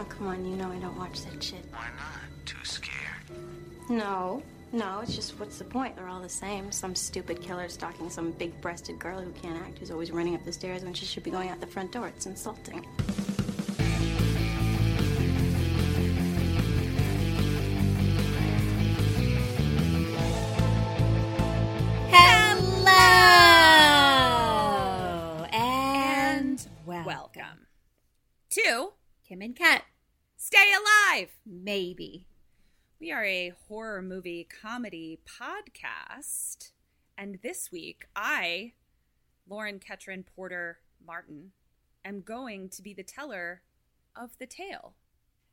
Oh, come on, you know I don't watch that shit. Why not? Too scared. No, no, it's just what's the point? They're all the same. Some stupid killer stalking some big breasted girl who can't act, who's always running up the stairs when she should be going out the front door. It's insulting. Hello and welcome. welcome to Kim and Ket. Stay Alive. Maybe. We are a horror movie comedy podcast. And this week, I, Lauren Ketron Porter Martin, am going to be the teller of the tale.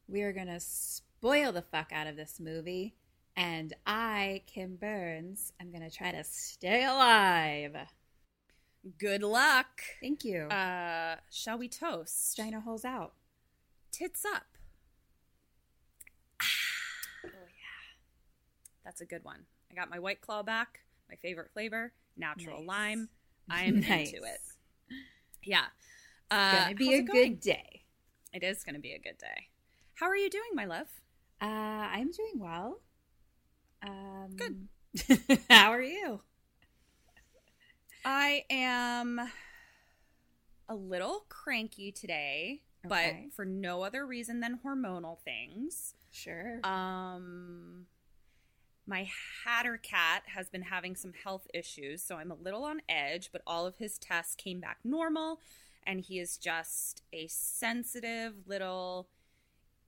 We are going to spoil the fuck out of this movie. And I, Kim Burns, am going to try to stay alive. Good luck. Thank you. Uh, shall we toast? Vagina holes out. Tits up. Oh, yeah. That's a good one. I got my White Claw back, my favorite flavor, natural Nice. lime. I'm Nice. into it. Yeah. It's Uh, going to be a good day. It is going to be a good day. How are you doing, my love? Uh, I'm doing well. Um, Good. How are you? I am a little cranky today, Okay. but for no other reason than hormonal things. Sure. Um my hatter cat has been having some health issues, so I'm a little on edge, but all of his tests came back normal and he is just a sensitive little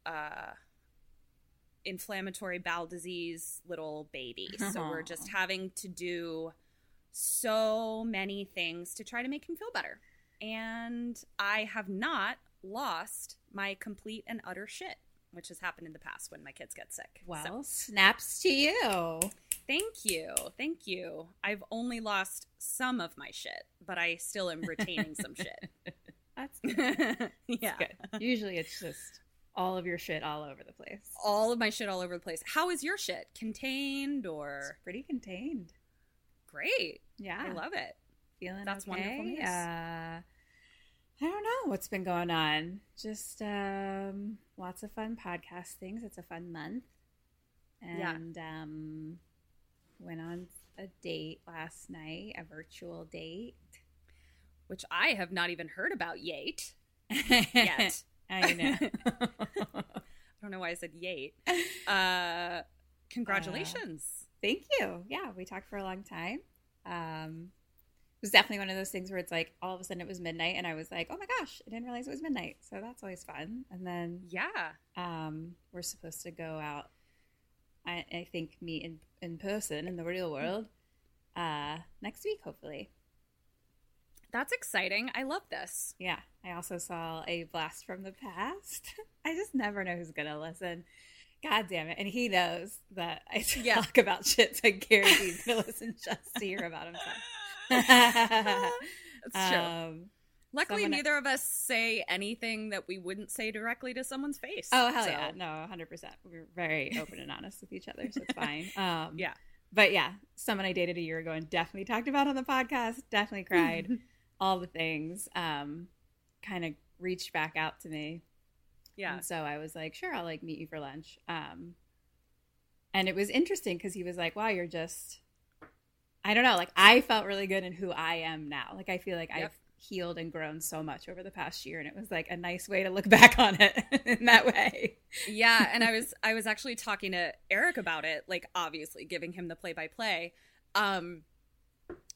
uh inflammatory bowel disease little baby. So we're just having to do so many things to try to make him feel better. And I have not lost my complete and utter shit, which has happened in the past when my kids get sick. well, So, snaps to you. thank you. Thank you. I've only lost some of my shit, but I still am retaining some shit. That's good. yeah. good. Usually it's just all of your shit all over the place. All of my shit all over the place. How is your shit? Contained It's or pretty contained. great? Yeah. I love it. Feeling That's okay. wonderful news. Uh, I don't know what's been going on. Just um, lots of fun podcast things. It's a fun month. Yeah. And um, went on a date last night, a virtual date. Which I have not even heard about yet. Yet. I know. I don't know why I said yet. Uh, congratulations. Thank you. Yeah, we talked for a long time. Um, was definitely one of those things where it's like all of a sudden it was midnight, and I was like, "Oh my gosh, I didn't realize it was midnight." So that's always fun. And then yeah. um, we're supposed to go out. I, I think meet in in person in the real world uh, next week, hopefully. That's exciting. I love this. Yeah. I also saw a blast from the past. I just never know who's gonna listen. God damn it! And he knows that I talk Yeah. about shit, so I guarantee he's gonna listen just to hear about himself. That's true. Um, Luckily, someone- neither of us say anything that we wouldn't say directly to someone's face. oh hell So, yeah, no, hundred percent. We're very open and honest with each other, so it's fine. Um, Yeah. but yeah, someone I dated a year ago and definitely talked about on the podcast. Definitely cried, all the things. Um, kind of reached back out to me. Yeah. And so I was like, sure, I'll like meet you for lunch. Um, and it was interesting because he was like, wow, you're just, I don't know, like I felt really good in who I am now. Like I feel like Yep. I've healed and grown so much over the past year and it was like a nice way to look back on it in that way yeah and i was i was actually talking to eric about it like obviously giving him the play by play um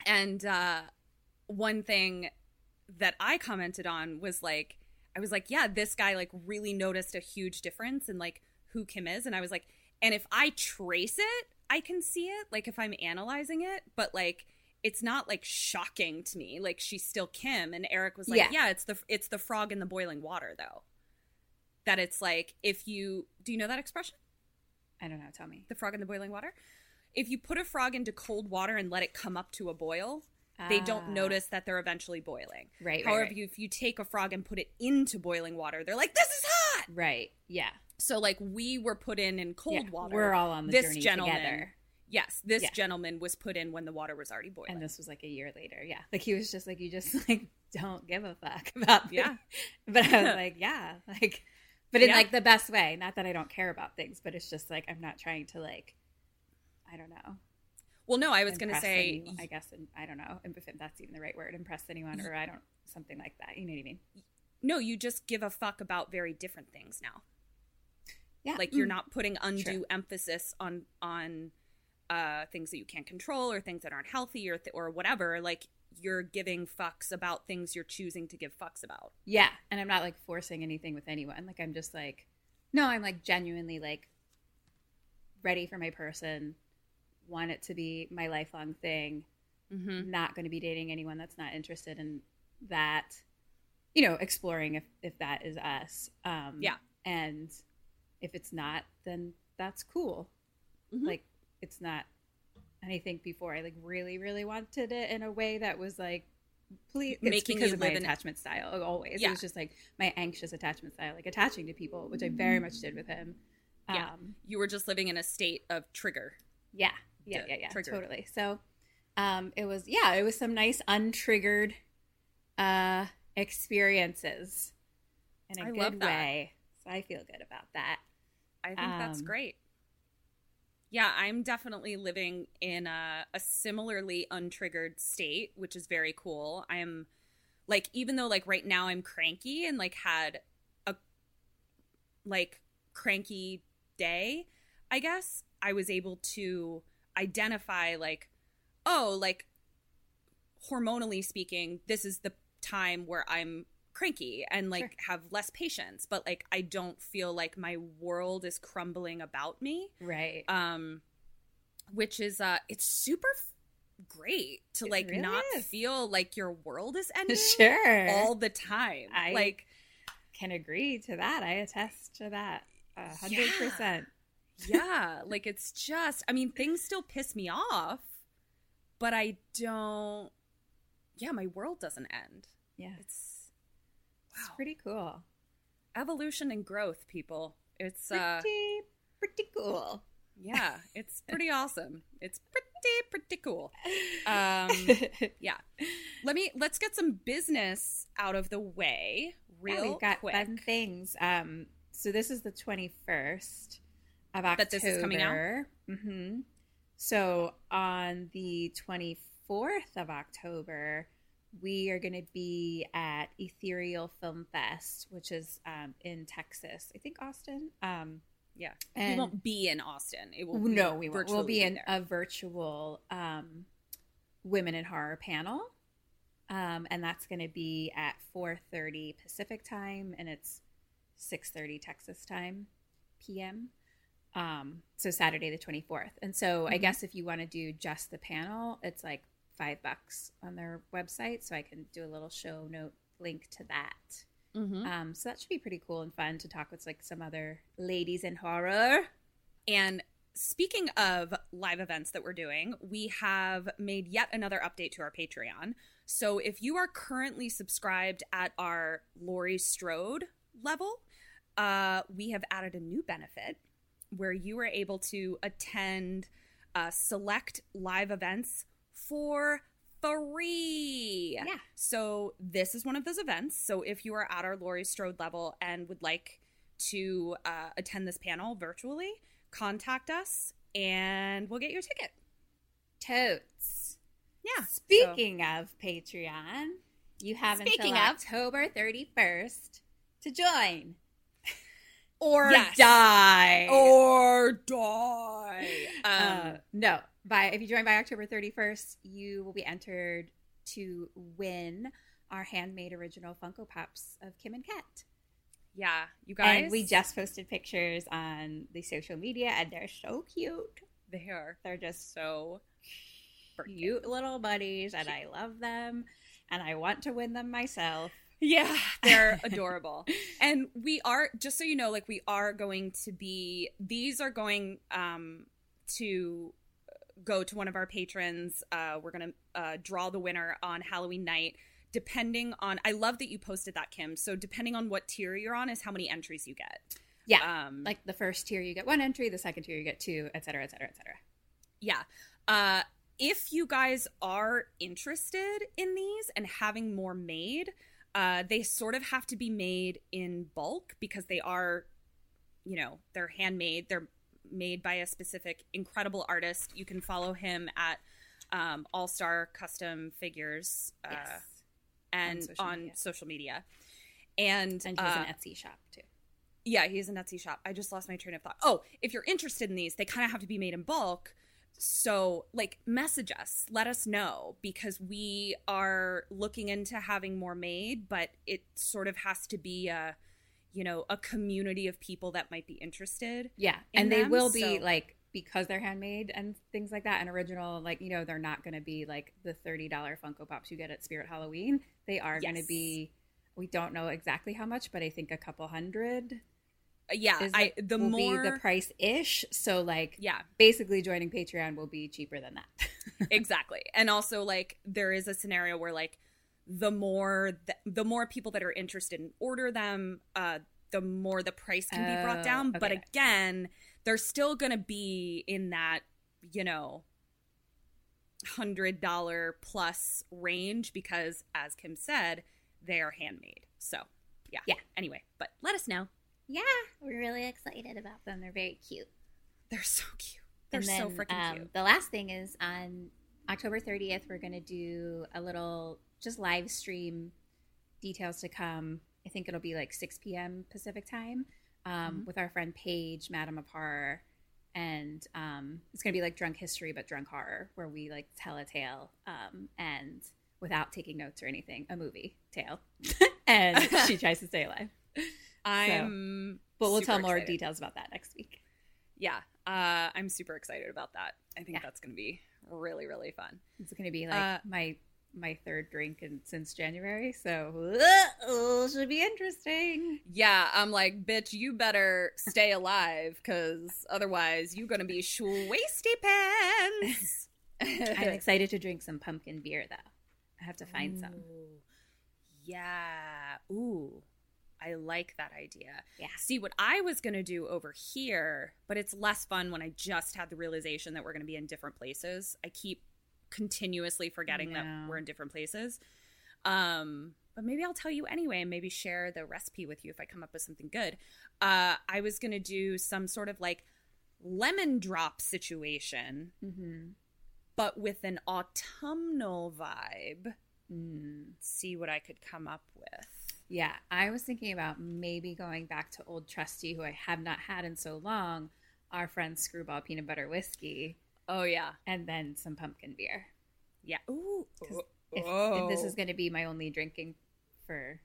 and uh one thing that i commented on was like i was like yeah this guy like really noticed a huge difference in like who kim is and i was like and if i trace it i can see it like if i'm analyzing it but like it's not like shocking to me. Like she's still Kim. And Eric was like, yeah. yeah, it's the it's the frog in the boiling water though. That it's like if you do you know that expression? I don't know. Tell me. The frog in the boiling water. If you put a frog into cold water and let it come up to a boil, they don't ah. notice that they're eventually boiling. Right. However, right, right. if you take a frog and put it into boiling water, they're like, "This is hot." Right. Yeah. So like we were put in in cold yeah, water. We're all on the this journey gentleman, together Yes, this yeah. gentleman was put in when the water was already boiling. And this was like a year later. Yeah. Like he was just like, you just like don't give a fuck about this. Yeah. But I was like, yeah. Like, but in yeah. like the best way. Not that I don't care about things, but it's just like, I'm not trying to like, I don't know. Well, no, I was going to say, anyone, I guess, and I don't know if that's even the right word, impress anyone, or I don't, something like that. You know what I mean? No, you just give a fuck about very different things now. Yeah. Like you're mm. not putting undue True. emphasis on, on, uh, things that you can't control or things that aren't healthy or th- or whatever like you're giving fucks about things you're choosing to give fucks about yeah and i'm not like forcing anything with anyone like i'm just like no i'm like genuinely like ready for my person want it to be my lifelong thing mm-hmm. not going to be dating anyone that's not interested in that you know exploring if if that is us um yeah and if it's not then that's cool mm-hmm. like it's not and I think before I like really, really wanted it in a way that was like please making because of my attachment style always. Yeah. It was just like my anxious attachment style, like attaching to people, which I very much did with him. Yeah. Um, you were just living in a state of trigger. Yeah. Yeah, yeah, yeah. Trigger. Totally. So um it was yeah, it was some nice untriggered uh experiences in a I good way. So I feel good about that. I think um, that's great yeah, I'm definitely living in a, a similarly untriggered state, which is very cool. I'm like, even though like right now I'm cranky and like had a like cranky day, I guess I was able to identify like, oh, like hormonally speaking, this is the time where I'm cranky and like sure. have less patience but like i don't feel like my world is crumbling about me. Right. Um which is uh it's super great to like really not is. feel like your world is ending sure. all the time. I like can agree to that. I attest to that a hundred percent. Yeah. Like it's just i mean things still piss me off but i don't yeah my world doesn't end. Yeah. It's. It's pretty cool. Evolution and growth, people. It's pretty, uh pretty cool. Yeah, it's pretty awesome. It's pretty pretty cool. Um yeah. Let me let's get some business out of the way real yeah, we've got quick. fun things. Um so this is the 21st of October. That this is coming out. Mm-hmm. So on the 24th of October, we are going to be at Ethereal Film Fest, which is um, in Texas. I think Austin. Um, yeah, and we won't be in Austin. It will no, we won't. We'll be in there. a virtual um, Women in Horror panel, um, and that's going to be at four thirty Pacific time, and it's six thirty Texas time, PM. Um, so Saturday the twenty fourth, and so mm-hmm. I guess if you want to do just the panel, it's like five bucks on their website, so I can do a little show note link to that. Mm-hmm. Um, so that should be pretty cool and fun to talk with like some other ladies in horror. And speaking of live events that we're doing, we have made yet another update to our Patreon. So if you are currently subscribed at our Laurie Strode level, uh, we have added a new benefit where you are able to attend uh, select live events for free. Yeah. So this is one of those events. So if you are at our Laurie Strode level and would like to uh, attend this panel virtually, contact us and we'll get you a ticket. Totes. Yeah. Speaking so. of Patreon, You have Speaking until of- October 31st to join. Or Yes. die. Or die. Uh, Um, no, by if you join by October 31st, you will be entered to win our handmade original Funko Pops of Kim and Ket. yeah, you guys. And we just posted pictures on the social media, and they're so cute. they are They're just so cute little buddies, and I love them, and I want to win them myself. Yeah, they're adorable. And we are just so you know like we are going to be these are going um to go to one of our patrons. Uh we're going to uh draw the winner on Halloween night depending on I love that you posted that Kim. So depending on what tier you're on is how many entries you get. Yeah, Um like the first tier you get one entry, the second tier you get two, et cetera, et cetera, et cetera. Yeah. Uh, if you guys are interested in these and having more made, uh, they sort of have to be made in bulk because they are, you know, they're handmade. They're made by a specific incredible artist. You can follow him at um, All Star Custom Figures uh, Yes. and On social on media. social media. And, And he has uh, an Etsy shop too. yeah, he's an Etsy shop. I just lost my train of thought. Oh, if you're interested in these, they kind of have to be made in bulk. So, like, message us, let us know because we are looking into having more made, but it sort of has to be a, you know, a community of people that might be interested. Yeah, in and they them, will be so- like because they're handmade and things like that and original. Like you know, they're not going to be like the thirty dollar Funko Pops you get at Spirit Halloween. They are going to be. We don't know exactly how much, but I think a couple hundred. Uh, Yeah, Is I the will more be the price ish. So like, Yeah. basically joining Patreon will be cheaper than that. exactly and also like there is a scenario where like the more th- the more people that are interested in order them uh the more the price can be brought Oh, down but again they're still gonna be in that you know hundred dollar plus range because as kim said they are handmade. So yeah. Yeah. anyway but let us know. Yeah, we're really excited about them. They're very cute. they're so cute. They're And so freaking um, cute. The last thing is on October 30th, we're going to do a little just live stream details to come. I think it'll be like 6 p.m. Pacific time um, Mm-hmm. with our friend Paige, Madam of Horror. And um, it's going to be like drunk history, but drunk horror, where we like tell a tale um, and without taking notes or anything, a movie tale. and she tries to stay alive. i'm But we'll tell more excited. details about that next week. yeah uh i'm super excited about that i think Yeah. that's gonna be really really fun It's going to be like Uh, my my third drink in, since January, so uh, should be interesting. yeah i'm like bitch you better stay alive because otherwise you're gonna be schwasty pants I'm excited to drink some pumpkin beer though. I have to find some. Yeah ooh i like that idea Yeah. see what i was gonna do over here but it's less fun when i just had the realization that we're gonna be in different places i keep continuously forgetting that we're in different places um but maybe i'll tell you anyway and maybe share the recipe with you if i come up with something good uh i was gonna do some sort of like lemon drop situation Mm-hmm. but with an autumnal vibe Mm. see what I could come up with. Yeah, I was thinking about maybe going back to Old Trusty, who I have not had in so long. Our friend Screwball Peanut Butter Whiskey, Oh yeah, and then some pumpkin beer. yeah. Ooh, oh, If, if this is going to be my only drinking for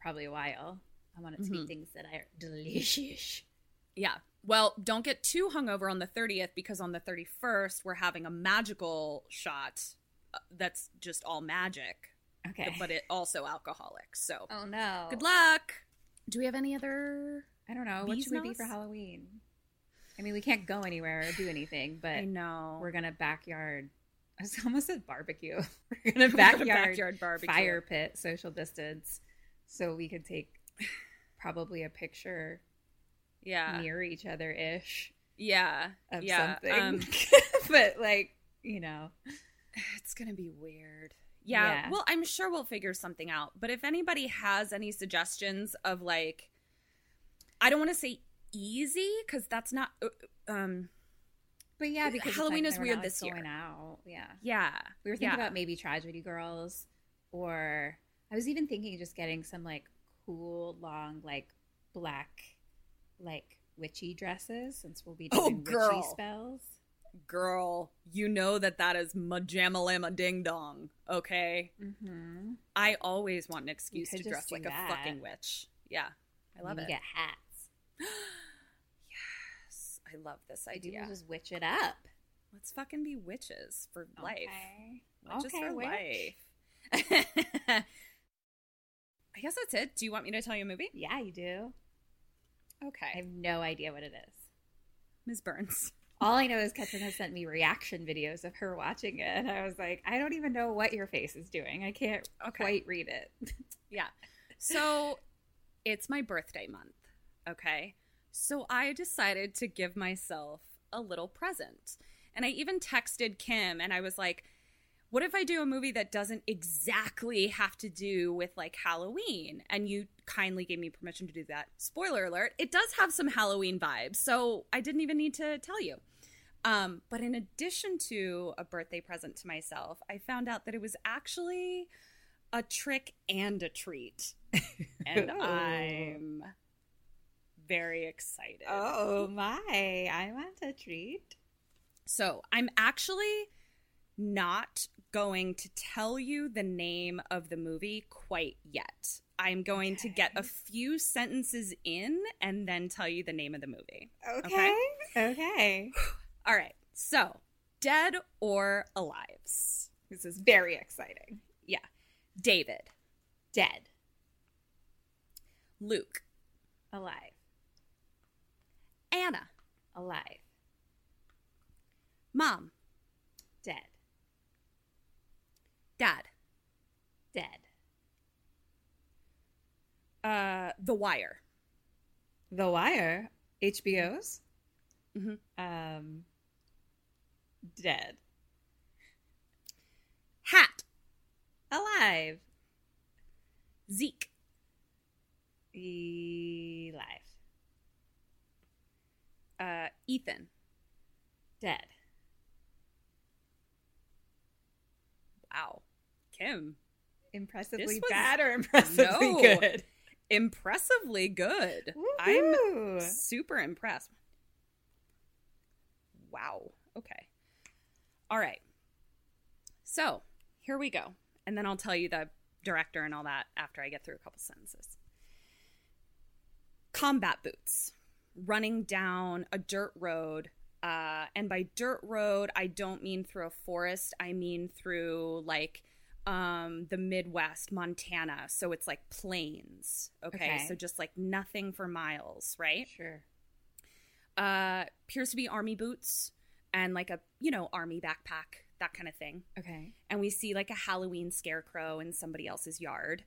probably a while, I want it to Mhm. be things that are delicious. yeah. Well, don't get too hungover on the thirtieth because on the thirty first we're having a magical shot uh, that's just all magic, Okay. but it also alcoholic. So oh no. good luck. Do we have any other? I don't know. What should we be for Halloween? I mean, we can't go anywhere or do anything, but I know we're gonna backyard. I was almost said barbecue. We're gonna backyard, backyard barbecue. fire pit, social distance, so we could take probably a picture yeah, near each other ish yeah, of yeah. something. um, but like you know, It's gonna be weird. Yeah, Yeah. Well, I'm sure we'll figure something out. But if anybody has any suggestions of like, I don't want to say easy because that's not. uh, Um. but yeah, because Halloween like is weird this year. Going out, yeah. Yeah, We were thinking yeah. about maybe Tragedy Girls, or I was even thinking just getting some like cool long like black like witchy dresses since we'll be Oh, doing girl. witchy spells. Girl, you know that that is majamalama ding dong, okay? Mm-hmm. I always want an excuse to dress like that. a fucking witch. Yeah, I love it. Get hats. yes, I love this idea. People just witch it up. Let's fucking be witches for life. Okay. Witches Okay, for witch. life. I guess that's it. Do you want me to tell you a movie? Yeah, you do. Okay. I have no idea what it is. Ms. Burns. All I know is Ketrin has sent me reaction videos of her watching it. And I was like, I don't even know what your face is doing. I can't Okay. quite read it. Yeah. So it's my birthday month. Okay. So I decided to give myself a little present. And I even texted Kim and I was like, what if I do a movie that doesn't exactly have to do with like Halloween? And you kindly gave me permission to do that. Spoiler alert, it does have some Halloween vibes. So I didn't even need to tell you. Um, but in addition to a birthday present to myself, I found out that it was actually a trick and a treat. and Ooh. I'm very excited. Oh my, I want a treat. So I'm actually not going to tell you the name of the movie quite yet. I'm going to get a few sentences in and then tell you the name of the movie. Okay. Okay. All right. So, Dead or Alives? This is very exciting. Yeah. David, Dead. Luke, Alive. Anna, Alive. Mom, Dead. Dad, Dead. uh, The Wire, The Wire. HBO's. Mhm. Um. Dead. Hat, Alive. Zeke, Alive. Uh, Ethan, Dead. Wow. Kim, Impressively was- bad or impressively No. good? impressively good. Woohoo. I'm super impressed. Wow. Okay. All right. So here we go. And then I'll tell you the director and all that after I get through a couple sentences. Combat boots running down a dirt road. Uh, and by dirt road, I don't mean through a forest. I mean through like um, the Midwest, Montana. So it's like plains. Okay? Okay. So just like nothing for miles, right? Sure. uh appears to be army boots and like a you know army backpack that kind of thing Okay. and we see like a halloween scarecrow in somebody else's yard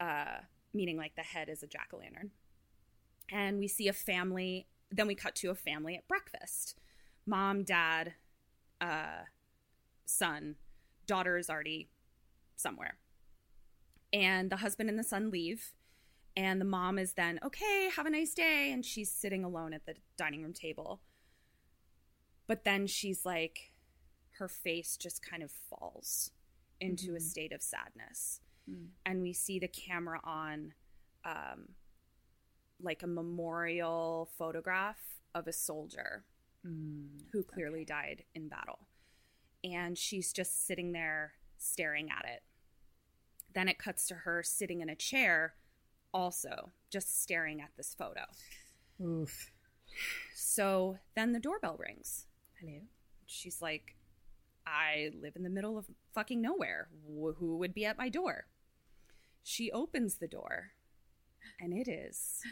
uh meaning like the head is a jack-o'-lantern and we see a family then we cut to a family at breakfast mom dad uh son daughter is already somewhere and the husband and the son leave and the mom is then okay have a nice day and she's sitting alone at the dining room table but then she's like her face just kind of falls into a Mhm. state of sadness Mm. and we see the camera on um like a memorial photograph of a soldier Mm. who clearly died in battle. And she's just sitting there staring at it. Then it cuts to her sitting in a chair, also just staring at this photo. Oof. So then the doorbell rings. Hello. She's like, I live in the middle of fucking nowhere. Who would be at my door? She opens the door, and it is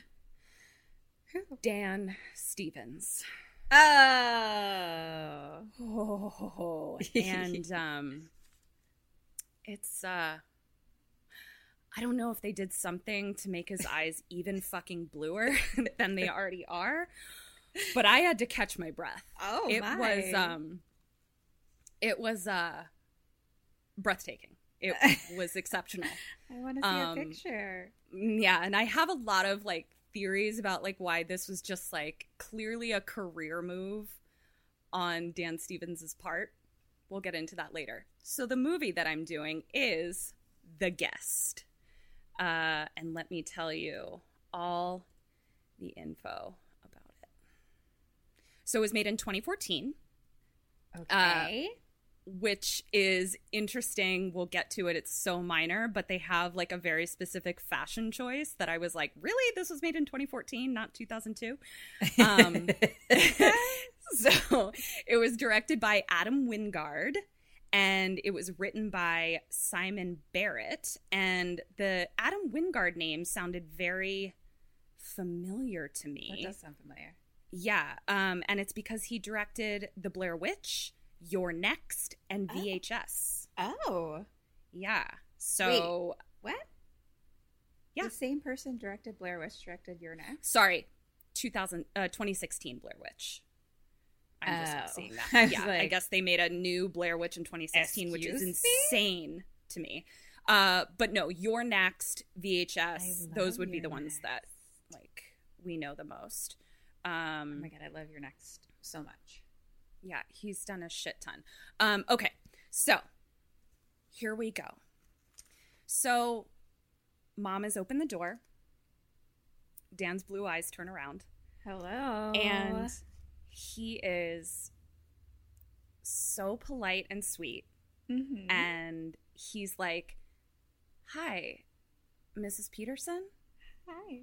Dan Stevens. Oh. Oh, and um, it's uh, I don't know if they did something to make his eyes even fucking bluer than they already are, but I had to catch my breath. Oh, it my. was um, it was uh, breathtaking. It was exceptional. I want to see um, a picture. Yeah, and I have a lot of like theories about like why this was just like clearly a career move on Dan Stevens' part. We'll get into that later. So the movie that I'm doing is The Guest. Uh, and let me tell you all the info about it. So it was made in 2014 Okay. Which is interesting. We'll get to it. It's so minor, but they have like a very specific fashion choice that I was like, really? This was made in 2014, not 2002. Um, so it was directed by Adam Wingard and it was written by Simon Barrett. And the Adam Wingard name sounded very familiar to me. that does sound familiar. Yeah, um, and it's because he directed The Blair Witch, You're Next, and Oh. VHS. Oh. Yeah. So What? Yeah. The same person directed Blair Witch directed You're Next? sorry, 2000, uh, 2016 Blair Witch. I'm just Oh. seeing that. was Yeah, I guess they made a new Blair Witch in 2016, which is Excuse me? insane to me. Uh, but no, You're Next, VHS, those would be the ones that like we know the most. Um, Oh my god, I love You're Next so much. Yeah, he's done a shit ton. Um, okay, so here we go. So, mom has opened the door. Dan's blue eyes turn around, Hello. and he is so polite and sweet. Mhm. And he's like, Hi, Mrs. Peterson. Hi.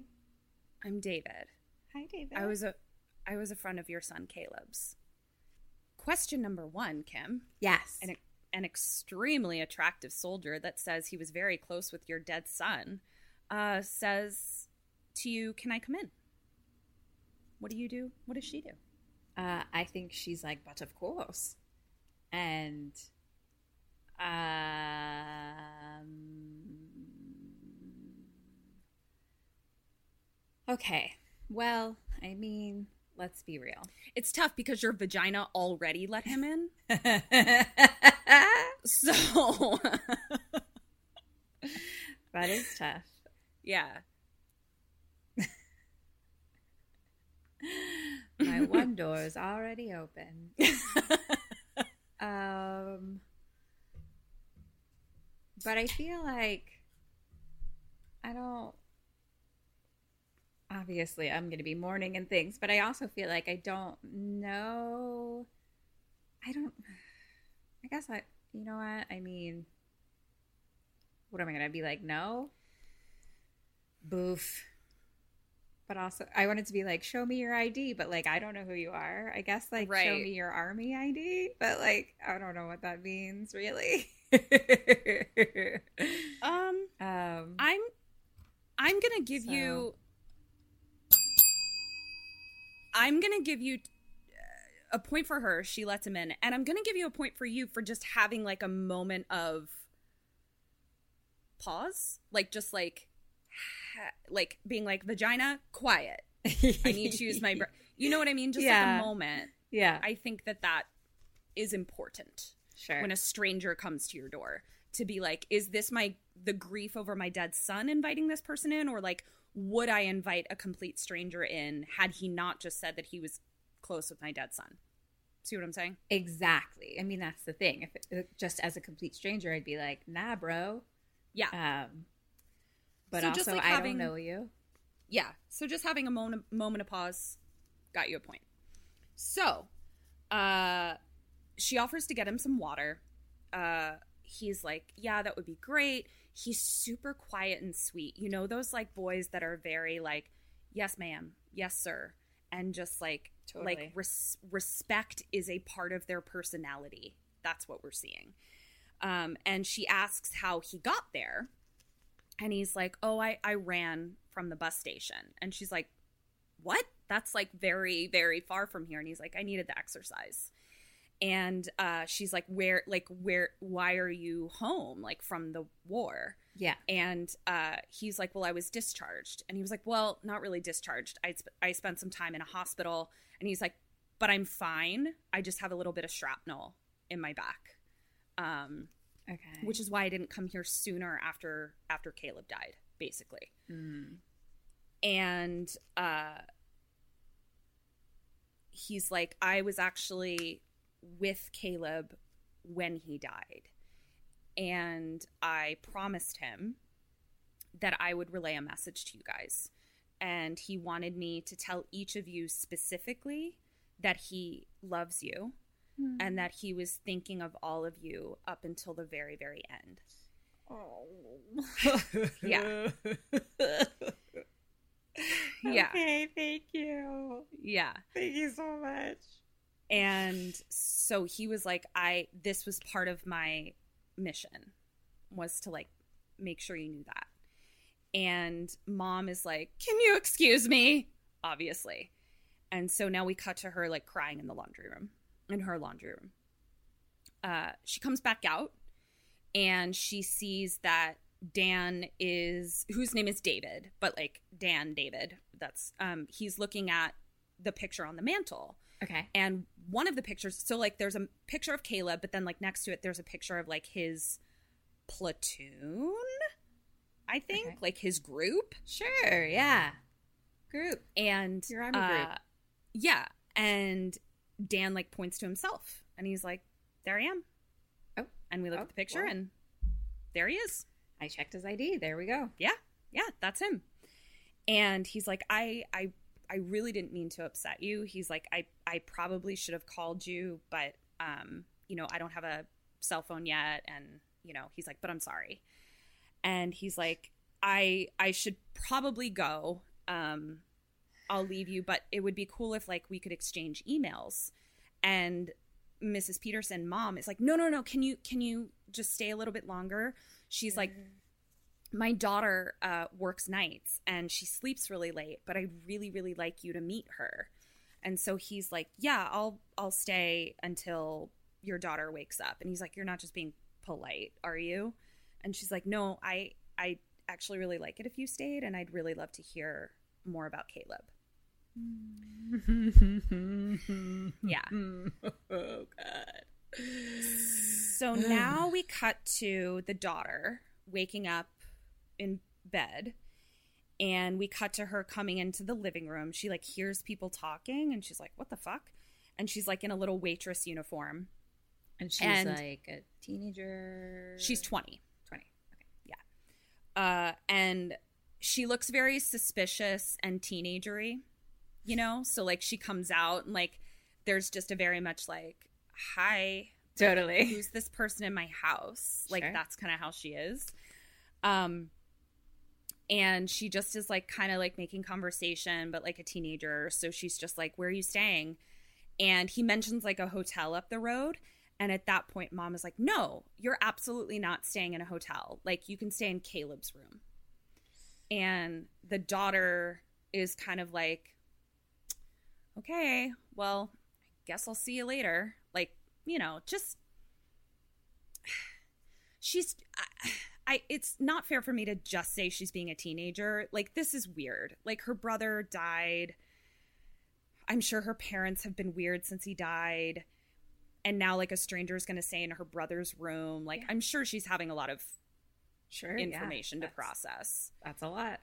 I'm David. Hi, David. I was a I was a friend of your son Caleb's. Question number one, Kim. Yes. an, an extremely attractive soldier that says he was very close with your dead son uh, says to you, Can I come in? What do you do? What does she do? Uh, I think she's like, but of course. And um Okay. Well, I mean, let's be real. It's tough because your vagina already let him in. So, that is tough. yeah. My one door is already open. Um, but I feel like I don't. Obviously, I'm going to be mourning and things, but I also feel like I don't know. I don't. I guess I. You know what? I mean, what am I going to be like? No. Boof. But also, I wanted to be like, show me your ID, but like, I don't know who you are. I guess like, show me your army ID, but like, I don't know what that means really. Um, um, I'm I'm gonna give So- you I'm gonna give you uh, a point for her. She lets him in, and I'm gonna give you a point for you for just having like a moment of pause, like just like like being like vagina quiet. I need to use my. You know what I mean? Just like a moment. yeah, I think that that is important sure. when a stranger comes to your door to be like is this my the grief over my dead son inviting this person in or like would i invite a complete stranger in had he not just said that he was close with my dead son see what i'm saying exactly. I mean, that's the thing. If it, just as a complete stranger, I'd be like, nah, bro. yeah Um, but So also, just, like, I having- don't know you. yeah so just having a moment moment of pause got you a point so uh she offers to get him some water uh he's like yeah that would be great he's super quiet and sweet. You know those like boys that are very like yes ma'am. Yes sir. And just like Totally. like res- respect is a part of their personality. That's what we're seeing. Um and she asks how he got there. And he's like oh i i ran from the bus station. And she's like what? That's like very very far from here. And he's like i needed the exercise and uh she's like where like where why are you home like from the war Yeah. and uh he's like well i was discharged and he was like well not really discharged i sp- i spent some time in a hospital and he's like but i'm fine i just have a little bit of shrapnel in my back um Okay. which is why I didn't come here sooner after after Caleb died, basically. Mm. And uh he's like, I was actually with Caleb when he died. and I promised him that I would relay a message to you guys. And he wanted me to tell each of you specifically that he loves you Hmm. and that he was thinking of all of you up until the very, very end. Oh. Yeah. Yeah. Okay, thank you. Yeah. Thank you so much. And so he was like, I, this was part of my mission was to like make sure you knew that. And mom is like, Can you excuse me? Obviously. And so now we cut to her like crying in the laundry room, in her laundry room. Uh, she comes back out and she sees that Dan is, whose name is David, but like Dan David. That's, um, he's looking at the picture on the mantle Okay. and one of the pictures so like there's a picture of caleb but then like next to it there's a picture of like his platoon i think Okay. like his group Sure, yeah. Group. and Your army group. uh, yeah and dan like points to himself and he's like there i am Oh. and we look Oh, at the picture well. and there he is I checked his ID. There we go. yeah yeah that's him and he's like i i i really didn't mean to upset you. He's like i i probably should have called you but um you know i don't have a cell phone yet. And you know he's like but i'm sorry. And he's like i i should probably go. Um i'll leave you but it would be cool if like we could exchange emails. And mrs peterson mom is like no no no. Can you can you just stay a little bit longer? She's like my daughter uh, works nights and she sleeps really late but i really really like you to meet her. And so he's like yeah i'll i'll stay until your daughter wakes up. And he's like you're not just being polite are you? And she's like no i i actually really like it if you stayed and i'd really love to hear more about caleb. Yeah. Oh God. So now we cut to the daughter waking up in bed and we cut to her coming into the living room. She like hears people talking and she's like, "What the fuck?" And she's like in a little waitress uniform. And she's And- like a teenager. She's 20. 20. Okay. Yeah. Uh and she looks very suspicious and teenagery, you know? So like she comes out and like there's just a very much like, "Hi, Totally. who's this person in my house like Sure. that's kind of how she is um and she just is like kind of like making conversation but like a teenager so she's just like where are you staying? And he mentions like a hotel up the road and at that point mom is like no you're absolutely not staying in a hotel. Like you can stay in caleb's room. And the daughter is kind of like okay well i guess i'll see you later. Like you know just she's I, I it's not fair for me to just say she's being a teenager like this is weird like her brother died i'm sure her parents have been weird since he died and now like a stranger is going to stay in her brother's room like Yeah. i'm sure she's having a lot of Sure. yeah. information to process That's a lot.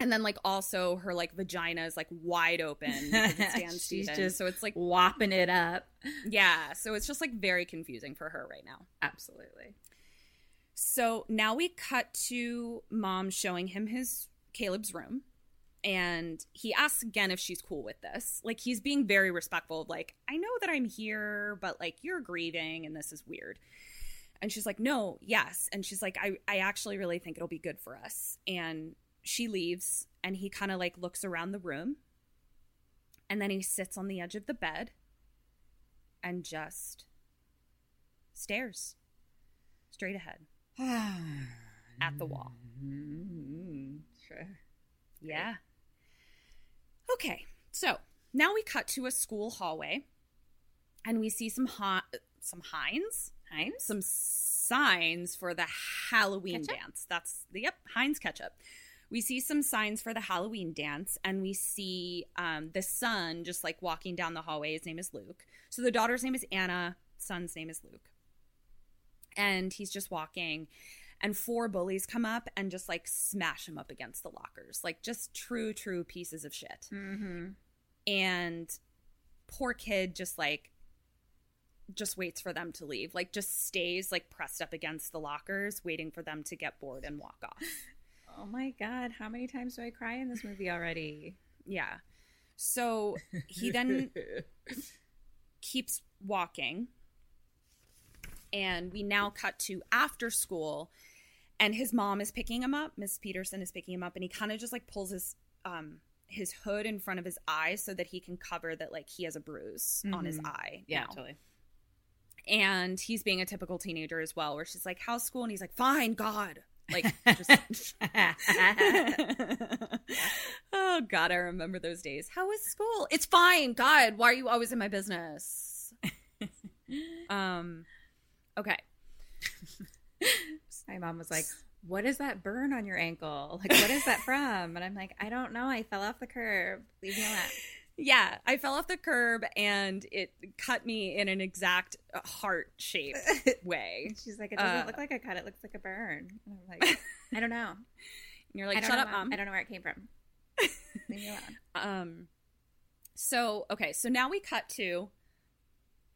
and then like also her like vagina is like wide open She's Stevens. just so it's like Whopping it up. yeah so it's just like very confusing for her right now Absolutely. So now we cut to mom showing him his Caleb's room. And he asks again if she's cool with this. Like he's being very respectful of like, I know that I'm here, but like you're grieving and this is weird. And she's like, No, yes. And she's like, I, I actually really think it'll be good for us. And she leaves and he kind of like looks around the room. And then he sits on the edge of the bed and just stares straight ahead at the wall. Mm, sure. Yeah. Okay, so now we cut to a school hallway, and we see some hi- some Heinz, Heinz? some signs for the Halloween Ketchup? dance. That's the yep Heinz ketchup. We see some signs for the Halloween dance, and we see um, the son just like walking down the hallway. His name is Luke. So the daughter's name is Anna. Son's name is Luke, and he's just walking. And four bullies come up and just like smash him up against the lockers, like just true, true pieces of shit Mm-hmm. and poor kid just like just waits for them to leave. Like just stays like pressed up against the lockers, waiting for them to get bored and walk off. Oh my god, how many times do I cry in this movie already? Yeah. So he then keeps walking. And we now cut to after school and his mom is picking him up. Miss Peterson is picking him up and he kind of just like pulls his um his hood in front of his eyes so that he can cover that like he has a bruise on his Mhm. eye. Yeah, now. totally. And he's being a typical teenager as well, where she's like, How's school? And he's like, Fine, God. Like just oh god, I remember those days. How was school? It's fine. God, why are you always in my business? um okay. My mom was like, "What is that burn on your ankle? Like, what is that from?" And I'm like, "I don't know. I fell off the curb. Leave me alone." Yeah, I fell off the curb and it cut me in an exact heart shaped way. She's like, "It doesn't Uh, look like a cut. It looks like a burn." And I'm like, "I don't know. And you're like, shut know, up, mom. I don't know where it came from. Leave me alone." Um so okay, so now we cut to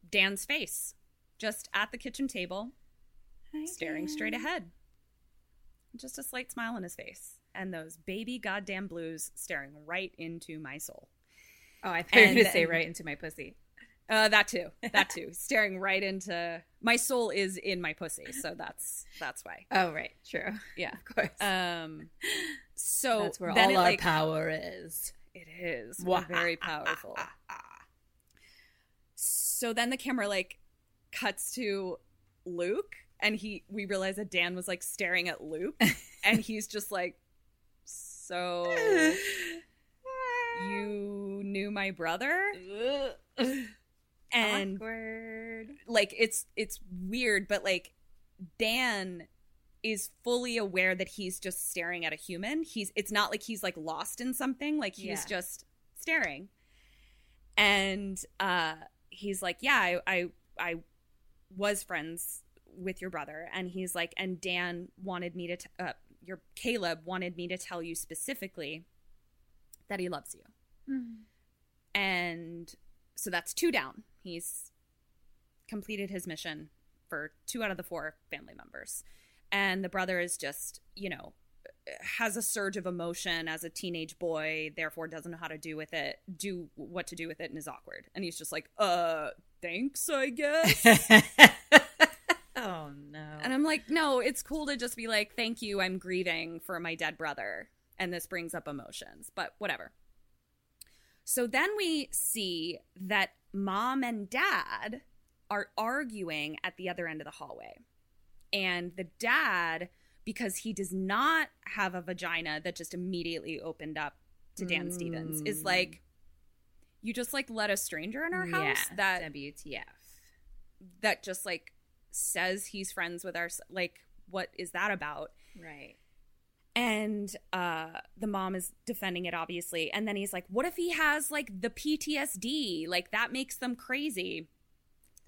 Dan's face just at the kitchen table, staring straight ahead. Just a slight smile on his face. And those baby goddamn blues staring right into my soul. Oh, I thought you were going to say right into my pussy. Uh, that too. That too. staring right into my soul is in my pussy, so that's that's why. Oh, right. True. Yeah. Of course. Um so That's where all it, our like, power is. It is. We're ah, very ah, ah, powerful. so then the camera like cuts to Luke, and he we realize that Dan was like staring at Luke, and he's just like, "So you knew my brother?" And Awkward. like it's it's weird, but like Dan is fully aware that he's just staring at a human. He's it's not like he's like lost in something, like he's Yeah. just staring. And uh he's like, "Yeah, I I I was friends with your brother." And he's like, "And Dan wanted me to t- uh your Caleb wanted me to tell you specifically that he loves you." And so that's two down. He's completed his mission for two out of the four family members. And the brother is just, you know, has a surge of emotion as a teenage boy, therefore doesn't know how to do with it, do what to do with it, and is awkward. And he's just like, uh, thanks, I guess. Oh, no. and I'm like, no, it's cool to just be like, thank you, I'm grieving for my dead brother. And this brings up emotions, but whatever. So then we see that mom and dad are arguing at the other end of the hallway. And the dad, because he does not have a vagina that just immediately opened up to Dan Stevens, is mm. like, you just like let a stranger in our house yeah, that WTF. that just like says he's friends with our like what is that about Right. and uh the mom is defending it obviously and then he's like what if he has like the PTSD like that makes them crazy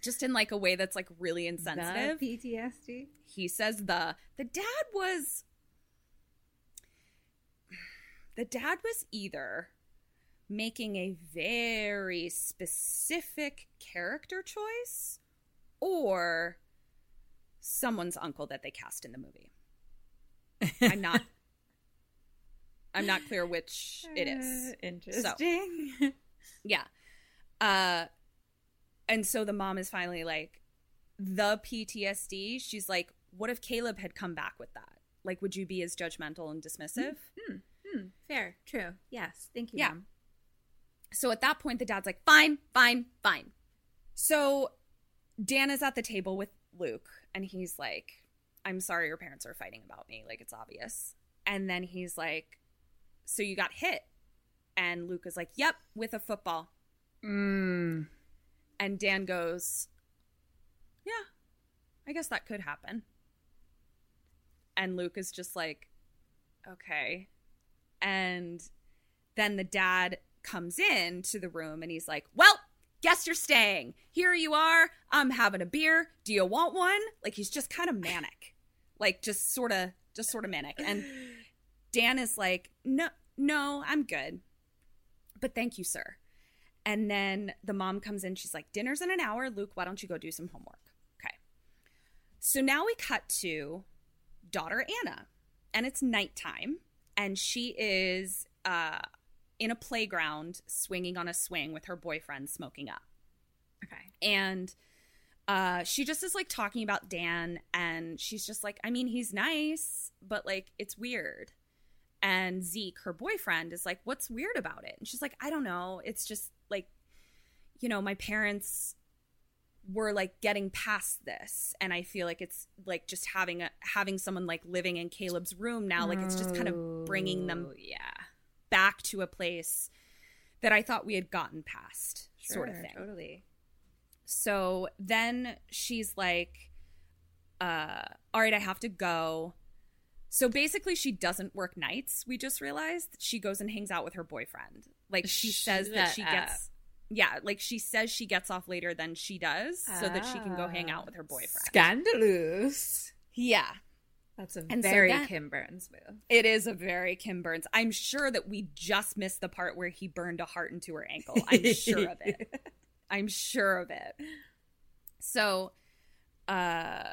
just in like a way that's like really insensitive The PTSD. he says the the dad was the dad was either making a very specific character choice or someone's uncle that they cast in the movie i'm not i'm not clear which it is Uh, interesting. yeah. Uh and so the mom is finally like the PTSD. She's like, what if Caleb had come back with that? Like would you be as judgmental and dismissive? Hmm, fair. True. Yes. Thank you, Yeah. Mom. So at that point the dad's like, "Fine, fine, fine." So Dan is at the table with Luke and he's like, "I'm sorry your parents are fighting about me. Like it's obvious." And then he's like, "So you got hit?" And Luke is like, "Yep, with a football." Mm. And Dan goes, Yeah, I guess that could happen. And Luke is just like, Okay. And then the dad comes in to the room and he's like, Well, guess you're staying. Here you are. I'm having a beer. Do you want one? Like he's just kind of manic. Like just sort of just sort of manic. And Dan is like, "No, no, I'm good. But thank you, sir." And then the mom comes in. She's like, Dinner's in an hour. Luke, why don't you go do some homework? Okay. So now we cut to daughter Anna, and it's nighttime, and she is uh, in a playground swinging on a swing with her boyfriend smoking up. Okay. And uh, she just is like talking about Dan, and she's just like, I mean, he's nice, but like, it's weird. And Zeke, her boyfriend, is like, What's weird about it? And she's like, I don't know. It's just like, you know, my parents were like getting past this and i feel like it's like just having a having someone like living in caleb's room now like it's just kind of bringing them Oh, yeah. Back to a place that i thought we had gotten past sort of thing Totally. so then she's like, uh, all right, I have to go. So basically, she doesn't work nights. We just realized she goes and hangs out with her boyfriend. Like she says that she up. gets, yeah, like she says she gets off later than she does, so that she can go hang out with her boyfriend. Scandalous. yeah, That's a And so very that- Kim Burns move. it is a very Kim Burns. I'm sure that we just missed the part where he burned a heart into her ankle. I'm sure of it. I'm sure of it. So, uh,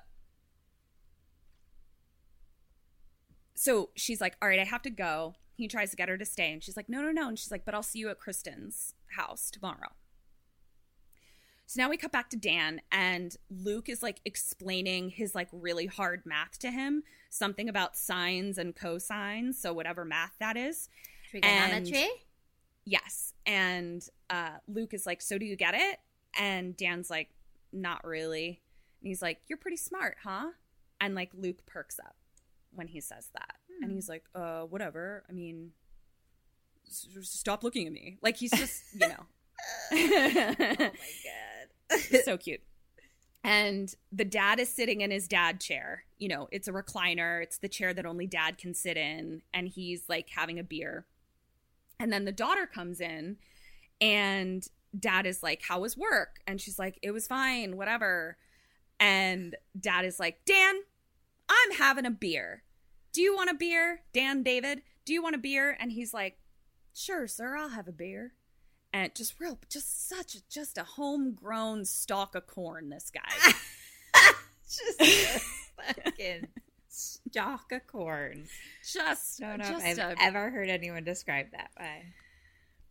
so she's like, "All right, I have to go." He tries to get her to stay, and she's like, "No, no, no." And she's like, "But I'll see you at Kristen's house tomorrow." So now we cut back to Dan, and Luke is like explaining his like really hard math to him, something about sines and cosines, so whatever math that is. Trigonometry? Yes. And uh, Luke is like, So do you get it? And Dan's like, Not really. And he's like, You're pretty smart, huh? And like Luke perks up when he says that. And he's like, Uh, whatever. I mean, stop looking at me. Like he's just, you know. oh my god. So cute. And the dad is sitting in his dad chair. You know, it's a recliner, it's the chair that only dad can sit in. And he's like having a beer. And then the daughter comes in, and dad is like, How was work? And she's like, It was fine, whatever. And dad is like, Dan, I'm having a beer. Do you want a beer? Dan, David, do you want a beer? And he's like, Sure, sir, I'll have a beer and just real just such a, just a homegrown stalk of corn this guy Just fucking stalk of corn. just don't know just if I've a- ever heard anyone describe that way.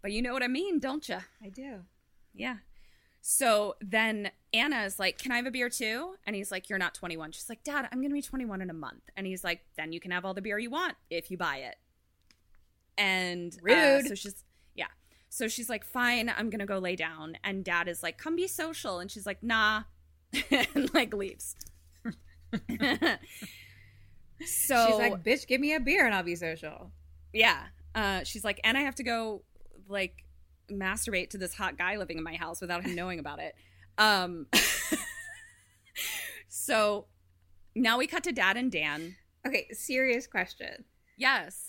but you know what i mean don't you I do. yeah so then anna is like can i have a beer too and he's like you're not 21 she's like dad i'm gonna be 21 in a month and he's like then you can have all the beer you want if you buy it and uh, Rude. so she's so she's like fine i'm gonna go lay down and dad is like come be social and she's like nah and like leaves so She's like, bitch, give me a beer and I'll be social. yeah. Uh, she's like, and I have to go like masturbate to this hot guy living in my house without him knowing about it. Um, so now we cut to dad and Dan. Okay, serious question. Yes.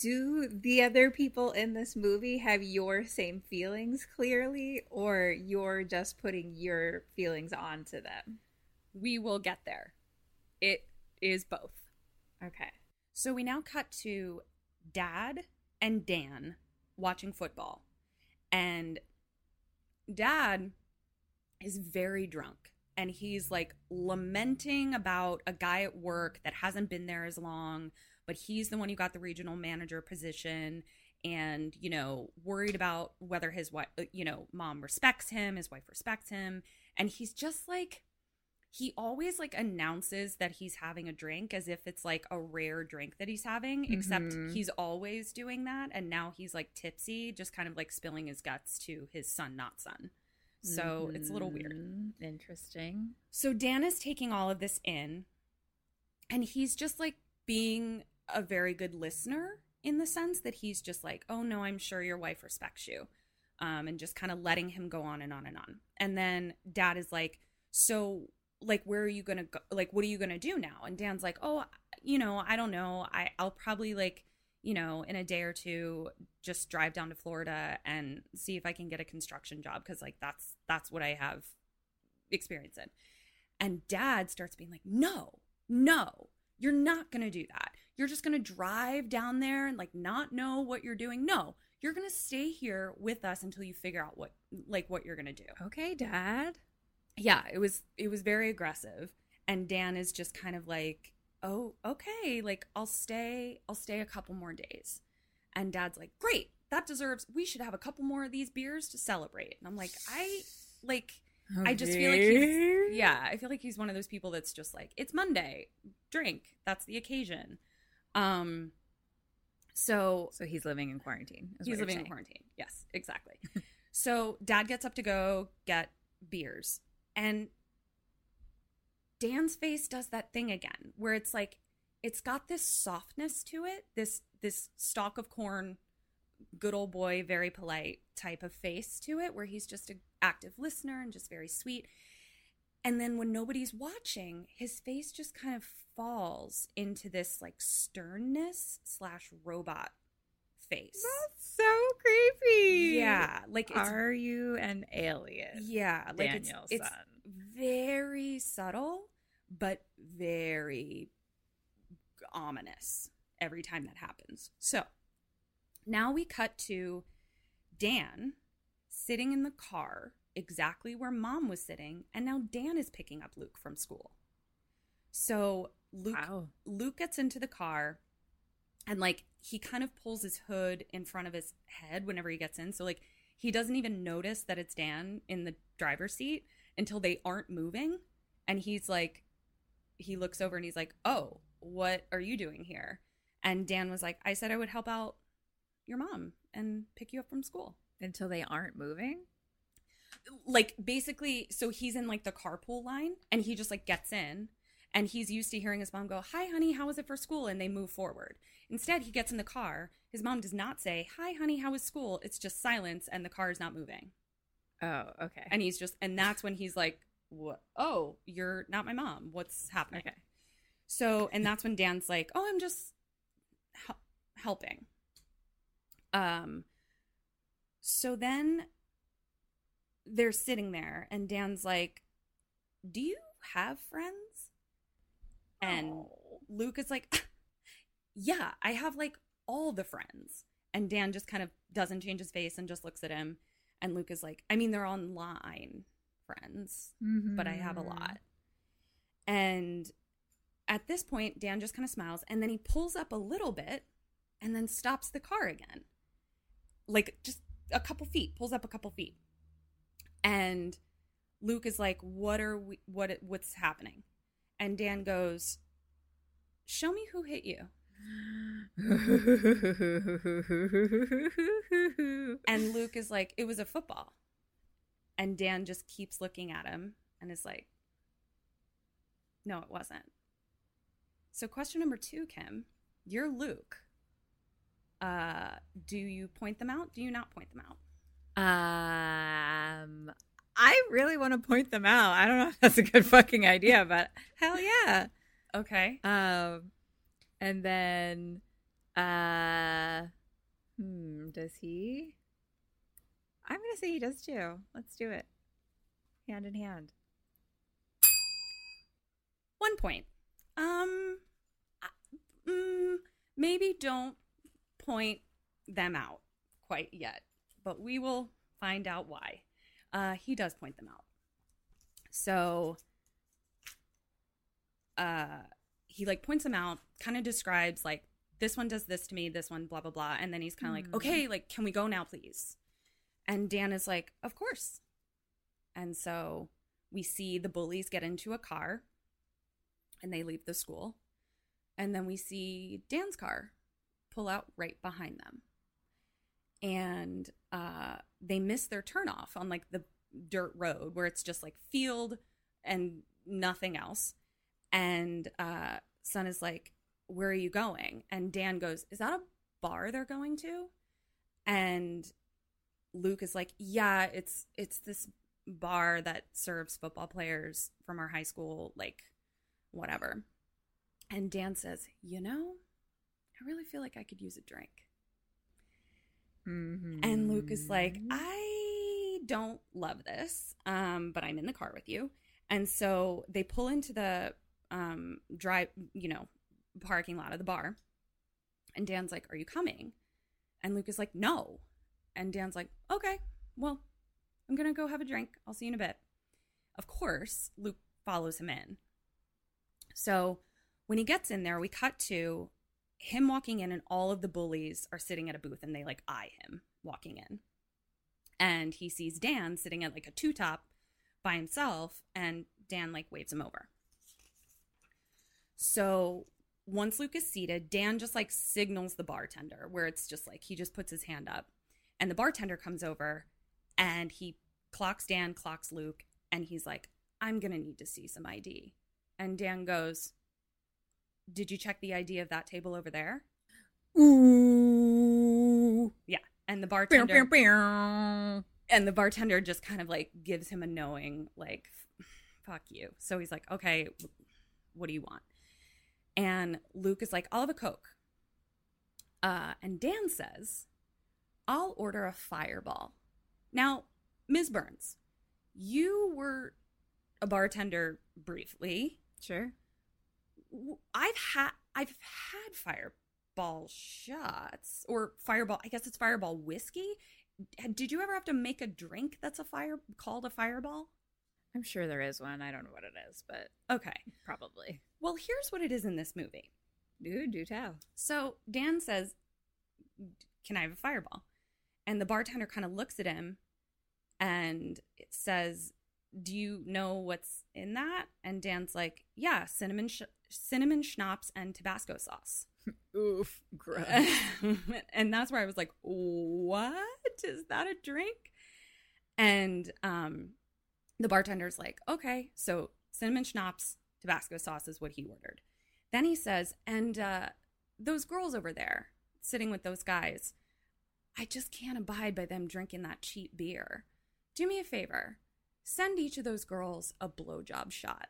Do the other people in this movie have your same feelings clearly or you're just putting your feelings onto them? We will get there. It is both. Okay. So we now cut to dad and Dan watching football. And dad is very drunk and he's like lamenting about a guy at work that hasn't been there as long, but he's the one who got the regional manager position and, you know, worried about whether his wife, you know, mom respects him, his wife respects him. And he's just like, he always like announces that he's having a drink as if it's like a rare drink that he's having except Mhm. he's always doing that and now he's like tipsy just kind of like spilling his guts to his son not son so it's a little weird Mhm. Interesting. so dan is taking all of this in and he's just like being a very good listener in the sense that he's just like oh no i'm sure your wife respects you um, and just kind of letting him go on and on and on. And then dad is like so like where are you gonna go like what are you gonna do now? And dan's like oh you know i don't know. I i'll probably like you know in a day or two just drive down to florida and see if i can get a construction job because like that's that's what i have experience in. And dad starts being like no no you're not gonna do that you're just gonna drive down there and like not know what you're doing no you're gonna stay here with us until you figure out what like what you're gonna do. Okay, Dad. Yeah, it was it was very aggressive, and Dan is just kind of like, oh, okay, like I'll stay, I'll stay a couple more days, and Dad's like, great, that deserves. We should have a couple more of these beers to celebrate. And I'm like, I like. I just feel like he's yeah, I feel like he's one of those people that's just like it's Monday, drink. That's the occasion. Um so So he's living in quarantine. he's living in quarantine. Yes, exactly. so dad gets up to go get beers and Dan's face does that thing again where it's like it's got this softness to it, this this stalk of corn good old boy, very polite type of face to it where he's just an active listener and just very sweet. And then when nobody's watching, his face just kind of falls into this like sternness slash robot face. That's so creepy. Yeah, like it's Are you an alien? yeah, like it's, Daniel's it's very subtle, but very ominous every time that happens. So now we cut to Dan sitting in the car exactly where mom was sitting, and now Dan is picking up Luke from school. So Luke Wow. Luke gets into the car and like he kind of pulls his hood in front of his head whenever he gets in. So like he doesn't even notice that it's Dan in the driver's seat until they aren't moving. And he's like, he looks over and he's like, Oh, what are you doing here? And Dan was like, I said I would help out your mom and pick you up from school. Until they aren't moving? Like basically, so he's in like the carpool line and he just like gets in and he's used to hearing his mom go, Hi, honey, how was it for school? And they move forward. Instead, he gets in the car. His mom does not say, Hi, honey, how was school? It's just silence and the car is not moving. Oh, okay. And he's just, and that's when he's like, What? Oh, you're not my mom. What's happening? Okay. So, and that's when Dan's like, "Oh, I'm just helping." Um so then they're sitting there and Dan's like, "Do you have friends?" And Oh. Luke is like, "Yeah, I have like all the friends." And Dan just kind of doesn't change his face and just looks at him. And Luke is like, "I mean, they're online friends, but I have a Mhm. lot." And at this point, Dan just kind of smiles and then he pulls up a little bit and then stops the car again. Like just a couple feet, pulls up a couple feet. And Luke is like, "What are we what what's happening?" And Dan goes, "Show me who hit you." And Luke is like, "It was a football." And Dan just keeps looking at him and is like, "No, it wasn't." So question number 2, Kim, you're Luke. Uh, do you point them out? Do you not point them out? Um, I really want to point them out. I don't know if that's a good fucking idea, but hell yeah. Okay. Um, and then, uh, hmm, does he? I'm gonna say he does too. Let's do it, hand in hand. One point. Um, mm, maybe don't point them out quite yet, but we will find out why. Uh, he does point them out. So, uh, he like points them out, kind of describes like this one does this to me, this one blah blah blah, and then he's kind of like, okay, like can we go now, please? And Dan is like, of course. And so we see the bullies get into a car and they leave the school. And then we see Dan's car pull out right behind them. And uh, they miss their turnoff on like the dirt road where it's just like field and nothing else. And uh, Son is like, Where are you going? And Dan goes, Is that a bar they're going to? And Luke is like, Yeah, it's it's this bar that serves football players from our high school, like whatever. And Dan says, You know, I really feel like I could use a drink. And Luke is like, I don't love this, um, but I'm in the car with you. And so they pull into the um, drive, you know, parking lot of the bar. And Dan's like, Are you coming? And Luke is like, No. And Dan's like, okay, well, I'm going to go have a drink. I'll see you in a bit. Of course, Luke follows him in. So when he gets in there, we cut to him walking in, and all of the bullies are sitting at a booth and they like eye him walking in. And he sees Dan sitting at like a two top by himself, and Dan like waves him over. So once Luke is seated, Dan just like signals the bartender where it's just like he just puts his hand up. And the bartender comes over and he clocks Dan, clocks Luke, and he's like, I'm to need to see some ID. And Dan goes, Did you check the ID of that table over there? Ooh. Yeah. And the bartender and the bartender just kind of like gives him a knowing like fuck you. So he's like, "Okay, what do you want?" And Luke is like, "I'll have a coke." Uh, and Dan says, "I'll order a fireball." Now, Ms. Burns, you were a bartender briefly. Sure. I've had I've had fireball shots or fireball. I guess it's fireball whiskey. Did you ever have to make a drink that's a fire called a fireball? I'm sure there is one. I don't know what it is, but Okay. probably. Well, here's what it is in this movie. Do do tell. So Dan says, Can I have a fireball? And the bartender kind of looks at him and it says, Do you know what's in that? And Dan's like, Yeah, cinnamon, sh- cinnamon schnapps and Tabasco sauce. Oof. Gross. and that's where I was like, What? Is that a drink? And um, the bartender's like, Okay, so cinnamon schnapps, Tabasco sauce is what he ordered. Then he says, And uh, those girls over there sitting with those guys, I just can't abide by them drinking that cheap beer. Do me a favor. Send each of those girls a blowjob shot.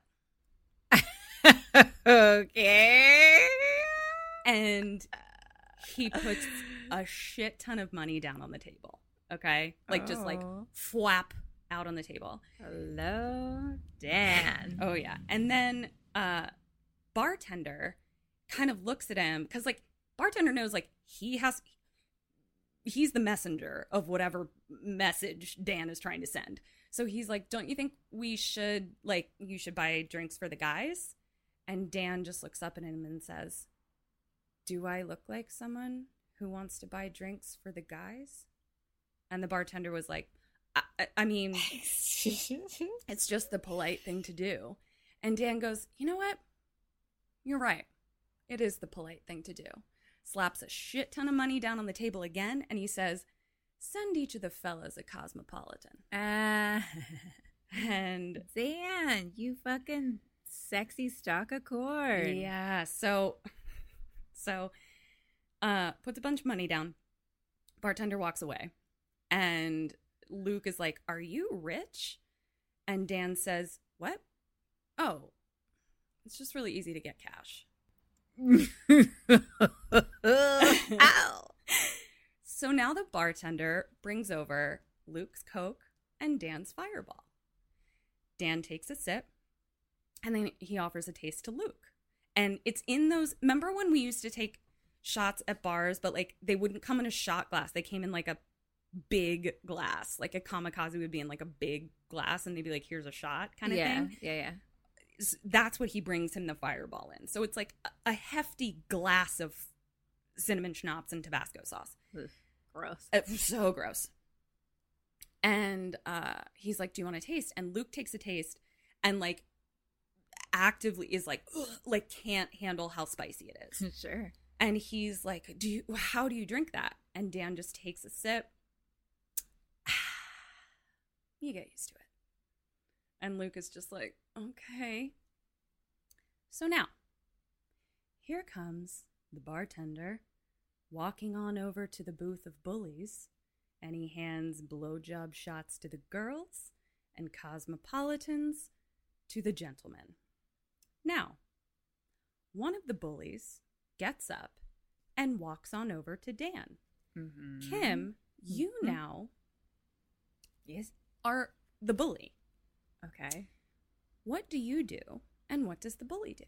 okay. And he puts a shit ton of money down on the table. Okay? Like just like Oh. flap out on the table. Hello, Dan. Oh yeah. And then uh bartender kind of looks at him cuz like bartender knows like he has he's the messenger of whatever message Dan is trying to send. So he's like, "Don't you think we should like you should buy drinks for the guys?" And Dan just looks up at him and says, "Do I look like someone who wants to buy drinks for the guys?" And the bartender was like, I, I- I mean, it's just the polite thing to do. And Dan goes, You know what? You're right. It is the polite thing to do. Slaps a shit ton of money down on the table again, and he says, Send each of the fellas a cosmopolitan. Ah, And Dan, you fucking sexy stalk of corn. yeah, so so uh puts a bunch of money down. Bartender walks away. And Luke is like, "Are you rich?" And Dan says, "What? Oh, it's just really easy to get cash." Ow. So now the bartender brings over Luke's Coke and Dan's Fireball. Dan takes a sip and then he offers a taste to Luke. And it's in those. Remember when we used to take shots at bars, but like they wouldn't come in a shot glass, they came in like a big glass. Like a kamikaze would be in like a big glass and they'd be like, here's a shot kind of yeah, thing. Yeah, yeah. That's what he brings him the Fireball in. So it's like a, a hefty glass of cinnamon schnapps and Tabasco sauce. Ugh, gross. Was so gross. And uh, he's like, "Do you want to taste?" And Luke takes a taste, and like actively is like, like can't handle how spicy it is. sure. and he's like, "Do you? How do you drink that?" And Dan just takes a sip. you get used to it. And Luke is just like, "Okay." So now, here comes the bartender walking on over to the booth of bullies, and he hands blowjob shots to the girls and cosmopolitans to the gentlemen. Now, one of the bullies gets up and walks on over to Dan. Mm-hmm. Kim, you Mhm. now Yes. are the bully. Okay. What do you do, and what does the bully do?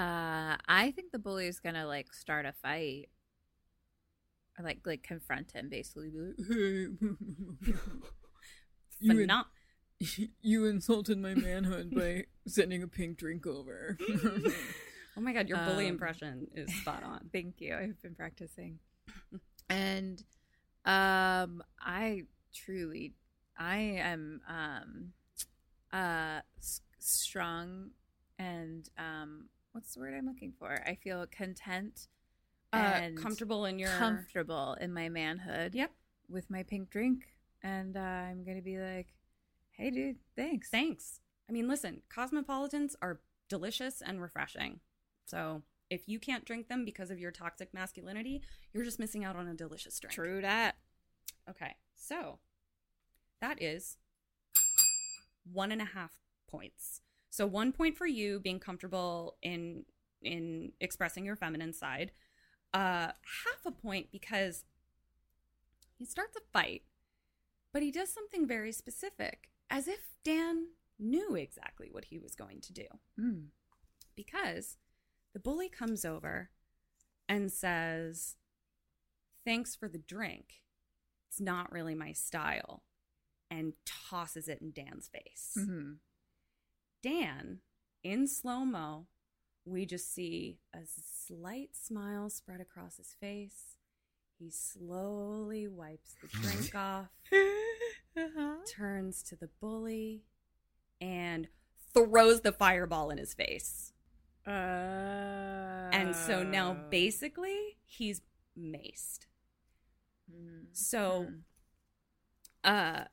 Uh, I think the bully is gonna like start a fight. or like like confront him basically. Be like, hey, You, you, insulted my manhood by sending a pink drink over. oh my god, your bully Um, impression is spot on. Thank you. I've been practicing. and um I truly I am um uh s- strong and um what's the word I'm looking for? I feel content Uh, and comfortable in your comfortable in my manhood. Yep. With my pink drink and uh, I'm going to be like, "Hey dude, thanks." Thanks. I mean, listen, cosmopolitans are delicious and refreshing. So if you can't drink them because of your toxic masculinity, you're just missing out on a delicious drink. True that. Okay, so that is one and a half points. So one point for you being comfortable in in expressing your feminine side. Uh, half a point because he starts a fight, but he does something very specific, as if Dan knew exactly what he was going to do Hmm. because the bully comes over and says, Thanks for the drink. It's not really my style, and tosses it in Dan's face. Mhm. Dan, in slow mo, we just see a slight smile spread across his face. He slowly wipes the drink off, Uh-huh. turns to the bully, and throws the fireball in his face. Uh, And so now basically he's maced. Mm. So uh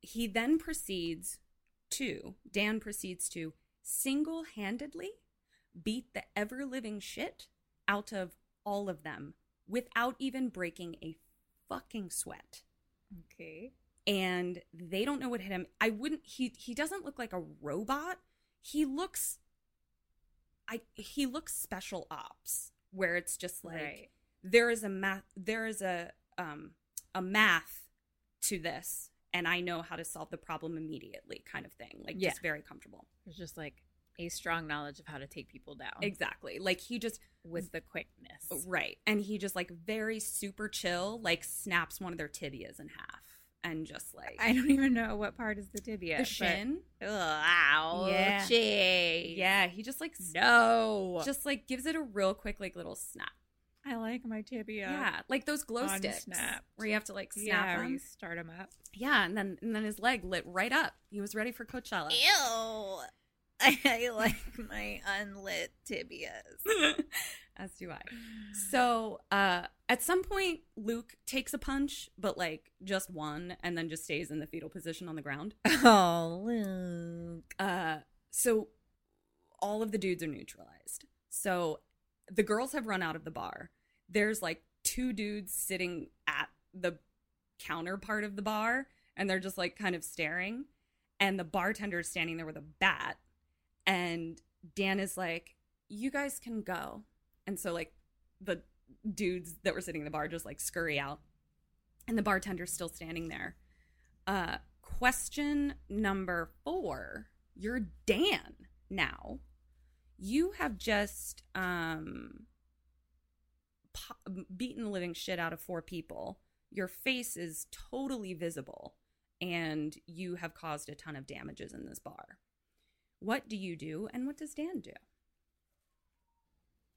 he then proceeds to Dan proceeds to single-handedly beat the ever-living shit out of all of them without even breaking a fucking sweat. okay. And they don't know what hit him. I wouldn't he he doesn't look like a robot. He looks I he looks special ops where it's just like Right. there is a math there is a um a math to this and I know how to solve the problem immediately kind of thing. Like Yeah. just very comfortable. It's just like a strong knowledge of how to take people down Exactly. Like he just with the quickness. right. And he just like very super chill like snaps one of their tibias in half and just like I don't even know what part is the tibia. the shin. Ugh, ow. Yeah. Yeah, he just like No. just like gives it a real quick like little snap. I like my tibia. Yeah, like those glow sticks snap. where you have to like snap Yeah, them. you start them up. Yeah, and then and then his leg lit right up. He was ready for Coachella. Ew. I like my unlit tibias. As do I. So uh at some point Luke takes a punch, but like just one, and then just stays in the fetal position on the ground. Oh, Luke. Uh so all of the dudes are neutralized. So the girls have run out of the bar. There's like two dudes sitting at the counter part of the bar and they're just like kind of staring and the bartender is standing there with a bat and Dan is like you guys can go. And so like the dudes that were sitting in the bar just like scurry out and the bartender's still standing there. Uh question number 4. You're Dan now. You have just um po- beaten the living shit out of four people. Your face is totally visible and you have caused a ton of damages in this bar. What do you do and what does Dan do?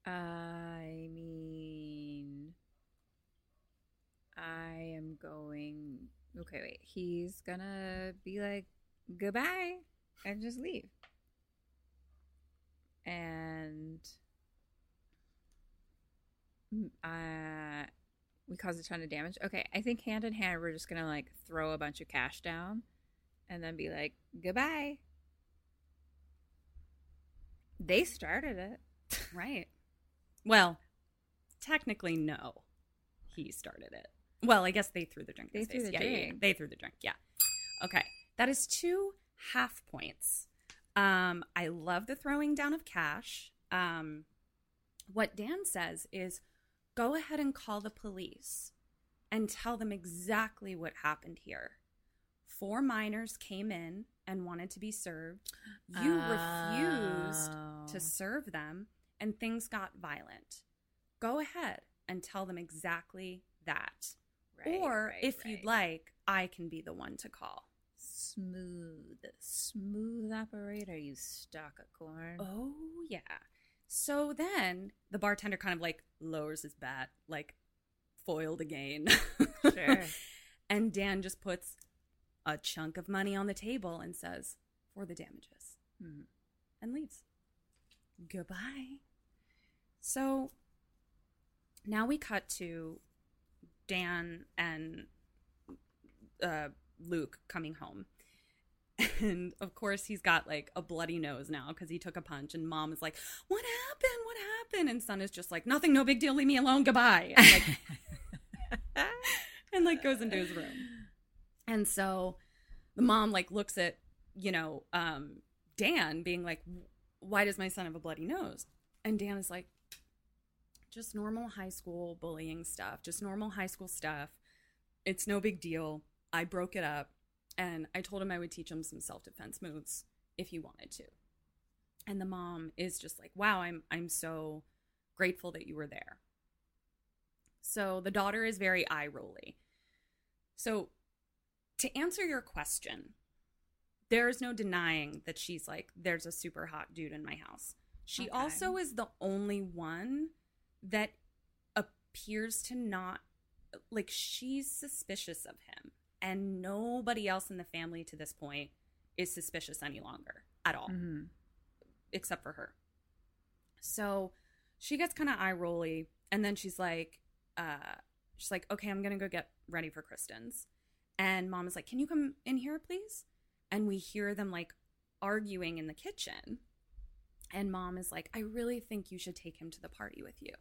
I mean, I am going. Okay, wait. He's gonna be like, goodbye, and just leave. And uh, we caused a ton of damage. Okay, I think hand in hand, we're just gonna like throw a bunch of cash down and then be like, goodbye. They started it. Right. Well, technically, no. He started it. Well, I guess they threw the drink. They threw face. the yeah, yeah, yeah. drink. They threw the drink. Yeah. Okay. That is two half points. Um, I love the throwing down of cash. Um, what Dan says is, go ahead and call the police and tell them exactly what happened here. Four minors came in and wanted to be served. You refused Oh. to serve them, and things got violent. Go ahead, and tell them exactly that. Right, or right, if you'd like, I can be the one to call. smooth, smooth operator, you stalk of corn. Oh, yeah. So then the bartender kind of like lowers his bat, like foiled again. Sure. and Dan just puts a chunk of money on the table and says, for the damages, Hmm. and leaves. Goodbye. So now we cut to Dan and uh, Luke coming home. And of course, he's got like a bloody nose now because he took a punch. And mom is like, What happened? What happened? And son is just like, Nothing, no big deal. Leave me alone. Goodbye. And like, and like goes into his room. And so the mom like looks at, you know, um, Dan being like, Why does my son have a bloody nose? And Dan is like, Just normal high school bullying stuff, just normal high school stuff. It's no big deal. I broke it up and I told him I would teach him some self-defense moves if he wanted to. And the mom is just like, "Wow, I'm I'm so grateful that you were there." So the daughter is very eye rolly. So to answer your question, there is no denying that she's like, there's a super hot dude in my house. She Okay. also is the only one that appears to not like she's suspicious of him and nobody else in the family to this point is suspicious any longer at all Mhm. except for her so she gets kind of eye rolly and then she's like uh she's like okay i'm gonna go get ready for kristen's and mom is like can you come in here please and we hear them like arguing in the kitchen and mom is like i really think you should take him to the party with you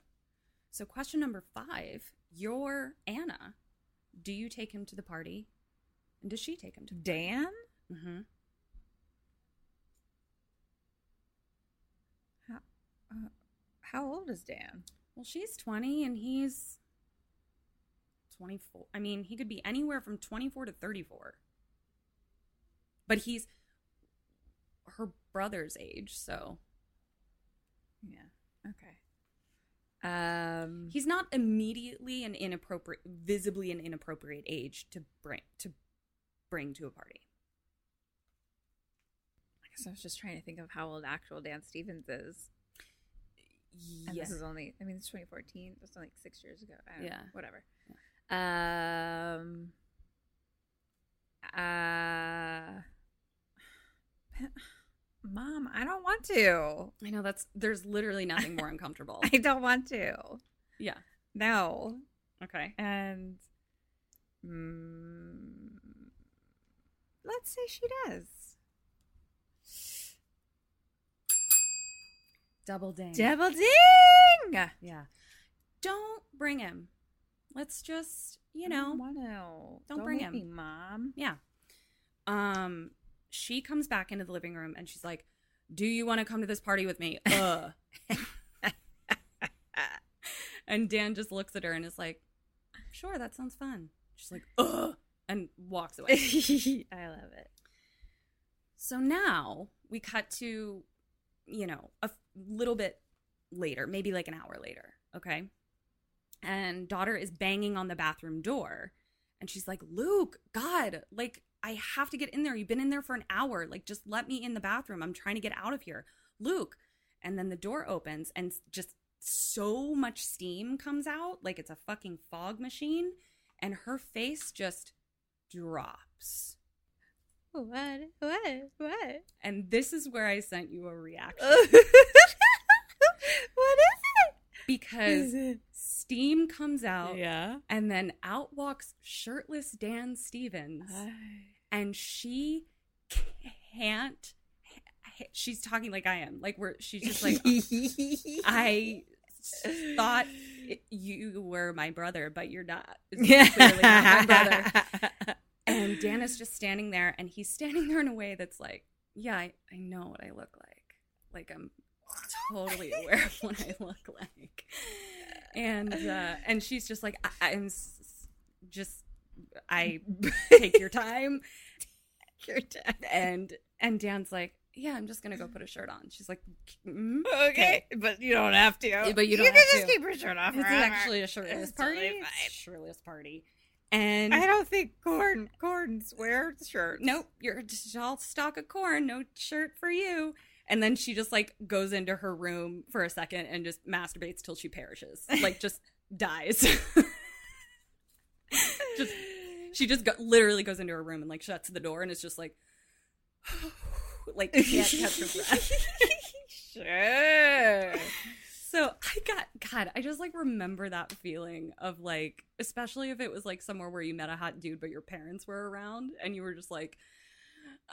so question number five you're anna do you take him to the party and does she take him to the Dan? mm-hmm. How, uh, how old is Dan? Well, she's 20 and he's 24. I mean, he could be anywhere from 24 to 34. But he's her brother's age, so Yeah. Okay. Um. he's not immediately an inappropriate visibly an inappropriate age to bring to bring to a party. I guess I was just trying to think of how old actual Dan Stevens is. And this is only, I mean, it's 2014. That's only like six years ago. I don't Yeah. Know, whatever. Um. Uh. Mom, I don't want to. I know that's there's literally nothing more uncomfortable. I don't want to. yeah. No. Okay. And mm, let's say she does. Double ding. Double ding! yeah. Don't bring him. Let's just, you know, don't to. don't bring him. me, Mom. Yeah. Um, she comes back into the living room and she's like, "Do you want to come to this party with me?" Uh. and Dan just looks at her and is like, "Sure, that sounds fun." She's like, "Ugh," and walks away. I love it. so now we cut to, you know, a little bit later, maybe like an hour later. Okay. And daughter is banging on the bathroom door. And she's like, Luke, God, like, I have to get in there. You've been in there for an hour. Like, just let me in the bathroom. I'm trying to get out of here. Luke. And then the door opens and just so much steam comes out. Like, it's a fucking fog machine. And her face just drops. What? What? What? And this is where I sent you a reaction. what is it? because steam comes out Yeah. and then out walks shirtless Dan Stevens. And she can't she's talking like I am like we're she's just like I thought you were my brother but you're not. Clearly not my brother. And Dan is just standing there and he's standing there in a way that's like yeah I, I know what I look like. Like I'm totally aware of what I look like and uh and she's just like I, I'm s- just I take your time Your dad. and and Dan's like yeah, I'm just gonna go put a shirt on. She's like, "Mm, Okay, but you don't have to. Yeah, but you don't You can have just to. keep your shirt off. It's forever. actually a shirtless party. totally It's shirtless party. And I don't think corn corns wear shirts. nope, you're just all stalk of corn, no shirt for you. And then she just like goes into her room for a second and just masturbates till she perishes, like just dies. just she just go, literally goes into her room and like shuts the door and it's just like like can't catch her breath. Sure. So I got God, I just like remember that feeling of like, especially if it was like somewhere where you met a hot dude but your parents were around and you were just like,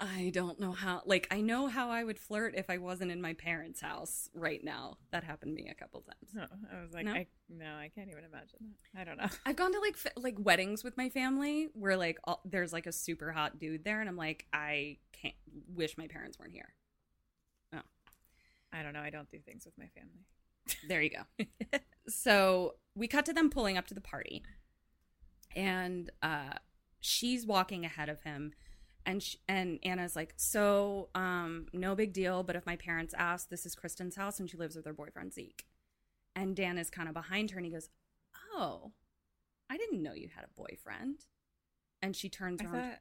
I don't know how like I know how I would flirt if I wasn't in my parents' house right now. That happened to me a couple times. No, I was like, No? I no, I can't even imagine that. I don't know. I've gone to like f- like weddings with my family where like all, there's like a super hot dude there and I'm like I can't wish my parents weren't here. Oh. I don't know. I don't do things with my family. There you go. so we cut to them pulling up to the party, and uh, she's walking ahead of him, and sh- and Anna's like, "So, um, no big deal, but if my parents ask, this is Kristen's house, and she lives with her boyfriend Zeke." And Dan is kind of behind her, and he goes, "Oh, I didn't know you had a boyfriend." And she turns I around. thought,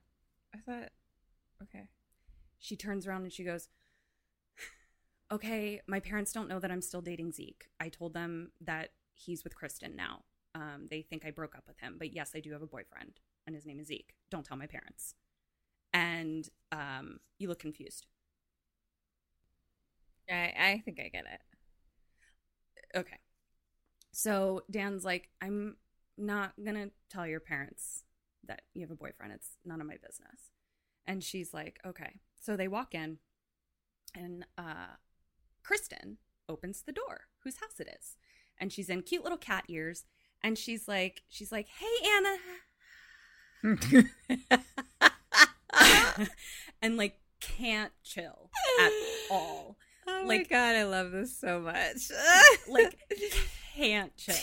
I thought, okay. she turns around and she goes, Okay, my parents don't know that I'm still dating Zeke. I told them that he's with Kristen now. Um, they think I broke up with him, but yes, I do have a boyfriend, and his name is Zeke. Don't tell my parents. And um, you look confused. I I think I get it. Okay. So Dan's like, I'm not gonna tell your parents that you have a boyfriend. It's none of my business. And she's like, okay. So they walk in, and uh, Kristen opens the door, whose house it is, and she's in cute little cat ears, and she's like, she's like, hey Anna, and like can't chill at all. Oh Like- my god, I love this so much. like can't chill.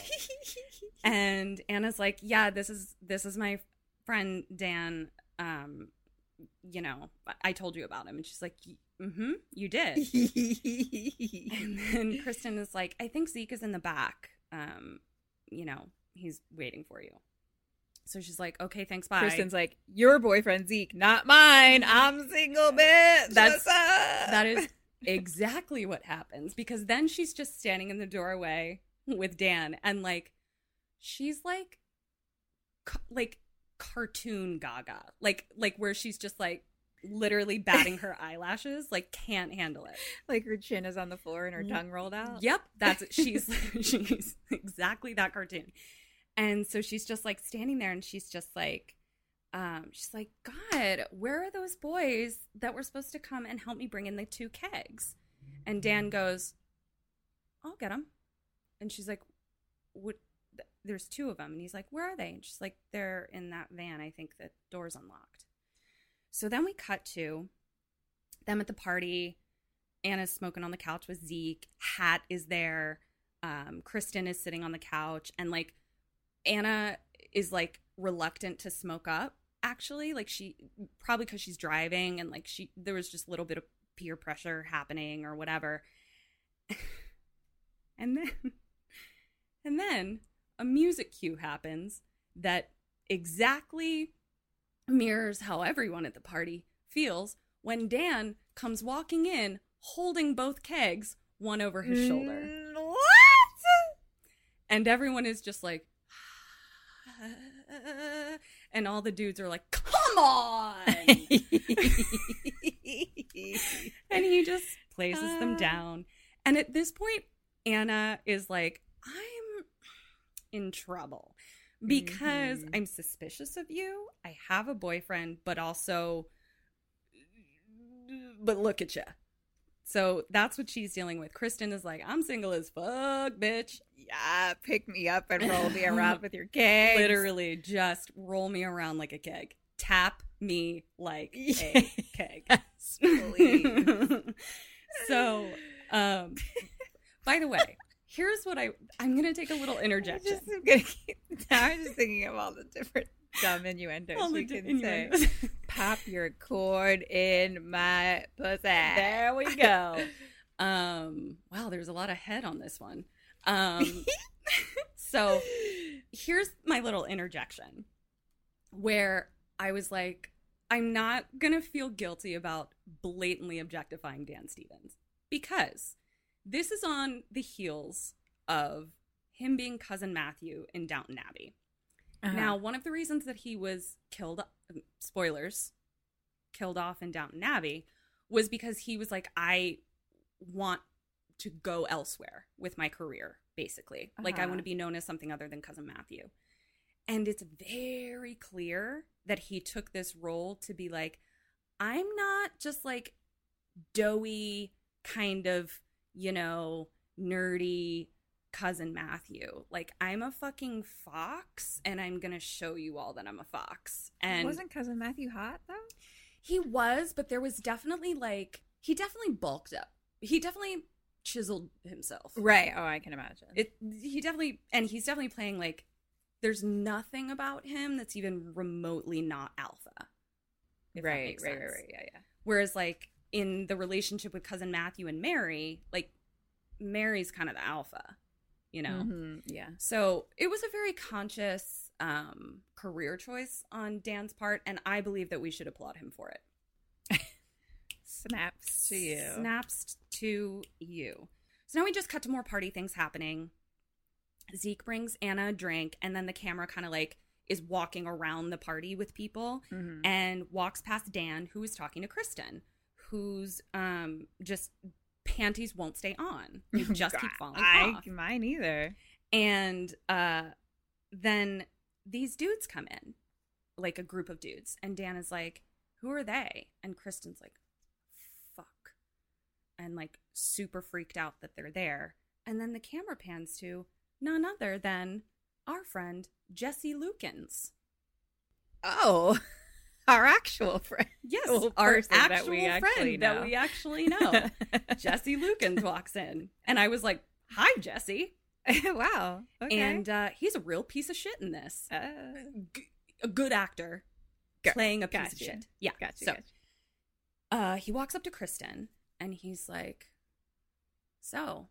And Anna's like, "Yeah, this is this is my friend Dan. Um, you know, I- told you about him." And she's like, "Mm-hmm, you did." and then Kristen is like, "I think Zeke is in the back. Um, you know, he's waiting for you." So she's like, "Okay, thanks, bye." Kristen's like, your boyfriend Zeke, not mine. I'm single, bitch. That's- that is exactly what happens because then she's just standing in the doorway with Dan and like she's like ca- like cartoon gaga like like where she's just like literally batting her eyelashes like can't handle it like her chin is on the floor and her tongue rolled out. yep that's she's she's exactly that cartoon and so she's just like standing there and she's just like um she's like god where are those boys that were supposed to come and help me bring in the two kegs? And dan goes i'll get them and she's like what there's two of them and he's like where are they? And she's like they're in that van i think the door's unlocked. So then we cut to them at the party. Anna's smoking on the couch with zeke. Hat is there. Um, kristen is sitting on the couch. And like anna is like reluctant to smoke up actually like she probably because she's driving and like she there was just a little bit of peer pressure happening or whatever and then and then a music cue happens that exactly mirrors how everyone at the party feels when Dan comes walking in holding both kegs, one over his shoulder. What? And everyone is just like, and all the dudes are like, come on. and he just places them down. And at this point, Anna is like, I'm in trouble because Mhm. I'm suspicious of you. I have a boyfriend, but also, but look at you. So that's what she's dealing with. Kristen is like, I'm single as fuck, bitch. yeah, pick me up and roll me around with your kegs. Literally, just roll me around like a keg. Tap me like a keg. Please. so, um, by the way, here's what I I'm gonna take a little interjection. just am gonna keep, now I'm just thinking of all the different dumb innuendos All d- can say. Pop your cord in my pussy. There we go. um, wow, there's a lot of head on this one. Um, so here's my little interjection where I was like, I'm not gonna feel guilty about blatantly objectifying Dan Stevens because this is on the heels of him being cousin Matthew in Downton Abbey. Uh-huh. Now, one of the reasons that he was killed, spoilers, killed off in Downton Abbey was because he was like, I want to go elsewhere with my career, basically. Like, I Uh-huh. want to be known as something other than Cousin Matthew. And it's very clear that he took this role to be like, I'm not just like doughy, kind of, you know, nerdy cousin Matthew. Like, I'm a fucking fox and I'm going to show you all that I'm a fox. And wasn't cousin Matthew hot though? he was, but there was definitely like, he definitely bulked up. He definitely chiseled himself. Right. Oh, I can imagine. It he definitely and he's definitely playing like there's nothing about him that's even remotely not alpha. right, right, right, right. Yeah, yeah. Whereas like in the relationship with cousin Matthew and Mary, like Mary's kind of the alpha, you know. Mhm, Yeah. So it was a very conscious um, career choice on Dan's part, and I believe that we should applaud him for it. Snaps to you. Snaps to you. So now we just cut to more party things happening. Zeke brings Anna a drink, and then the camera kind of like is walking around the party with people Mhm. and walks past Dan, who is talking to Kristen, who's um just panties won't stay on. They just keep falling I, off. Mine either. And uh then these dudes come in, like a group of dudes, and Dan is like, "Who are they?" And Kristen's like, "Fuck," and like super freaked out that they're there. And then the camera pans to none other than our friend Jesse Lukens. Oh, our actual friend. Yes, our actual we friend actually that we actually know. Jesse Lukens walks in, and I was like, "Hi, Jesse." wow. Okay. And uh, he's a real piece of shit in this. uh, G- a good actor playing a piece of shit. Yeah. gotcha. So gotcha. uh, he walks up to Kristen and he's like, So,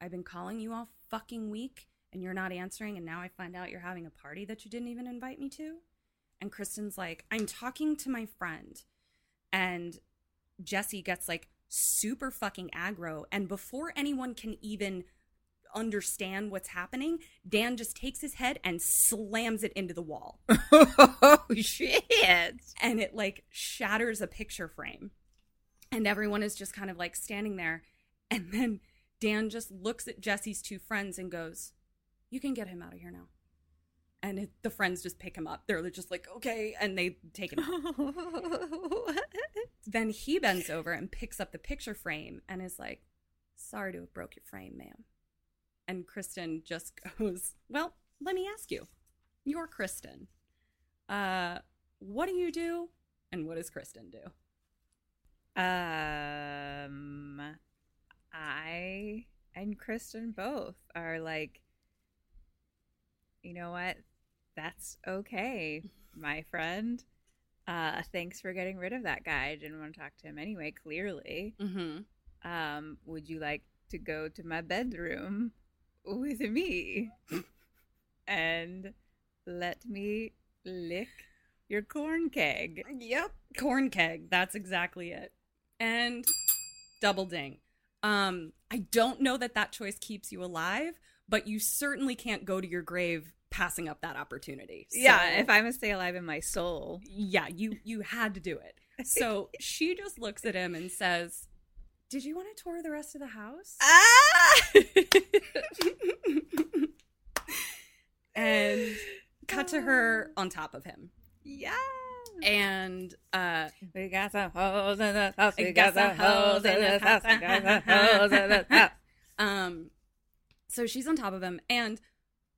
I've been calling you all fucking week and you're not answering, and now I find out you're having a party that you didn't even invite me to. And Kristen's like, I'm talking to my friend. And Jesse gets like super fucking aggro. And before anyone can even understand what's happening, Dan just takes his head and slams it into the wall. oh shit! and it like shatters a picture frame. And everyone is just kind of like standing there. And then Dan just looks at Jesse's two friends and goes, You can get him out of here now. And it, the friends just pick him up. They're just like, Okay. And they take him then he bends over and picks up the picture frame and is like, Sorry to have broke your frame, ma'am. And Kristen just goes, Well, let me ask you. You're Kristen. Uh, what do you do? And what does Kristen do? Um, I and Kristen both are like, you know what? That's okay, my friend. Uh, thanks for getting rid of that guy. I didn't want to talk to him anyway. Clearly, Mm-hmm. um, would you like to go to my bedroom with me and let me lick your corn keg? Yep. Corn keg. That's exactly it. And double ding. Um, I don't know that that choice keeps you alive, but you certainly can't go to your grave passing up that opportunity. Yeah, if I'm gonna stay alive in my soul. yeah, you you had to do it. So she just looks at him and says, "Did you want to tour the rest of the house?" Ah! and cut to her on top of him. yeah. And uh We got some hoes in the house. We got got some hoes in the house. We got some hoes in the house. um so she's on top of him and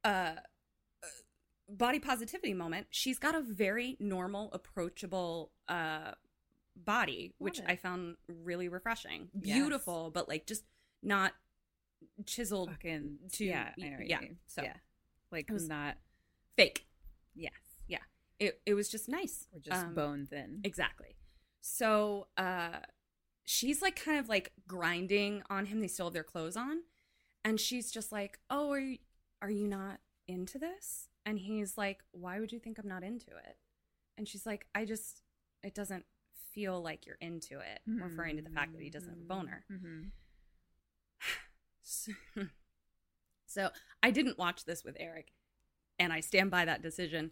uh body positivity moment she's got a very normal approachable uh body which it. i found really refreshing Yes. beautiful but like just not chiseled Fucking to- yeah, yeah, so- yeah, like It was- not fake yes. yeah it it was just nice. Or just Um, bone thin. Exactly. So uh she's like kind of like grinding on him. They still have their clothes on. And she's just like, Oh, are you are you not into this? And he's like, Why would you think I'm not into it? And she's like, I just it doesn't feel like you're into it, referring to the fact that he doesn't have a boner. Mm-hmm. So, so I didn't watch this with Eric, and I stand by that decision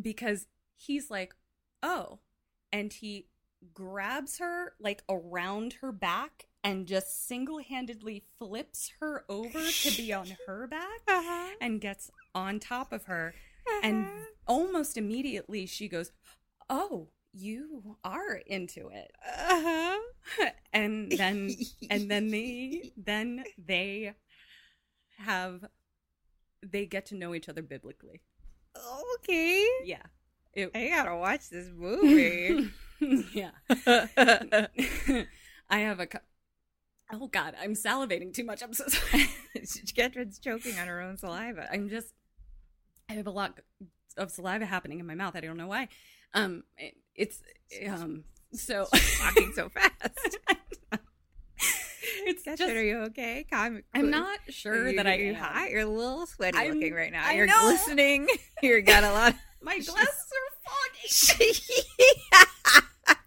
because he's like, oh, and he grabs her like around her back and just single handedly flips her over to be on her back and gets on top of her. And almost immediately she goes, oh, you are into it Uh-huh. and then and then they then they have they get to know each other biblically Okay. yeah it, I gotta watch this movie. yeah i have a oh god i'm salivating too much i'm so sorry Catherine's choking on her own saliva. i'm just i have a lot of saliva happening in my mouth i don't know why um it, it's um so talking so fast. it's just are you okay? Calm, i'm not sure you, that i you am. hot? You're a little sweaty I'm- looking right now. I You're know. glistening. You're got a lot. my glasses are fogging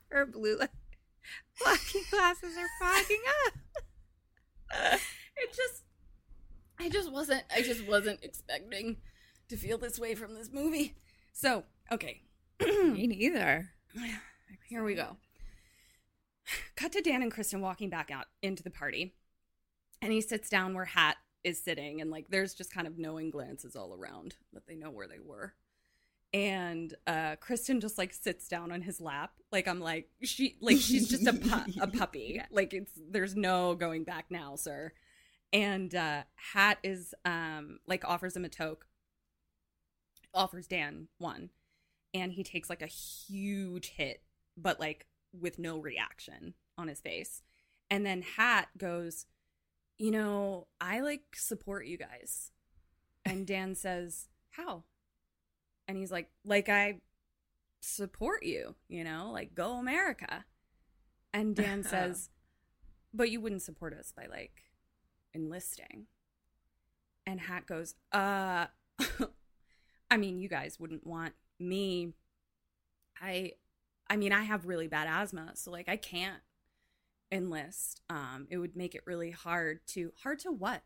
her blue blocking glasses are fogging up. it just I just wasn't I just wasn't expecting to feel this way from this movie. So, okay. Me neither. Here we go. Cut to Dan and Kristen walking back out into the party. And he sits down where Hat is sitting and like there's just kind of knowing glances all around that they know where they were. And uh Kristen just like sits down on his lap. Like I'm like she like she's just a pu- a puppy. Like it's there's no going back now, sir. And uh Hat is um like offers him a toke. Offers Dan one and he takes like a huge hit, but like with no reaction on his face. And then Hat goes, You know, I like support you guys. And Dan says, How? And he's like, Like I support you, you know, like go America. And Dan says, But you wouldn't support us by like enlisting. And Hat goes, Uh, I mean, you guys wouldn't want me. I i mean i have really bad asthma so like i can't enlist. Um it would make it really hard to hard to what?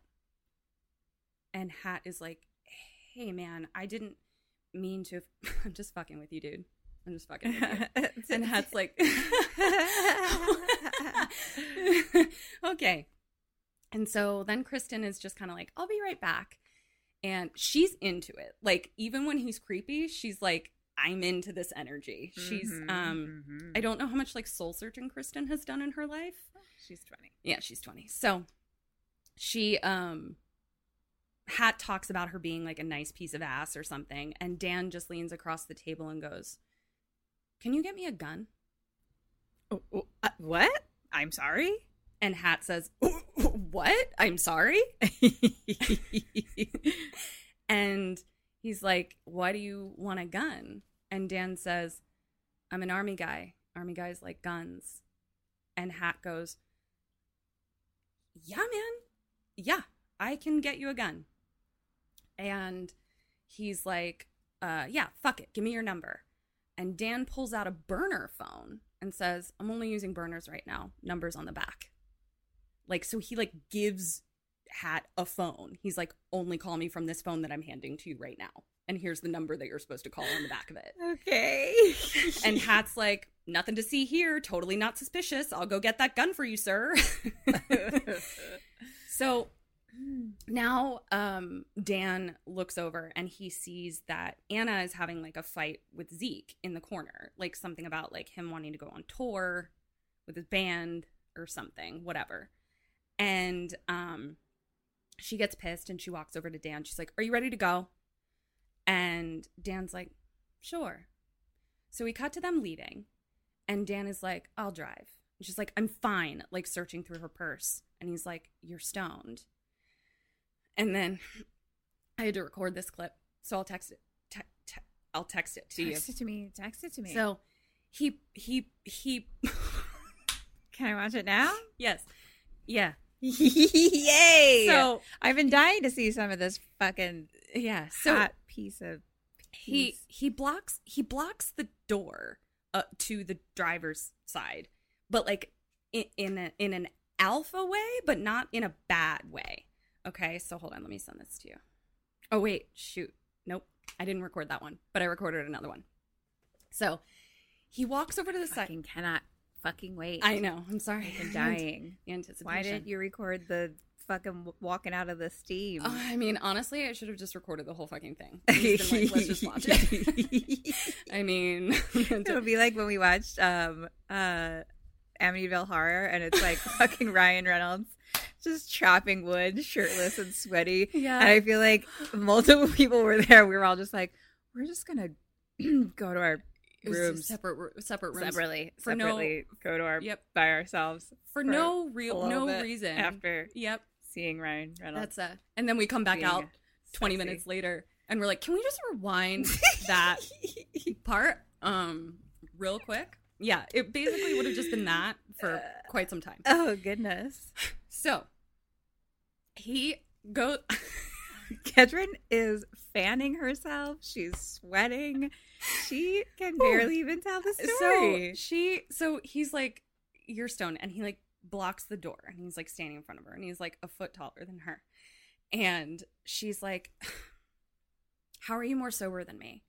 And hat is like hey man i didn't mean to i'm just fucking with you dude. I'm just fucking with you. And hat's like okay. And so then kristen is just kind of like i'll be right back and she's into it like even when he's creepy she's like i'm into this energy she's Mhm, um mhm. i don't know how much like soul searching kristen has done in her life She's 20. yeah she's 20 so she um hat talks about her being like a nice piece of ass or something and dan just leans across the table and goes can you get me a gun Oh, oh, uh, what? I'm sorry? And hat says what i'm sorry and he's like, Why do you want a gun? And Dan says, I'm an army guy. Army guys like guns. And Hat goes, Yeah, man. Yeah, I can get you a gun. And he's like, uh, Yeah, fuck it. Give me your number. And Dan pulls out a burner phone and says, I'm only using burners right now. Numbers on the back. Like, so he like gives Hat a phone. He's like, only call me from this phone that I'm handing to you right now. And here's the number that you're supposed to call on the back of it. Okay. And Hat's like, nothing to see here. Totally not suspicious. I'll go get that gun for you, sir. so now um, Dan looks over and he sees that Anna is having like a fight with Zeke in the corner. Like something about like him wanting to go on tour with his band or something, whatever. And um, she gets pissed and she walks over to Dan. She's like, Are you ready to go? And Dan's like, Sure. So we cut to them leaving, and Dan is like, I'll drive. And she's like, I'm fine, like searching through her purse. And he's like, You're stoned. And then I had to record this clip, so I'll text it. Te- te- I'll text it to Text you. Text it to me. Text it to me. So he he he. can I watch it now? yes, yeah. Yay! So I've been dying to see some of this fucking yeah. So hot piece of. he piece. he blocks he blocks the door uh, to the driver's side, but like in in, a, in an alpha way, but not in a bad way. Okay, so hold on, let me send this to you. Oh wait, shoot, nope, I didn't record that one, but I recorded another one. So he walks over to the side. cannot fucking wait. I know. I'm sorry. I'm dying. Anticipation. Why didn't you record the fucking walking out of the steam? Uh, I mean, honestly, I should have just recorded the whole fucking thing. Been like, Let's just watch it. I mean, it would be like when we watched um uh Amityville Horror and it's like fucking Ryan Reynolds just chopping wood, shirtless and sweaty. Yeah. And I feel like multiple people were there. We were all just like, we're just gonna go to our rooms separate separate rooms separately. For no- separately go to our Yep. by ourselves for for no real no reason. after Yep, seeing Ryan Reynolds. that's uh And then we come back out 20 sexy. minutes later and we're like, "Can we just rewind that part um real quick?" Yeah, it basically would have just been that for quite some time. Oh goodness. So, he go Kedrin is fanning herself. She's sweating. She can barely even tell the story. So she, so he's like, "You're stoned," and he like blocks the door, and he's like standing in front of her, and he's like a foot taller than her, and she's like, "How are you more sober than me?"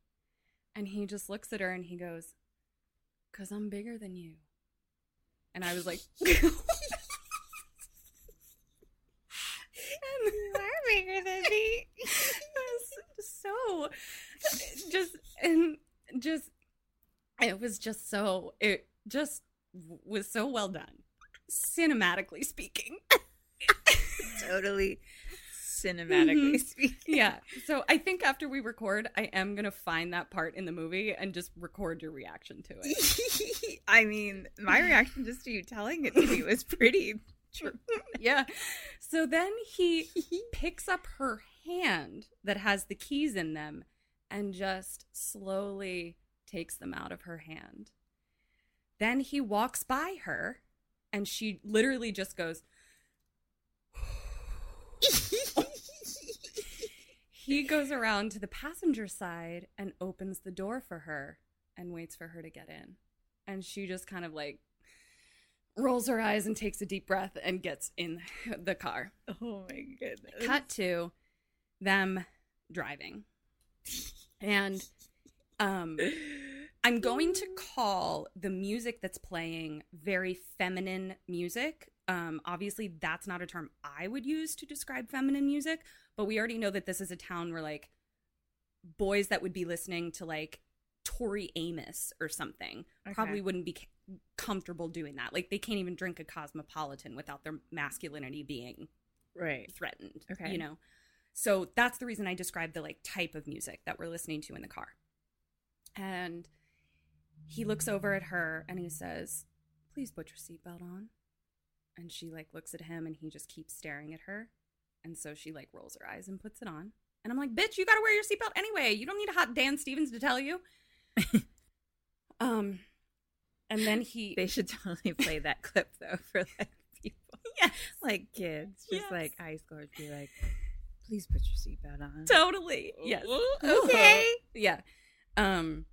And he just looks at her and he goes, "Cause I'm bigger than you," and I was like. and bigger than me. so just and just it was just so it just was so well done cinematically speaking totally cinematically Mhm. speaking. yeah so i think after we record i am gonna find that part in the movie and just record your reaction to it I mean, my reaction just to you telling it to me was pretty true. yeah so then he picks up her hand that has the keys in them and just slowly takes them out of her hand. Then he walks by her and she literally just goes, he goes around to the passenger side and opens the door for her and waits for her to get in. And she just kind of like rolls her eyes and takes a deep breath and gets in the car. Oh my goodness. Cut to them driving. And um I'm going to call the music that's playing very feminine music. Um obviously that's not a term I would use to describe feminine music, but we already know that this is a town where like boys that would be listening to like Tori Amos or something Okay. probably wouldn't be comfortable doing that. Like they can't even drink a cosmopolitan without their masculinity being Right. threatened. Okay. You know? So that's the reason I described the like type of music that we're listening to in the car. And he looks over at her and he says, Please put your seatbelt on. And she like looks at him and he just keeps staring at her. And so she like rolls her eyes and puts it on. And I'm like, bitch, you gotta wear your seatbelt anyway. You don't need a hot Dan Stevens to tell you. um and then he They should totally play that clip though for like people. Yes. Like kids. Just Yes. like high schoolers be like, please put your seatbelt on. totally yes Okay. yeah um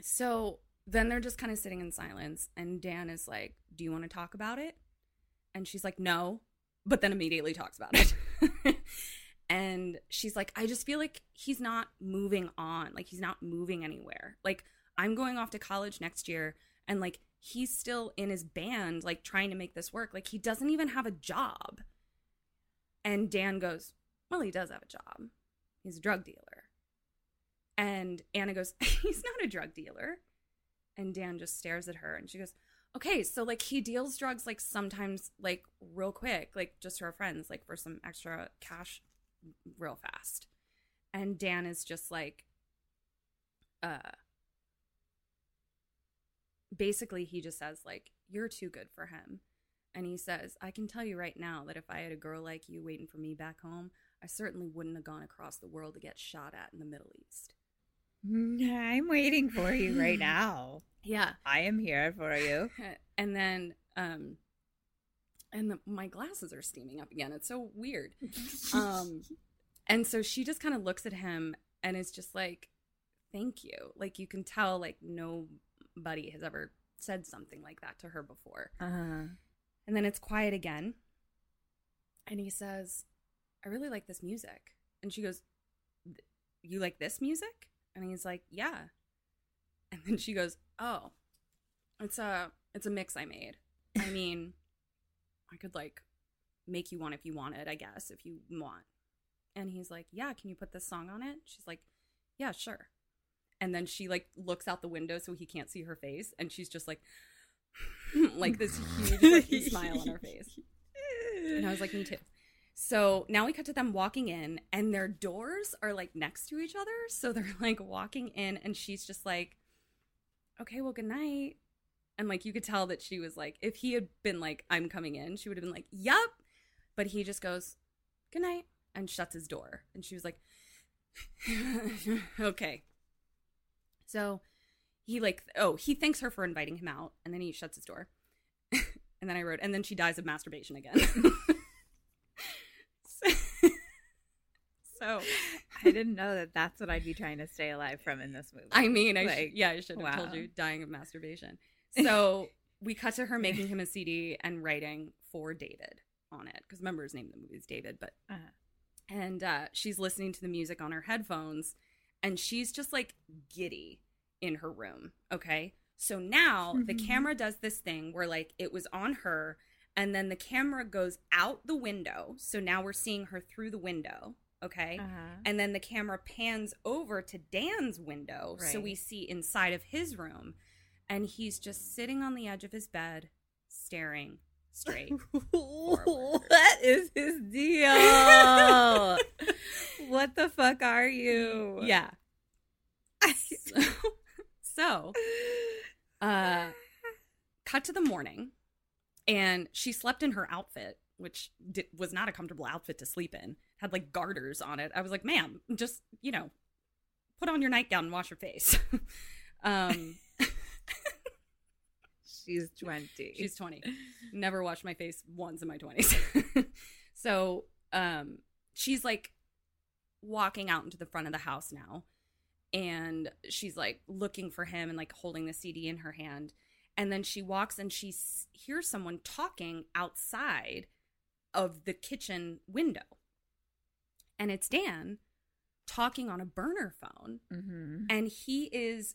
so then they're just kind of sitting in silence and dan is like do you want to talk about it and she's like no but then immediately talks about it and she's like i just feel like he's not moving on. Like he's not moving anywhere. Like i'm going off to college next year and like he's still in his band like trying to make this work. Like he doesn't even have a job. And dan goes well he does have a job. He's a drug dealer. And anna goes he's not a drug dealer. And dan just stares at her and she goes okay so like he deals drugs like sometimes like real quick like just to our friends like for some extra cash real fast and dan is just like uh basically he just says like you're too good for him and he says i can tell you right now that if i had a girl like you waiting for me back home i certainly wouldn't have gone across the world to get shot at in the middle east I'm waiting for you right now. Yeah. I am here for you. And then, um, and the, my glasses are steaming up again. It's so weird. Um, and so she just kind of looks at him and is just like, thank you. Like, you can tell, like, nobody has ever said something like that to her before. Uh-huh. And then it's quiet again. And he says, I really like this music. And she goes, You like this music? And he's like, Yeah. And then she goes, Oh, it's a it's a mix I made. I mean, I could like make you one if you wanted, I guess, if you want. And he's like, Yeah, can you put this song on it? She's like, Yeah, sure. And then she like looks out the window so he can't see her face, and she's just like like this huge like, smile on her face. And I was like, me too. So now we cut to them walking in, and their doors are like next to each other. So they're like walking in, and she's just like, okay, well, good night. And like, you could tell that she was like, if he had been like, I'm coming in, she would have been like, Yep. But he just goes, good night, and shuts his door. And she was like, okay. So he like, oh, he thanks her for inviting him out, and then he shuts his door. and then I wrote, and then she dies of masturbation again. so I didn't know that that's what I'd be trying to stay alive from in this movie. I mean, I sh- yeah, I should have told you dying of masturbation. So we cut to her making him a CD and writing for David on it because remember his name in the movie is David, but Uh-huh. and uh, she's listening to the music on her headphones and she's just like giddy in her room. Okay, so now the Mhm. camera does this thing where like it was on her. And then the camera goes out the window. So now we're seeing her through the window. Okay. Uh-huh. And then the camera pans over to Dan's window. So we see inside of his room. And he's just sitting on the edge of his bed, staring straight. what is his deal? what the fuck are you? yeah. So, so uh, cut to the morning. And she slept in her outfit, which was not a comfortable outfit to sleep in. Had like garters on it. I was like, ma'am, just, you know, put on your nightgown and wash your face. um, She's 20. She's 20. Never washed my face once in my 20s. so, um, she's like walking out into the front of the house now. And she's like looking for him and like holding the CD in her hand. And then she walks and she hears someone talking outside of the kitchen window. And it's Dan talking on a burner phone Mm-hmm. and he is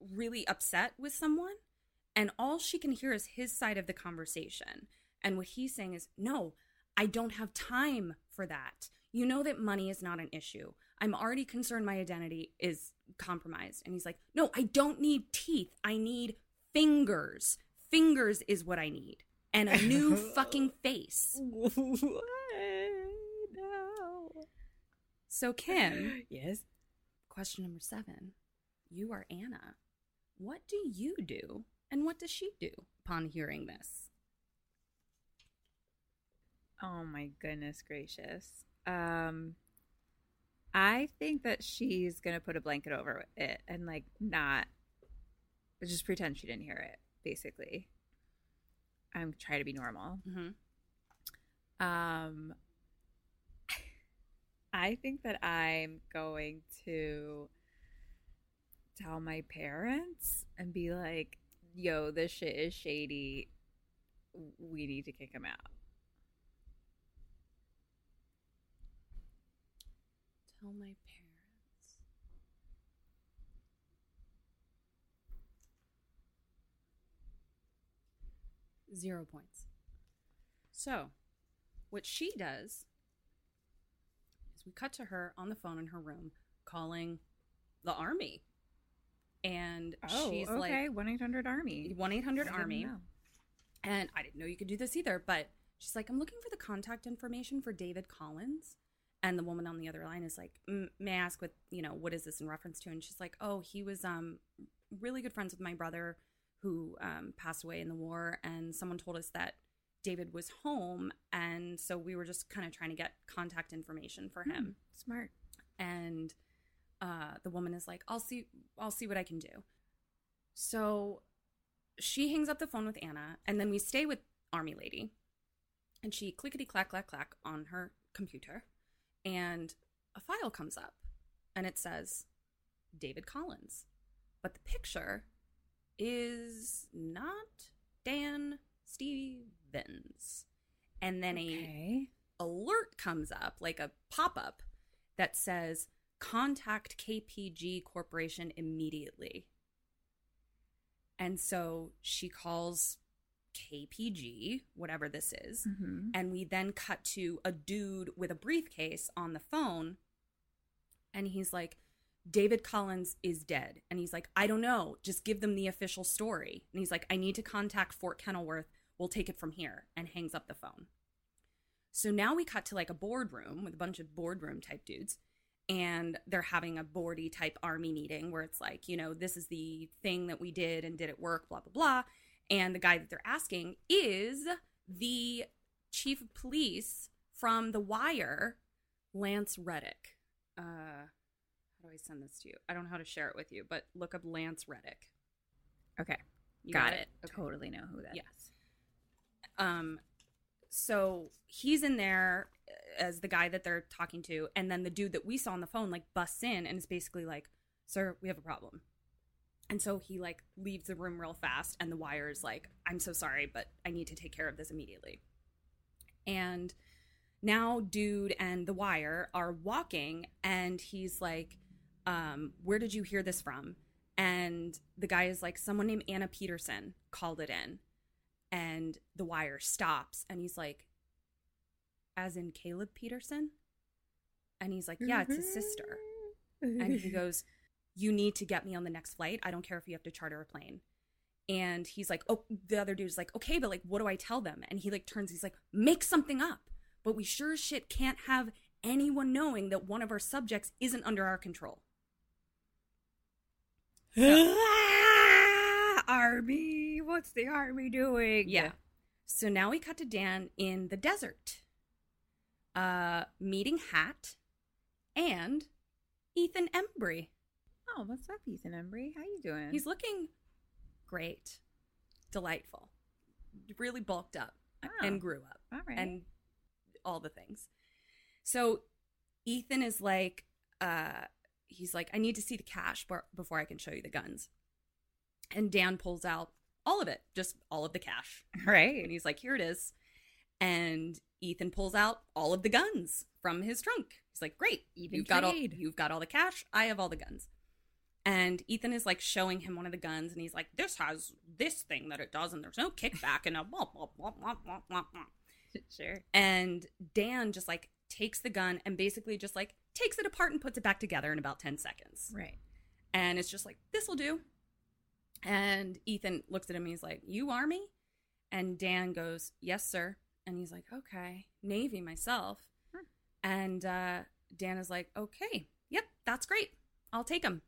really upset with someone and all she can hear is his side of the conversation and what he's saying is no i don't have time for that you know that money is not an issue i'm already concerned my identity is compromised and he's like no i don't need teeth i need fingers fingers is what i need and a new fucking face what? No. so kim Yes. Question number seven. You are Anna. What do you do and what does she do upon hearing this? Oh my goodness gracious. Um I think that she's going to put a blanket over it and like not just pretend she didn't hear it basically. I'm trying to be normal. Mm-hmm. Um I think that I'm going to tell my parents and be like, "Yo, this shit is shady. We need to kick him out." Tell my parents. Zero points. So, what she does is we cut to her on the phone in her room calling the army. And she's Oh, okay. like, One eight hundred army. 1 800 Army. And I didn't know you could do this either, but she's like, I'm looking for the contact information for David Collins. And the woman on the other line is like, May I ask what, you know, what is this in reference to? And she's like, Oh, he was um really good friends with my brother who um, passed away in the war. And someone told us that David was home. And so we were just kind of trying to get contact information for him Smart. and uh, the woman is like, "I'll see, I'll see what I can do." So she hangs up the phone with Anna, and then we stay with Army Lady, and she clickety clack clack clack on her computer, and a file comes up, and it says David Collins, but the picture is not Dan Stevens, and then Okay. a alert comes up, like a pop up that says contact KPG Corporation immediately. And so she calls KPG, whatever this is. Mhm. And we then cut to a dude with a briefcase on the phone. And he's like, David Collins is dead. And he's like, I don't know. Just give them the official story. And he's like, I need to contact Fort Kenilworth. We'll take it from here. And hangs up the phone. So now we cut to like a boardroom with a bunch of boardroom type dudes. And they're having a boardy type army meeting where it's like, you know, this is the thing that we did and did it work, blah, blah, blah. And the guy that they're asking is the chief of police from The Wire, Lance Reddick. Uh, how do I send this to you? I don't know how to share it with you, but look up Lance Reddick. Okay. You got, it. Okay. Totally know who that is. Yes. Um, so he's in there as the guy that they're talking to, and then the dude that we saw on the phone like busts in and is basically like, "Sir, we have a problem." And so he like leaves the room real fast, and the wire is like, "I'm so sorry, but I need to take care of this immediately." And now, dude and the wire are walking, and he's like, um, "Where did you hear this from?" And the guy is like, "Someone named Anna Peterson called it in." and the wire stops and he's like as in caleb peterson. And he's like yeah it's his sister. And he mm-hmm. goes you need to get me on the next flight. I don't care if you have to charter a plane. And he's like oh the other dude's like okay but like what do i tell them? And he like turns he's like make something up. But we sure as shit can't have anyone knowing that one of our subjects isn't under our control. Army. What's the army doing? Yeah. So now we cut to Dan in the desert, uh, meeting Hat and Ethan Embry. Oh, what's up, Ethan Embry? How you doing? He's looking great, delightful, really bulked up Oh. and grew up all right. and all the things. So Ethan is like, uh, he's like, I need to see the cash bar- before I can show you the guns. And Dan pulls out all of it, just all of the cash. right. And he's like, here it is. And Ethan pulls out all of the guns from his trunk. He's like, great. Even you've got all you've got all the cash. I have all the guns. And Ethan is like showing him one of the guns, and he's like, "This has this thing that it does, and there's no kickback." And a blah, blah, blah, blah, blah, blah. sure. and Dan just like takes the gun and basically just like takes it apart and puts it back together in about ten seconds. Right. And it's just like, this will do. And Ethan looks at him and he's like, You are me," And Dan goes, Yes, sir. And he's like, Okay, Navy myself. Hmm. And uh, Dan is like, Okay, yep, that's great. I'll take him.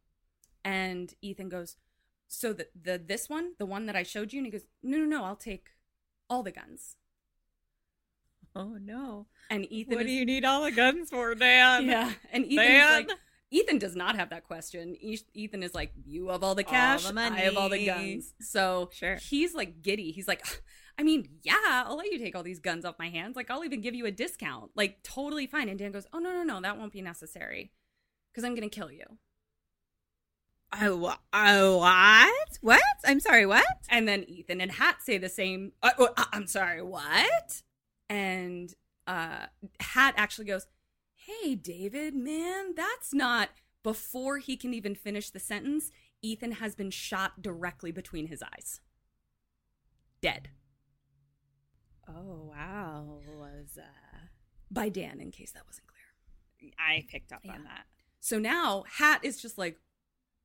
And Ethan goes, So the, the this one, the one that I showed you? And he goes, No, no, no, I'll take all the guns. Oh no. And Ethan what is, do you need all the guns for, Dan? Yeah. And Ethan Dan? like, Ethan does not have that question. Ethan is like, you have all the All cash, the I have all the guns. So Sure. he's like giddy. He's like, I mean, yeah, I'll let you take all these guns off my hands. Like, I'll even give you a discount. Like, totally fine. And Dan goes, Oh no, no, no, that won't be necessary because I'm gonna kill you. Oh, oh, what? What? I'm sorry, what? And then Ethan and Hat say the same. Uh, uh, I'm sorry, what? And uh, Hat actually goes, "Hey, David, man, that's not." Before he can even finish the sentence, Ethan has been shot directly between his eyes. Dead Oh, wow. Was uh by Dan, in case that wasn't clear. I picked up Yeah. on that. So now Hat is just like,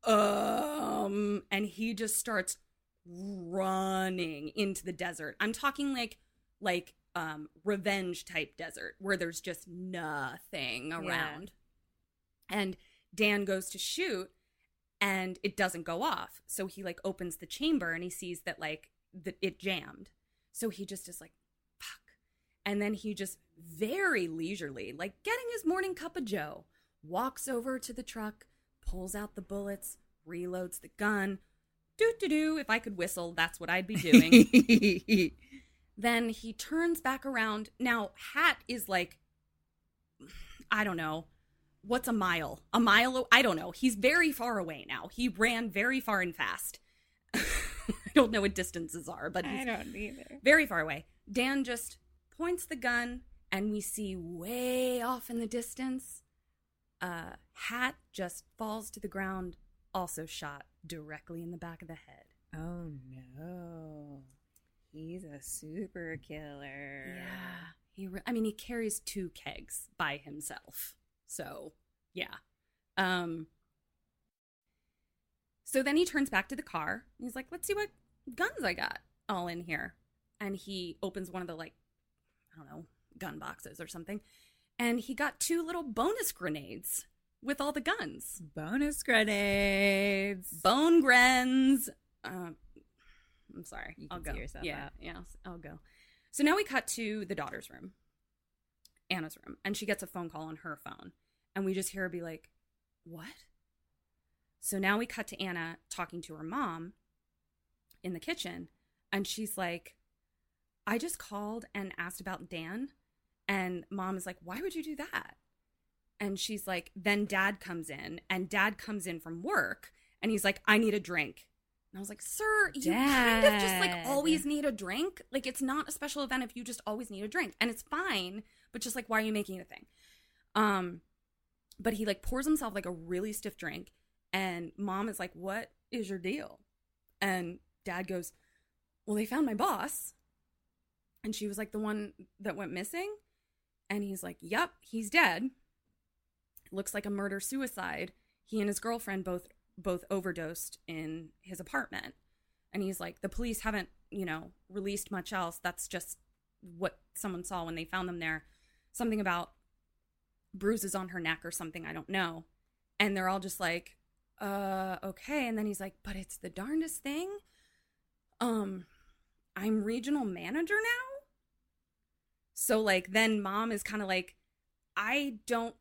um, and he just starts running into the desert. I'm talking like, like, um, revenge type desert where there's just nothing around. And Dan goes to shoot and it doesn't go off. So he like opens the chamber and he sees that like that it jammed. So he just is like. And then he just very leisurely, like getting his morning cup of joe, walks over to the truck, pulls out the bullets, reloads the gun. Doo doo doo. If I could whistle, that's what I'd be doing. then he turns back around. Now, Hat is like, I don't know. What's a mile? A mile? o- I don't know. He's very far away now. He ran very far and fast. I don't know what distances are, but he's I don't either. very far away. Dan just points the gun, and we see way off in the distance. a Hat just falls to the ground, also shot directly in the back of the head. Oh no. He's a super killer. Yeah, he. Re- I mean, he carries two kegs by himself. So, yeah. Um. So then he turns back to the car. And he's like, "Let's see what guns I got all in here." And he opens one of the like, don't know, gun boxes or something, and he got two little bonus grenades with all the guns. Bonus grenades. Bone grens. Um, I'm sorry. You I'll go. see yourself yeah, out. yeah, I'll go. So now we cut to the daughter's room, Anna's room, and she gets a phone call on her phone, and we just hear her be like, "What?" So now we cut to Anna talking to her mom in the kitchen, and she's like, "I just called and asked about Dan," and mom is like, "Why would you do that?" And she's like, then dad comes in, and dad comes in from work, and he's like, I need a drink. And I was like, sir, you kind of just like always need a drink. Like, it's not a special event if you just always need a drink. And it's fine, but just like, why are you making it a thing? Um, but he like pours himself like a really stiff drink, and mom is like, What is your deal? And dad goes, Well, they found my boss. And she was like, The one that went missing? And he's like, Yep, he's dead looks like a murder suicide. He and his girlfriend both both overdosed in his apartment. And he's like, the police haven't, you know, released much else. That's just what someone saw when they found them there. Something about bruises on her neck or something, I don't know. And they're all just like, uh, okay. And then he's like, but it's the darndest thing. Um, I'm regional manager now. So like then mom is kind of like, I don't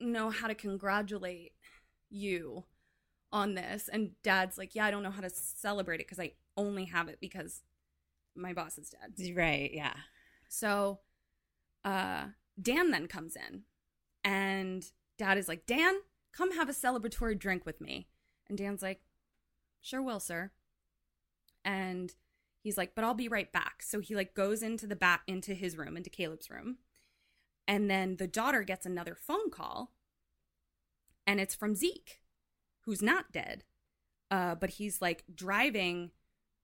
know how to congratulate you on this. And dad's like, yeah, I don't know how to celebrate it because I only have it because my boss is dead. Right, yeah. So uh Dan then comes in and dad is like, Dan, come have a celebratory drink with me. And Dan's like, sure will, sir. And he's like, but I'll be right back. So he like goes into the bat into his room, into Caleb's room. And then the daughter gets another phone call. And it's from Zeke, who's not dead. Uh, but he's like driving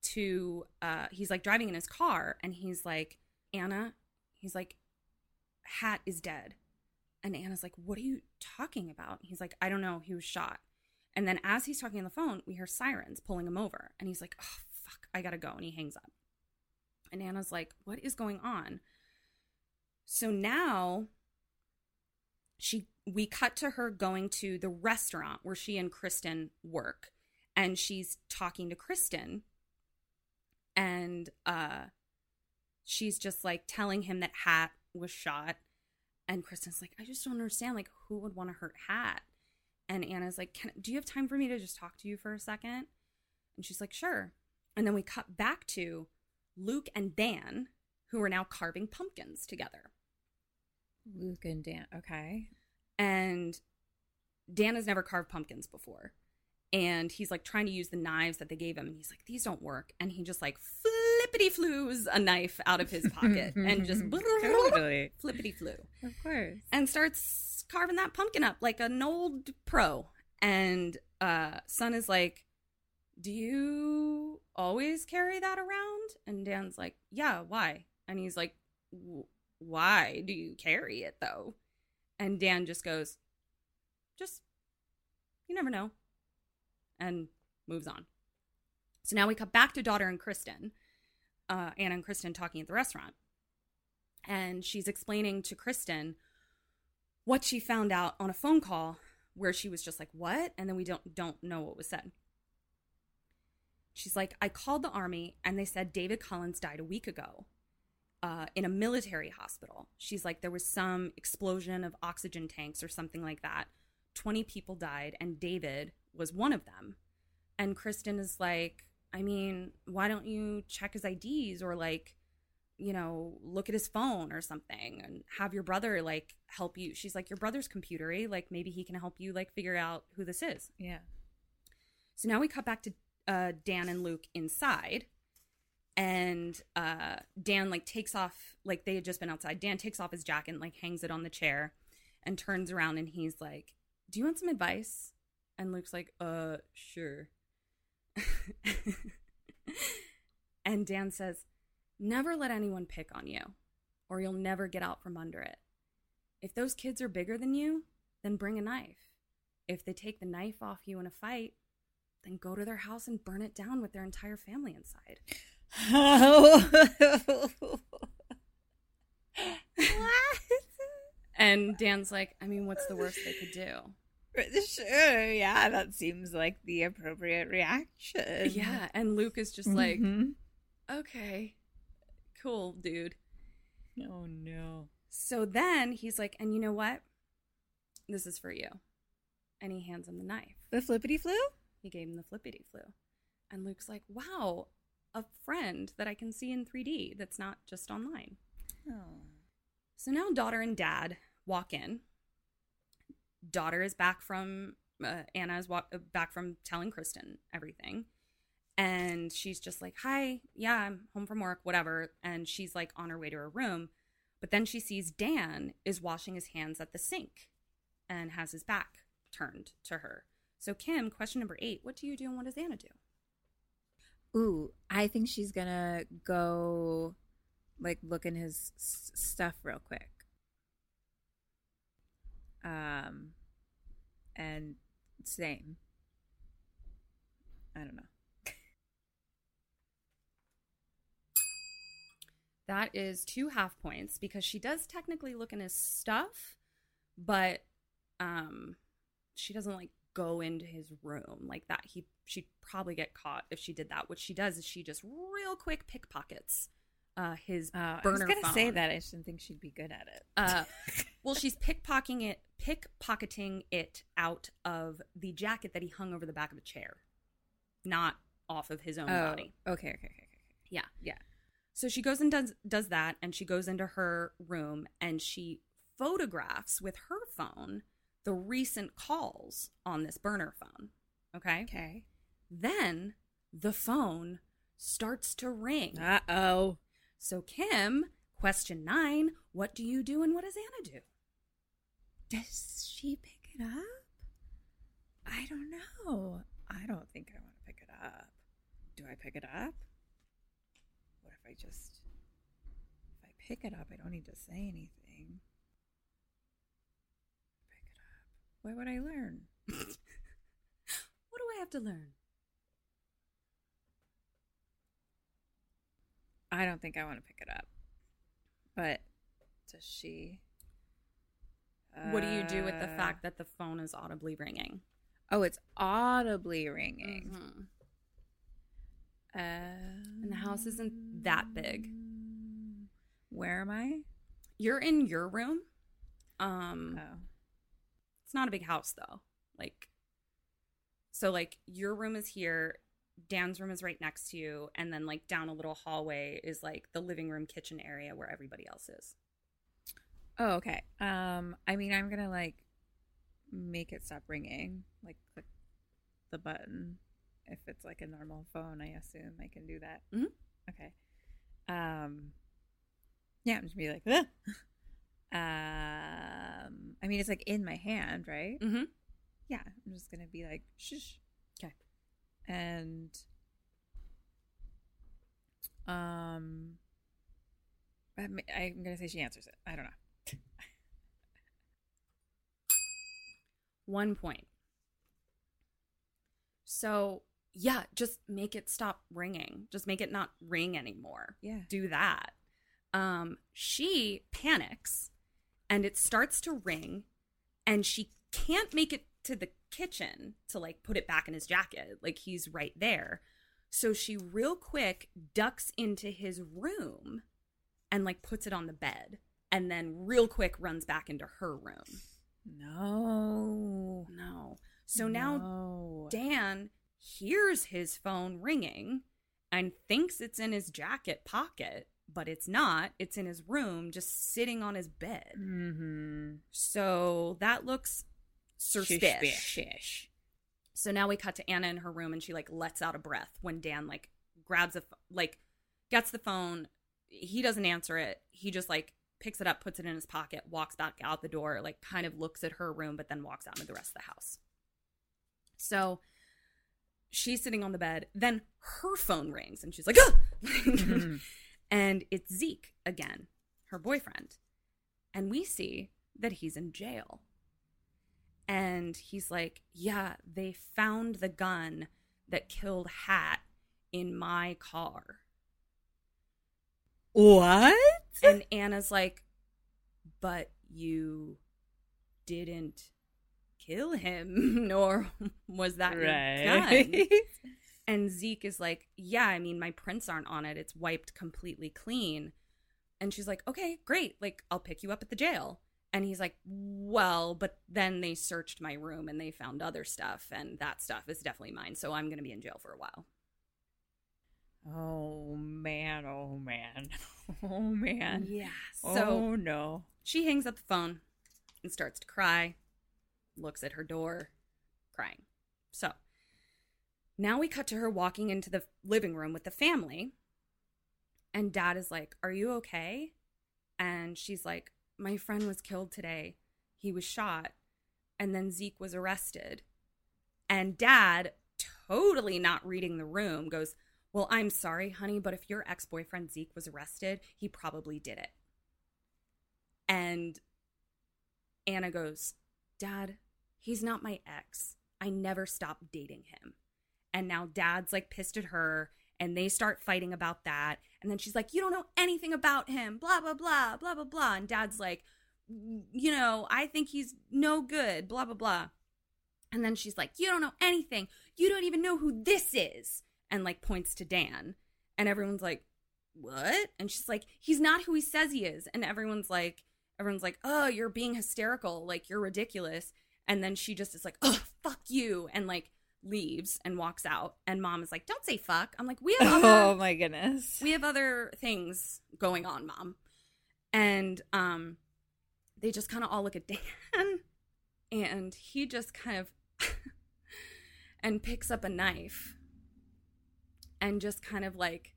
to uh he's like driving in his car and he's like, Anna, he's like, Hat is dead. And Anna's like, What are you talking about? He's like, I don't know. He was shot. And then as he's talking on the phone, we hear sirens pulling him over. And he's like, Oh, fuck, I gotta go. And he hangs up. And Anna's like, What is going on? So now she we cut to her going to the restaurant where she and Kristen work. And she's talking to Kristen. And uh she's just like telling him that Hat was shot. And Kristen's like, I just don't understand. Like, who would want to hurt Hat? And Anna's like, Can, Do you have time for me to just talk to you for a second? And she's like, Sure. And then we cut back to Luke and Dan, who are now carving pumpkins together. Luke and Dan. Okay. And Dan has never carved pumpkins before. And he's like trying to use the knives that they gave him. And he's like, These don't work. And he just like flippity flews a knife out of his pocket and just Totally. flippity flew Of course. and starts carving that pumpkin up like an old pro. And uh son is like, "Do you always carry that around?" And Dan's like, "Yeah, why?" And he's like, "Why do you carry it though?" And Dan just goes, "Just you never know." And moves on. So now we cut back to daughter and Kristen, uh, Anna and Kristen talking at the restaurant. And she's explaining to Kristen what she found out on a phone call where she was just like, "What?" and then we don't don't know what was said. She's like, "I called the army and they said David Collins died a week ago uh, in a military hospital." She's like, "There was some explosion of oxygen tanks or something like that. 20 people died, and David was one of them. And Kristen is like, I mean, why don't you check his IDs or like, you know, look at his phone or something and have your brother like help you? She's like, Your brother's computery. Like, maybe he can help you like figure out who this is. Yeah. So now we cut back to uh, Dan and Luke inside. And uh, Dan like takes off, like they had just been outside. Dan takes off his jacket and like hangs it on the chair and turns around and he's like, Do you want some advice? And Luke's like, Uh, sure. and Dan says, Never let anyone pick on you, or you'll never get out from under it. If those kids are bigger than you, then bring a knife. If they take the knife off you in a fight, then go to their house and burn it down with their entire family inside. And Dan's like, I mean, what's the worst they could do? Sure, yeah, that seems like the appropriate reaction. Yeah. And Luke is just like, Mhm. okay, cool, dude. oh no. So then he's like, and you know what? This is for you. And he hands him the knife. The flippity flu? He gave him the flippity flu. And Luke's like, wow, a friend that I can see in 3D that's not just online. Oh. So now daughter and dad walk in. Daughter is back from uh, Anna is wa- uh, back from telling Kristen everything, and she's just like, "Hi, yeah, I'm home from work, whatever." And she's like on her way to her room, but then she sees Dan is washing his hands at the sink, and has his back turned to her. So Kim, question number eight: What do you do, and what does Anna do? Ooh, I think she's gonna go like look in his s- stuff real quick. Um, and same. I don't know. That is two half points because she does technically look in his stuff, but um she doesn't like go into his room like that. He she'd probably get caught if she did that. What she does is she just real quick pickpockets uh his Uh, I was burner gonna say that. I didn't think she'd be good at it. Uh, well, she's pickpocketing it, pickpocketing it out of the jacket that he hung over the back of a chair, not off of his own oh, body. okay, okay, okay, okay. Yeah. Yeah. So she goes and does does that, and she goes into her room and she photographs with her phone the recent calls on this burner phone. Okay. Okay. Then the phone starts to ring. Uh oh. So Kim, question nine: What do you do, and what does Anna do? Does she pick it up? I don't know. I don't think I want to pick it up. Do I pick it up? What if I just. If I pick it up, I don't need to say anything. Pick it What would I learn? What do I have to learn? I don't think I want to pick it up. But does she. What do you do with the Uh, fact that the phone is audibly ringing? Oh, it's audibly ringing. Mhm. Um, And the house isn't that big. Where am I? You're in your room. Um, Oh. It's not a big house though. Like, so like your room is here, Dan's room is right next to you, and then like down a little hallway is like the living room, kitchen area where everybody else is. Oh, okay. Um, I mean, I'm gonna like make it stop ringing, like click the button. If it's like a normal phone, I assume I can do that. Mhm. Okay. Um, yeah, I'm just gonna be like, "Ah." um, I mean, it's like in my hand, right? Mm-hmm. Yeah, I'm just gonna be like, shh. Okay. And um, I'm I'm gonna say she answers it. I don't know. One point. So yeah, just make it stop ringing. Just make it not ring anymore. Yeah. Do that. Um, she panics and it starts to ring and she can't make it to the kitchen to like put it back in his jacket. Like he's right there. So she real quick ducks into his room and like puts it on the bed and then real quick runs back into her room. No. No. So now Dan hears his phone ringing and thinks it's in his jacket pocket, but it's not. It's in his room, just sitting on his bed. Mm-hmm. So that looks suspicious. So now we cut to Anna in her room and she like lets out a breath when Dan like grabs a like gets the phone. He doesn't answer it. He just like picks it up, puts it in his pocket, walks back out the door, like kind of looks at her room, but then walks out into the rest of the house. So she's sitting on the bed. Then her phone rings and she's like, "Ah!" and it's Zeke again, her boyfriend. And we see that he's in jail. And he's like, Yeah, they found the gun that killed Hat in my car. What? And Anna's like, But you didn't kill him, nor was that your gun. And Zeke is like, Yeah, I mean, my prints aren't on it. It's wiped completely clean. And she's like, Okay, great. Like, I'll pick you up at the jail. And he's like, Well, but then they searched my room and they found other stuff. And that stuff is definitely mine. So I'm going to be in jail for a while. Oh man, oh man. Oh man. Yeah. So So no. she hangs up the phone and starts to cry, looks at her door, crying. So now we cut to her walking into the living room with the family. And dad is like, Are you okay? And she's like, My friend was killed today. He was shot. And then Zeke was arrested. And dad, totally not reading the room, goes, Well, I'm sorry, honey, but if your ex boyfriend Zeke was arrested, he probably did it. And Anna goes, Dad, he's not my ex. I never stopped dating him. And now dad's like pissed at her and they start fighting about that. And then she's like, You don't know anything about him, blah, blah, blah, blah, blah, blah. And dad's like, mm, You know, I think he's no good, blah, blah, blah. And then she's like, You don't know anything. You don't even know who this is. And like points to Dan. And everyone's like, What? And she's like, He's not who he says he is. And everyone's like, Everyone's like, Oh, you're being hysterical. Like, you're ridiculous. And then she just is like, Oh, fuck you. And like leaves and walks out. And mom is like, Don't say fuck. I'm like, We have other Oh my goodness. we have other things going on, mom. And um they just kind of all look at Dan and he just kind of and picks up a knife and just kind of like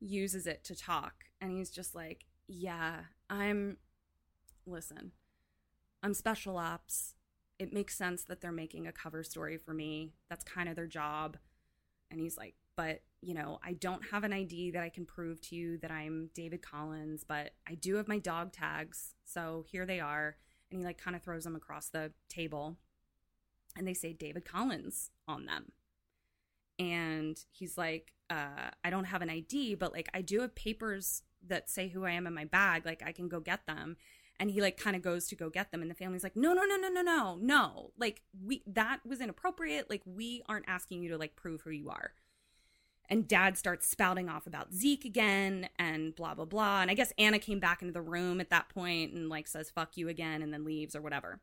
uses it to talk and he's just like, "Yeah, I'm listen. I'm special ops. It makes sense that they're making a cover story for me. That's kind of their job." And he's like, but you know, I don't have an ID that I can prove to you that I'm David Collins, but I do have my dog tags. So here they are. And he like kind of throws them across the table and they say David Collins on them. And he's like, uh, I don't have an ID, but like I do have papers that say who I am in my bag. Like I can go get them. And he like kind of goes to go get them. And the family's like, no, no, no, no, no, no, no. Like we, that was inappropriate. Like we aren't asking you to like prove who you are and dad starts spouting off about Zeke again and blah blah blah. And I guess Anna came back into the room at that point and like says fuck you again and then leaves or whatever.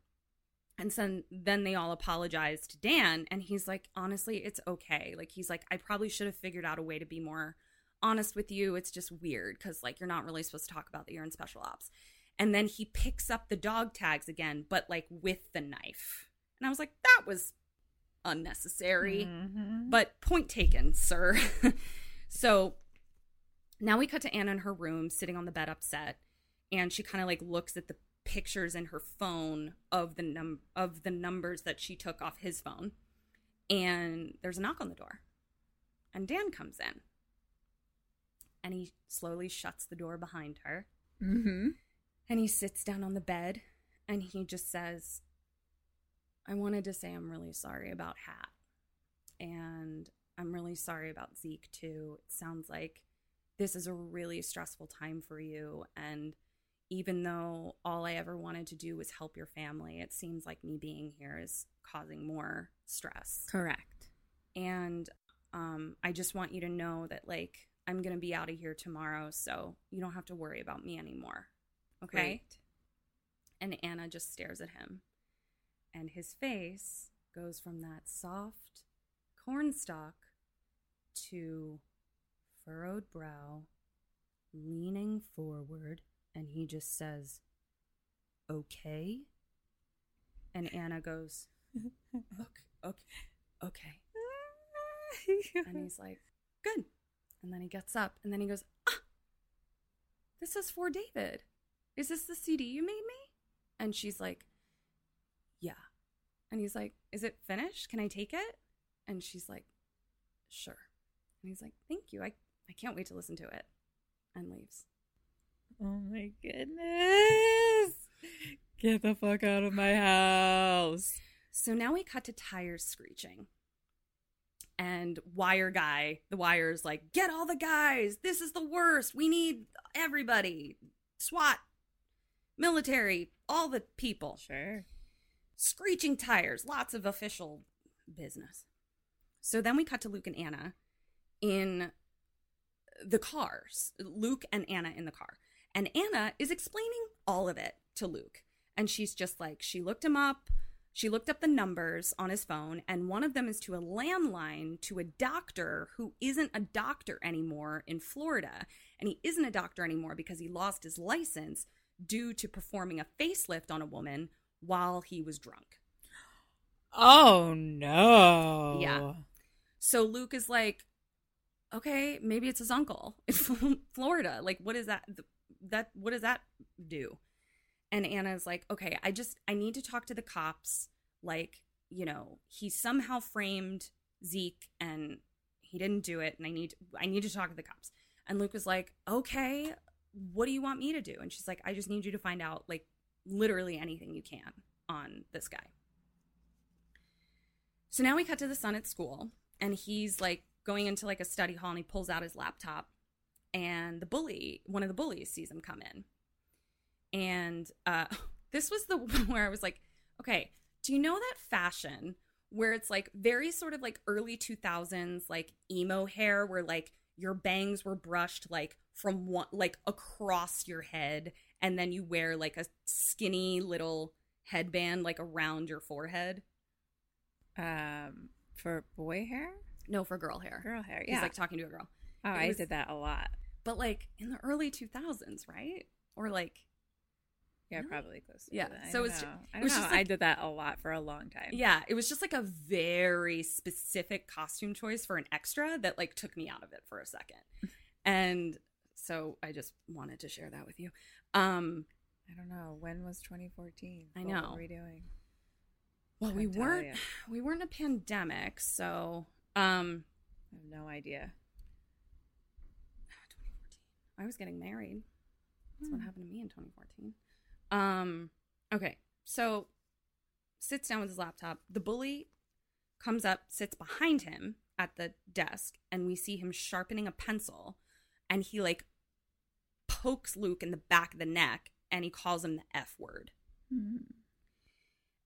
And so then they all apologize to Dan and he's like honestly it's okay. Like he's like I probably should have figured out a way to be more honest with you. It's just weird cuz like you're not really supposed to talk about that you're in special ops. And then he picks up the dog tags again but like with the knife. And I was like that was unnecessary. Mhm. But point taken, sir. so now we cut to Anna in her room, sitting on the bed, upset, and she kind of like looks at the pictures in her phone of the num of the numbers that she took off his phone, and there's a knock on the door, and Dan comes in, and he slowly shuts the door behind her, Mhm. And he sits down on the bed, and he just says, I wanted to say I'm really sorry about Hat. And I'm really sorry about Zeke too. It sounds like this is a really stressful time for you. And even though all I ever wanted to do was help your family, it seems like me being here is causing more stress. Correct. And um, I just want you to know that, like, I'm going to be out of here tomorrow. So you don't have to worry about me anymore. Okay. Great. And Anna just stares at him. and his face goes from that soft cornstalk to furrowed brow, leaning forward, and he just says, Okay. And Anna goes, Okay, okay, okay. and he's like, Good. And then he gets up and then he goes, Ah, this is for David. Is this the CD you made me? And she's like, Yeah. And he's like, Is it finished? Can I take it? And she's like, Sure. And he's like, Thank you. I, I can't wait to listen to it. And leaves. Oh my goodness. Get the fuck out of my house. So now we cut to tires screeching. And wire guy, the wire's like, get all the guys. This is the worst. We need everybody. SWAT, military, all the people. Sure. Screeching tires, lots of official business. So then we cut to Luke and Anna in the cars. Luke and Anna in the car. And Anna is explaining all of it to Luke. And she's just like, she looked him up. She looked up the numbers on his phone, and one of them is to a landline to a doctor who isn't a doctor anymore in Florida. And he isn't a doctor anymore because he lost his license due to performing a facelift on a woman while he was drunk. Oh no. Yeah. So Luke is like, okay, maybe it's his uncle in Florida. Like, what is that? That what does that do? And Anna's like, okay, I just I need to talk to the cops. Like, you know, he somehow framed Zeke and he didn't do it, and I need I need to talk to the cops. And Luke was like, okay, what do you want me to do? And she's like, I just need you to find out like literally anything you can on this guy. So now we cut to the son at school, and he's like going into like a study hall, and he pulls out his laptop, and the bully, one of the bullies, sees him come in, and uh, this was the one where I was like, okay, do you know that fashion where it's like very sort of like early 2000s like emo hair where like your bangs were brushed like from one like across your head and then you wear like a skinny little headband like around your forehead Um, for boy hair, no for girl hair girl hair. he's Yeah. like talking to a girl oh, it I did that a lot. but like in the early 2000s right or like Yeah, probably close. To Yeah, so it's know. it was don't just know. I did that a lot for a long time. yeah it was just like a very specific costume choice for an extra that like took me out of it for a second and so i just wanted to share that with you um I don't know. When was 2014? I know. What were we doing? well we weren't ya. we weren't in a pandemic so um I have no idea. 2014 i was getting married that's Hmm. what happened to me in 2014 um okay so sits down with his laptop the bully comes up sits behind him at the desk and we see him sharpening a pencil and he like pokes luke in the back of the neck and he calls him the f word.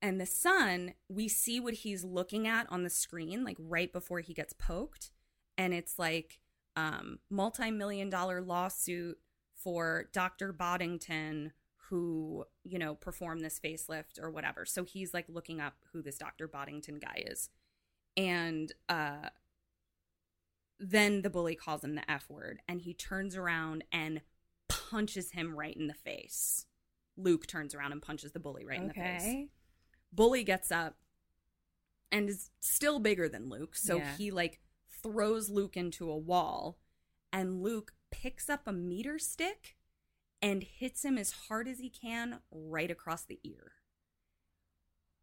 And the son we see what he's looking at on the screen like right before he gets poked and it's like um multi-million dollar lawsuit for dr boddington who you know performed this facelift or whatever. So he's like looking up who this dr boddington guy is. And uh then the bully calls him the f word and he turns around and punches him right in the face luke turns around and punches the bully right in the face. Bully gets up and is still bigger than Luke. So Yeah. he like throws Luke into a wall and Luke picks up a meter stick and hits him as hard as he can right across the ear.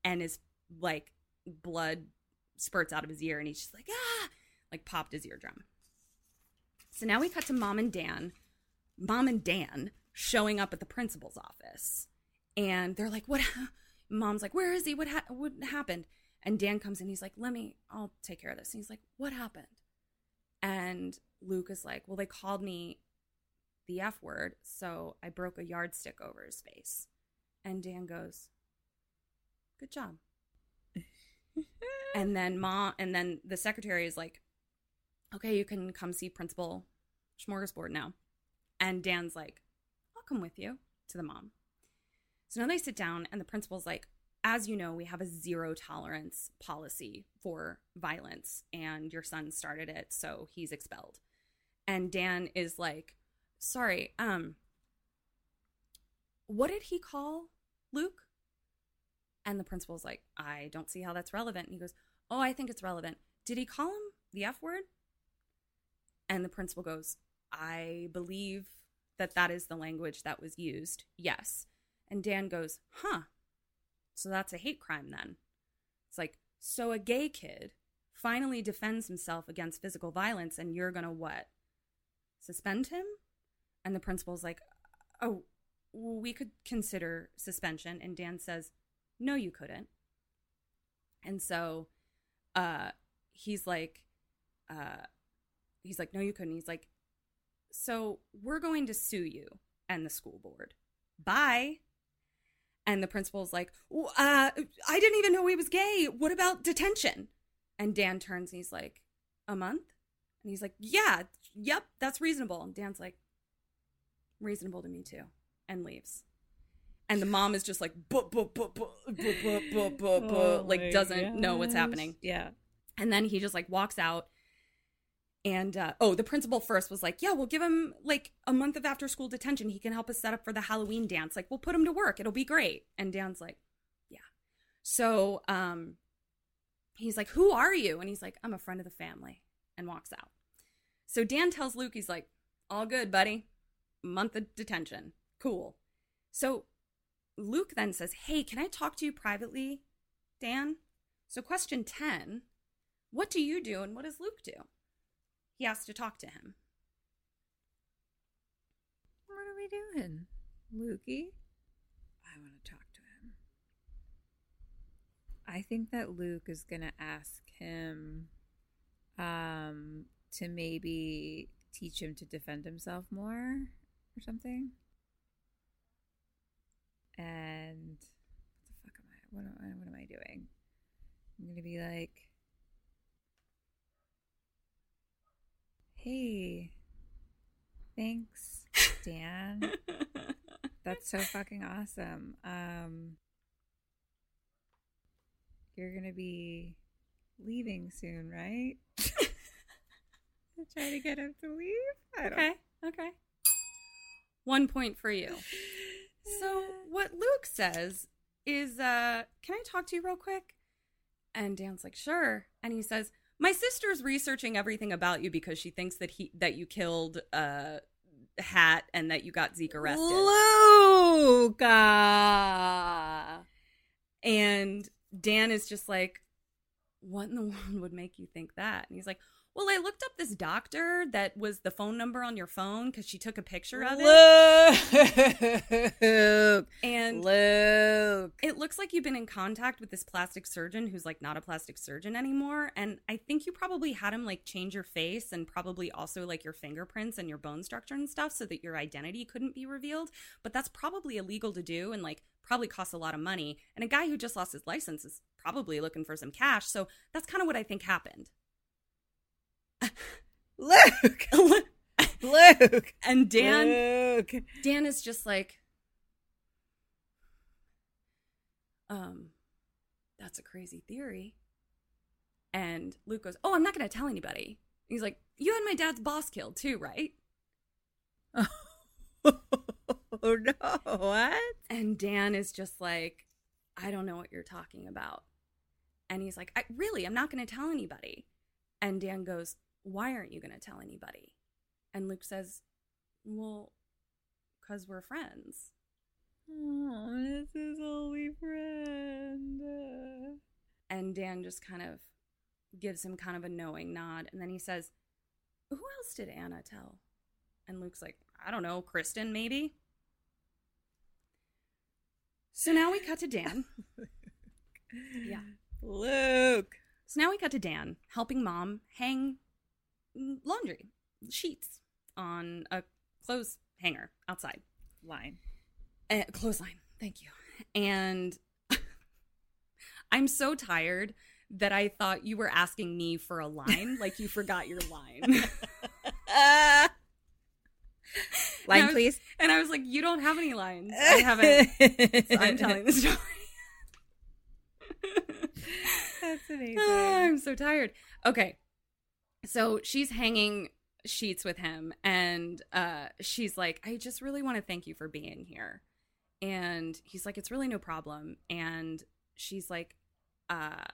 And his like blood spurts out of his ear and he's just like ah like popped his eardrum. So now we cut to mom and Dan, mom and Dan showing up at the principal's office. And they're like, "What mom's like, "Where is he? What ha- what happened?" And Dan comes in. He's like, "Let me. I'll take care of this." And he's like, "What happened?" And Luke is like, "Well, they called me the F word, so I broke a yardstick over his face." And Dan goes, "Good job." and then mom, and then the secretary is like, "Okay, you can come see Principal Smorgasbord now." And Dan's like, "I'll come with you." To the mom. So now they sit down, and the principal's like, as you know, we have a zero tolerance policy for violence, and your son started it, so he's expelled. And Dan is like, sorry, um, what did he call Luke? And the principal's like, I don't see how that's relevant. And he goes, Oh, I think it's relevant. Did he call him the F word? And the principal goes, I believe that that is the language that was used. Yes. And Dan goes, Huh. So that's a hate crime then. It's like, so a gay kid finally defends himself against physical violence and you're going to what? Suspend him? And the principal's like, Oh, we could consider suspension. And Dan says, No, you couldn't. And so uh, he's like, uh, he's like, No, you couldn't. He's like, So we're going to sue you and the school board. Bye. And the principal's like, uh, I didn't even know he was gay. What about detention? And Dan turns and he's like, A month? And he's like, Yeah, yep, that's reasonable. And Dan's like, Reasonable to me too and leaves. And the mom is just like, buh, buh, buh, buh, buh, buh, buh, buh, Oh like doesn't know what's happening. Yeah. And then he just like walks out. And uh, oh, the principal first was like, yeah, we'll give him like a month of after school detention. He can help us set up for the Halloween dance. Like, we'll put him to work. It'll be great. And Dan's like, yeah. So um, he's like, who are you? And he's like, I'm a friend of the family and walks out. So Dan tells Luke, he's like, all good, buddy. Month of detention. Cool. So Luke then says, Hey, can I talk to you privately, Dan? So, question 10 What do you do and what does Luke do? He has to talk to him. What are we doing, Lukey? I want to talk to him. I think that Luke is going to ask him um, to maybe teach him to defend himself more or something. And what the fuck am I? What am I, what am I doing? I'm going to be like, hey, thanks, Dan. That's so fucking awesome. Um, you're gonna be leaving soon, right? Try to get him to leave. I don't- Okay, okay. One point for you. So, what Luke says is, uh, Can I talk to you real quick? And Dan's like, Sure. And he says, My sister's researching everything about you because she thinks that he that you killed uh Hat and that you got Zeke arrested. Luca. And Dan is just like, What in the world would make you think that? And he's like, Well, I looked up this doctor that was the phone number on your phone because she took a picture of it. Luke. And Luke. it looks like you've been in contact with this plastic surgeon who's like not a plastic surgeon anymore. And I think you probably had him like change your face and probably also like your fingerprints and your bone structure and stuff so that your identity couldn't be revealed. But that's probably illegal to do and like probably costs a lot of money. And a guy who just lost his license is probably looking for some cash. So that's kind of what I think happened. Luke. Luke. And Dan Luke. Dan is just like, um, that's a crazy theory. And Luke goes, Oh, I'm not going to tell anybody. He's like, You had my dad's boss killed too, right? Oh no! What? And Dan is just like, I don't know what you're talking about. And he's like, I, Really, I'm not going to tell anybody. And Dan goes, Why aren't you going to tell anybody? And Luke says, Well, because we're friends. Oh, this is only friend. And Dan just kind of gives him kind of a knowing nod. And then he says, Who else did Anna tell? And Luke's like, I don't know, Kristen, maybe? So now we cut to Dan. yeah. Luke. So now we cut to Dan helping mom hang laundry sheets on a clothes hanger outside. Line. Uh, clothesline. Thank you. And I'm so tired that I thought you were asking me for a line, like you forgot your line. And I Line, was- please. And I was like, you don't have any lines. I haven't. So I'm telling the story. That's amazing. Ah, I'm so tired. Okay. So she's hanging sheets with him and uh she's like, I just really want to thank you for being here. And he's like, It's really no problem. And she's like, uh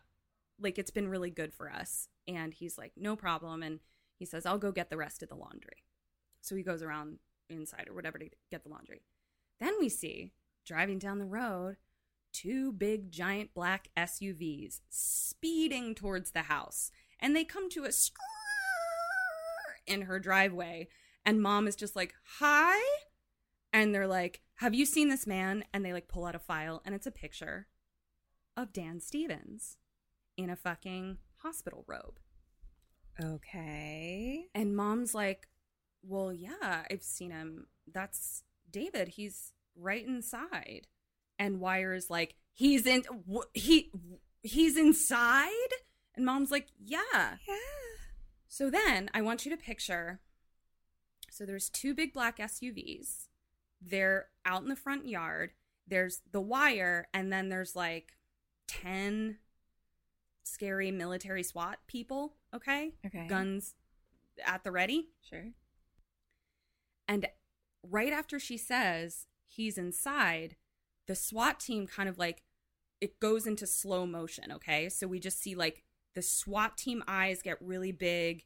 like it's been really good for us. And he's like, No problem. And he says, I'll go get the rest of the laundry. So he goes around inside or whatever to get the laundry. Then we see driving down the road two big giant black SUVs speeding towards the house. And they come to a skrrr in her driveway. And mom is just like, Hi. And they're like, Have you seen this man? And they like pull out a file and it's a picture of Dan Stevens in a fucking hospital robe. Okay. And mom's like, Well, yeah, I've seen him. That's David. He's right inside. And Wire's like, He's in, he, he's inside? And mom's like, Yeah. Yeah. So then I want you to picture so there's two big black SUVs. They're out in the front yard. There's the wire, and then there's like 10 scary military SWAT people, okay? Okay. Guns at the ready. Sure. And right after she says he's inside, the SWAT team kind of like it goes into slow motion, okay? So we just see like the SWAT team eyes get really big.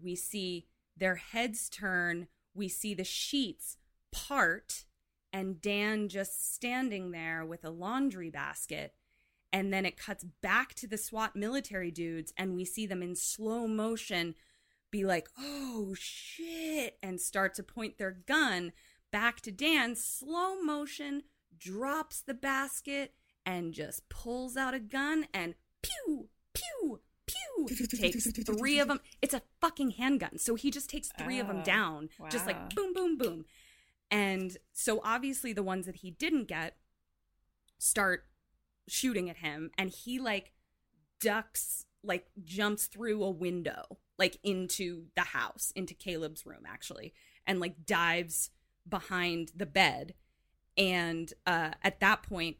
We see their heads turn. We see the sheets part and Dan just standing there with a laundry basket. And then it cuts back to the SWAT military dudes, and we see them in slow motion be like, oh shit, and start to point their gun back to Dan. Slow motion drops the basket and just pulls out a gun and pew, takes three of them. It's a fucking handgun. So he just takes three of them Oh, down, just like boom, boom, boom. And so obviously the ones that he didn't get start shooting at him and he like ducks like jumps through a window like into the house into Caleb's room actually and like dives behind the bed and uh at that point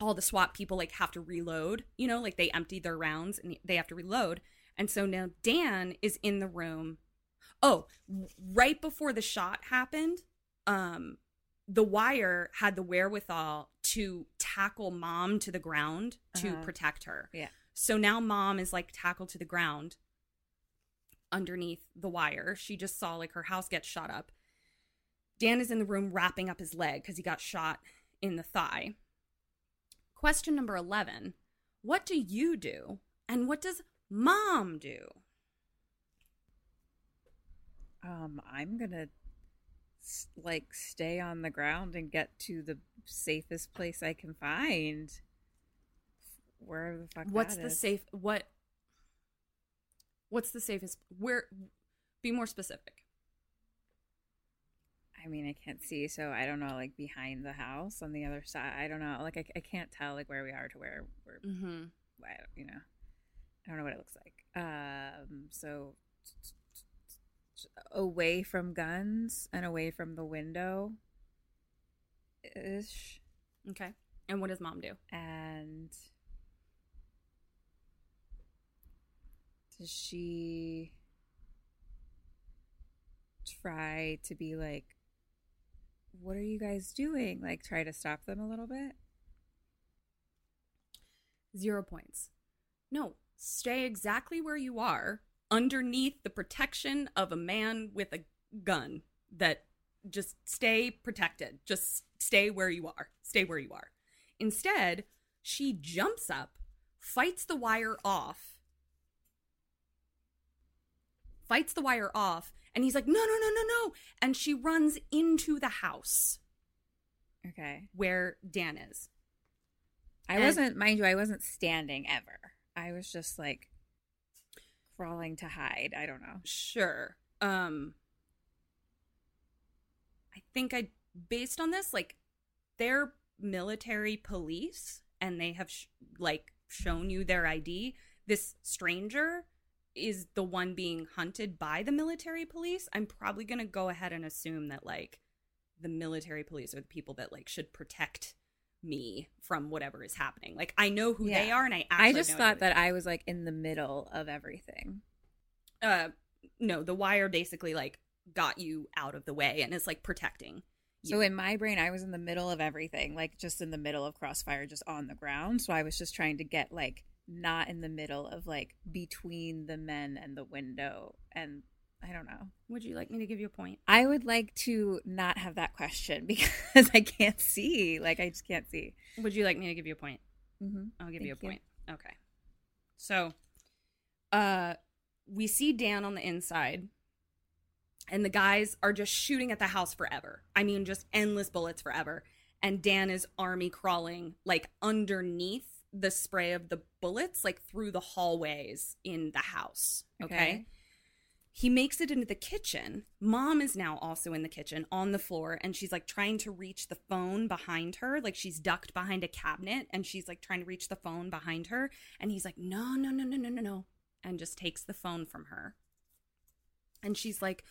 all the SWAT people like have to reload, you know, like they empty their rounds and they have to reload. And so now Dan is in the room. Oh, right before the shot happened, um the wire had the wherewithal to tackle mom to the ground to Uh-huh. protect her. Yeah. So now mom is like tackled to the ground underneath the wire. She just saw like her house get shot up. Dan is in the room wrapping up his leg because he got shot in the thigh. Question number 11 What do you do? And what does mom do? Um, I'm gonna like stay on the ground and get to the safest place I can find. Wherever the fuck. What's the is. safe what What's the safest where be more specific. I mean, I can't see, so I don't know. Like behind the house on the other side, I don't know. Like I, I can't tell like where we are to where we're. mm-hmm. You know, I don't know what it looks like. Um, so away from guns and away from the window ish, Okay. And what does mom do? and does she try to be like what are you guys doing like try to stop them a little bit Zero points. No, stay exactly where you are underneath the protection of a man with a gun that just stay protected. Just stay where you are. Stay where you are. Instead, she jumps up, fights the wire off, fights the wire off, and he's like, no, no, no, no, no. And she runs into the house okay where Dan is. i And- wasn't mind you i wasn't standing ever i was just like crawling to hide i don't know Sure. Um I think I based on this like they're military police and they have sh- like shown you their ID. This stranger is the one being hunted by the military police. I'm probably going to go ahead and assume that like the military police are the people that like should protect me from whatever is happening. Like I know who they are, and I actually I just thought that I was like in the middle of everything. uh no the wire basically like got you out of the way and is like protecting So in my brain, I was in the middle of everything, like just in the middle of Crossfire, just on the ground. So I was just trying to get like not in the middle of like between the men and the window. And I don't know. would you like me to give you a point I would like to not have that question because I can't see. Like I just can't see. would you like me to give you a point Mm-hmm. i'll give you a Thank you. point okay so uh we see dan on the inside and the guys are just shooting at the house forever i mean just endless bullets forever and dan is army crawling like underneath the spray of the bullets like through the hallways in the house okay. Okay. he makes it into the kitchen. Mom is now also in the kitchen on the floor and she's like trying to reach the phone behind her. Like she's ducked behind a cabinet and she's like trying to reach the phone behind her. And he's like, no, no, no, no, no, no, no. And just takes the phone from her. And she's like,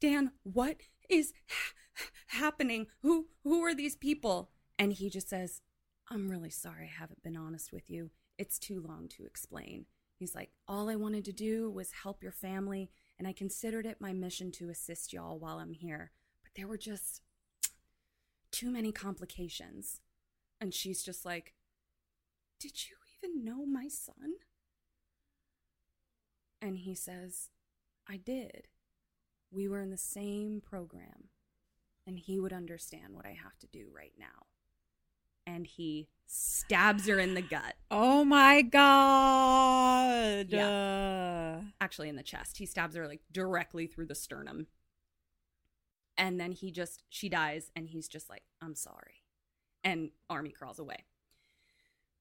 Dan, what is ha- happening? Who who are these people? And he just says, I'm really sorry I haven't been honest with you. It's too long to explain. He's like, All I wanted to do was help your family, and I considered it my mission to assist y'all while I'm here. But there were just too many complications. And she's just like, Did you even know my son? And he says, I did. We were in the same program, and he would understand what I have to do right now. And he stabs her in the gut. Oh my god. Uh, actually in the chest. He stabs her like directly through the sternum. And then he just, she dies, and he's just like, I'm sorry. And Army crawls away.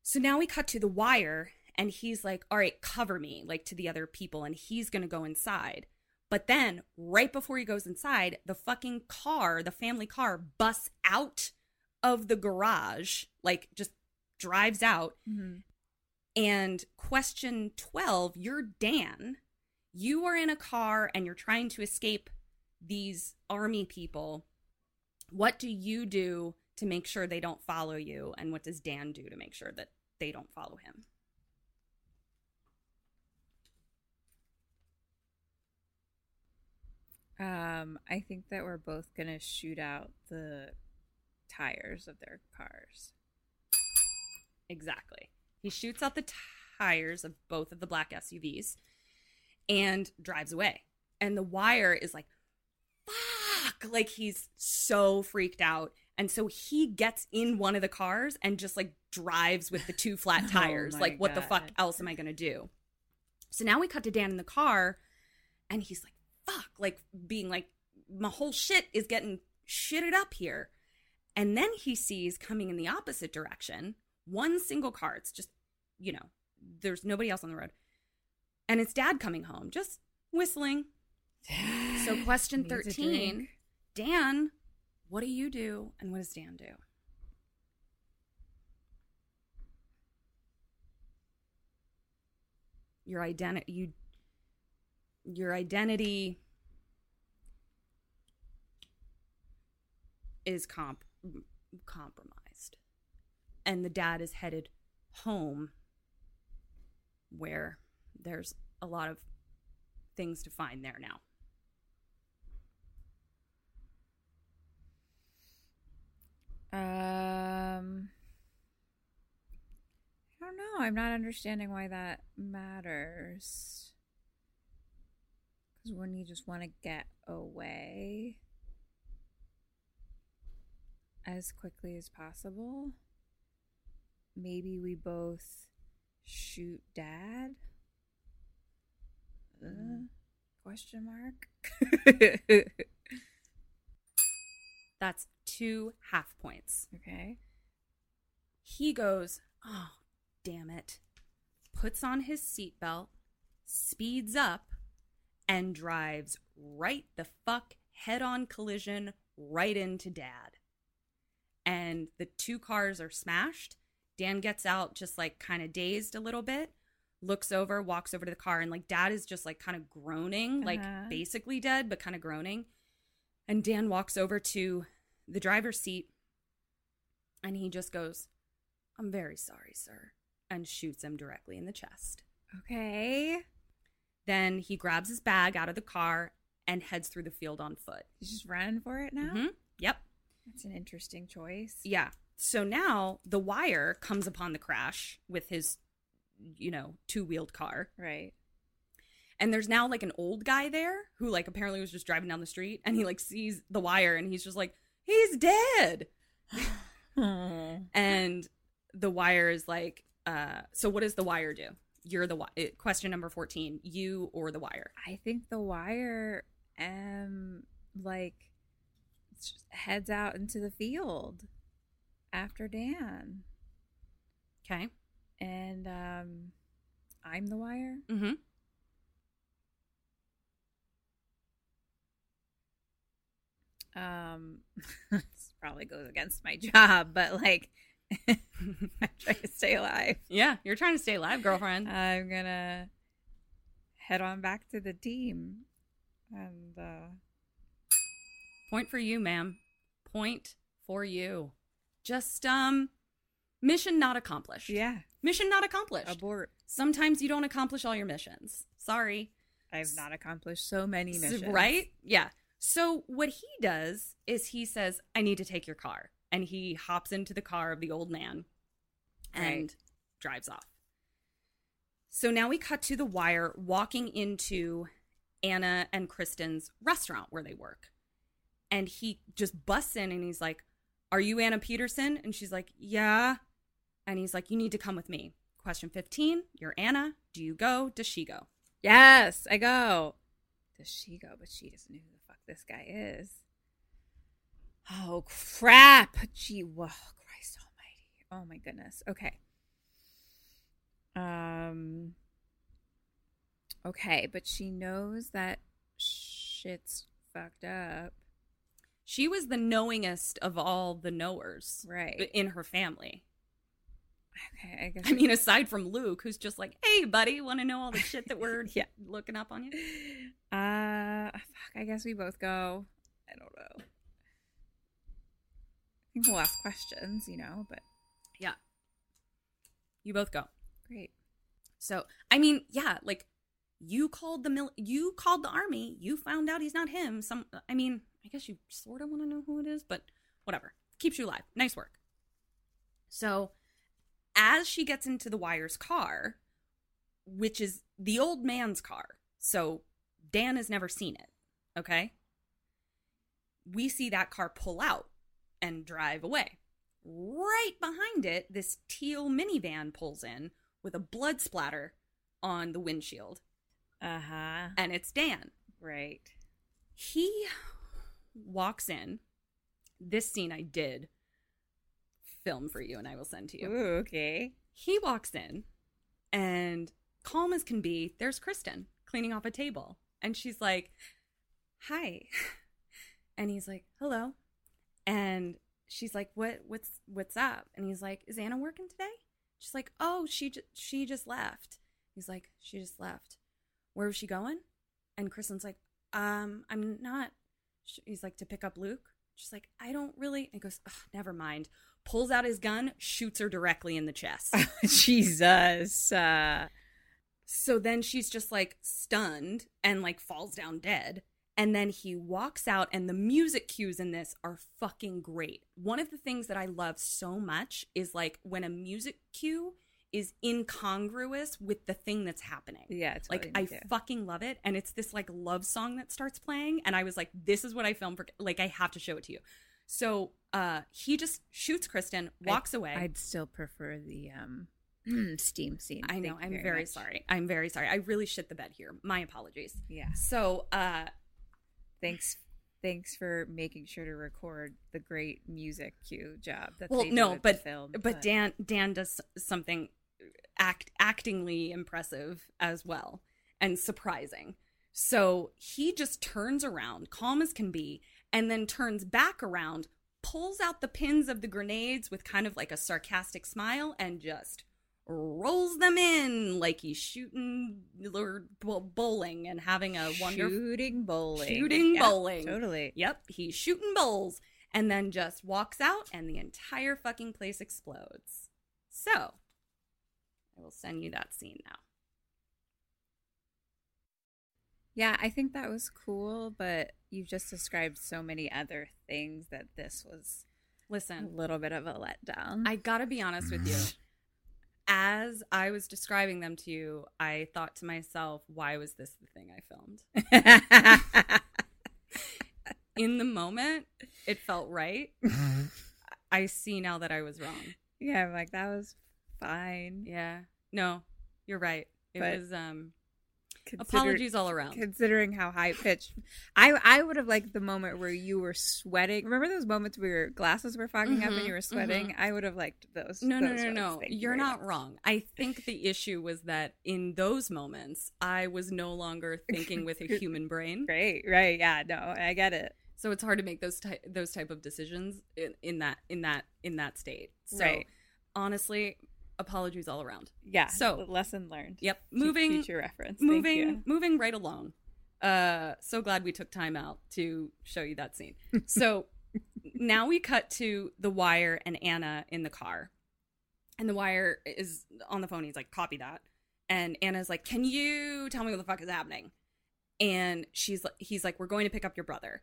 So now we cut to the wire, and he's like, All right, cover me, like to the other people, and he's gonna go inside. But then, right before he goes inside, the fucking car, the family car, busts out of the garage, like just drives out. mhm. And question 12, you're Dan. You are in a car and you're trying to escape these army people. What do you do to make sure they don't follow you? And what does Dan do to make sure that they don't follow him? Um, I think that we're both gonna shoot out the tires of their cars. Exactly. He shoots out the tires of both of the black SUVs and drives away. And the wire is like, fuck. Like he's so freaked out. And so he gets in one of the cars and just like drives with the two flat Oh tires. my like, what the fuck else am I going to do? So now we cut to Dan in the car and he's like, fuck. Like, being like, my whole shit is getting shitted up here. And then he sees coming in the opposite direction one single car. It's just, you know, there's nobody else on the road. And it's dad coming home, just whistling. So, question 13. Dan, what do you do? And what does Dan do? Your identity, you, your identity is comp- compromised. And the dad is headed home where there's a lot of things to find there now. Um, I don't know. I'm not understanding why that matters. Because wouldn't you just want to get away as quickly as possible? Maybe we both shoot dad? Uh, question mark? That's two half points. okay. He goes, Oh, damn it. Puts on his seatbelt, speeds up, and drives right the fuck head on collision right into dad. And the two cars are smashed. Dan gets out just like kind of dazed a little bit, looks over, walks over to the car, and like dad is just like kind of groaning, like Uh-huh. basically dead, but kind of groaning. And Dan walks over to the driver's seat And he just goes, I'm very sorry, sir, and shoots him directly in the chest. Okay. Then he grabs his bag out of the car and heads through the field on foot. He's just running for it now? Mhm. That's an interesting choice. Yeah. So now the wire comes upon the crash with his, you know, two wheeled car. Right. And there's now like an old guy there who like apparently was just driving down the street and he like sees the wire and he's just like, he's dead. and the wire is like, uh, so what does the wire do? You're the wi- question number 14, you or the wire. I think the wire um like heads out into the field after Dan. Okay. And um I'm the wire. Mm-hmm. Um this probably goes against my job, but like I try to stay alive. Yeah, you're trying to stay alive, girlfriend. I'm gonna head on back to the team and uh Point for you, ma'am. Point for you. Just um mission not accomplished. yeah Mission not accomplished. abort Sometimes you don't accomplish all your missions. Sorry. i've not accomplished so many missions Right? Yeah. So what he does is he says, I need to take your car. And he hops into the car of the old man and Right. drives off. So now we cut to the wire walking into Anna and Kristen's restaurant where they work. And he just busts in and he's like, Are you Anna Peterson? And she's like, Yeah. And he's like, You need to come with me. Question 15 You're Anna. Do you go? Does she go? yes i go does she go but she doesn't know who the fuck this guy is oh crap gee whoa christ almighty oh my goodness okay um okay but she knows that shit's fucked up She was the knowingest of all the knowers right in her family. okay i guess I mean, aside from Luke, who's just like, hey, buddy, want to know all the shit that we're Yeah. looking up on you? Uh, fuck. I guess we both go. I don't know. I think we'll ask questions, you know. But Yeah. You both go. great. So, I mean, yeah, like you called the mil- you called the army, you found out he's not him. Some I mean, I guess you sort of want to know who it is, but whatever. Keeps you alive. Nice work. So, as she gets into the wire's car, which is the old man's car. So, Dan has never seen it, okay? We see that car pull out and drive away. Right behind it, this teal minivan pulls in with a blood splatter on the windshield, Uh huh. and it's Dan. Right. He walks in. This scene I did film for you, and I will send to you. Ooh, okay. He walks in, and calm as can be, there's Kristen cleaning off a table. And she's like, Hi. And he's like, Hello. And she's like, What what's what's up? And he's like, Is Anna working today? She's like, Oh, she ju- she just left. He's like, She just left. Where was she going? And Kristen's like, Um, I'm not. He's like, To pick up Luke? She's like, I don't really. And he goes, Never mind. Pulls out his gun, shoots her directly in the chest. Jesus. Uh, So then she's just like stunned and like falls down dead. And then he walks out, and the music cues in this are fucking great. One of the things that I love so much is like when a music cue is incongruous with the thing that's happening. yeah, it's Like I fucking love it, and it's this like love song that starts playing, and I was like, "This is what I filmed for." Like I have to show it to you. So uh he just shoots Kristen, walks away. I'd still prefer the um steam scene. I know. I'm very, much. sorry. I'm very sorry. I really shit the bed here. My apologies. Yeah. So, uh, Thanks. Thanks for making sure to record the great music cue job. That well, no, with the but but Dan Dan does something act actingly impressive as well and surprising. So he just turns around, calm as can be, and then turns back around, pulls out the pins of the grenades with kind of like a sarcastic smile, and just rolls them in like he's shooting or bowling and having a wonderful shooting bowling, Shooting Yeah, bowling. totally. Yep, he's shooting bowls and then just walks out, and the entire fucking place explodes. So, I will send you that scene now. Yeah, I think that was cool, but you've just described so many other things that this was listen a little bit of a letdown. I gotta be honest with you. As I was describing them to you, I thought to myself, why was this the thing I filmed? In the moment, it felt right. I see now that I was wrong. yeah, I'm like that was fine. Yeah. No, you're right. It But was um apologies all around. Considering how high pitched, I I would have liked the moment where you were sweating. Remember those moments where your glasses were fogging up and Mhm, you were sweating? mhm. I would have liked those. No, no, those no, no. You You're not wrong. I think the issue was that in those moments, I was no longer thinking with a human brain. Great, right? Yeah, no, I get it. So it's hard to make those ty- those type of decisions in, in that in that in that state. So Right. honestly, apologies all around. Yeah. So- lesson learned. Yep. Moving future reference. Thank moving you. moving right along. Uh so glad we took time out to show you that scene. So now we cut to the wire and Anna in the car. And the wire is on the phone. He's like, copy that. And Anna's like, Can you tell me what the fuck is happening? And she's like he's like, We're going to pick up your brother.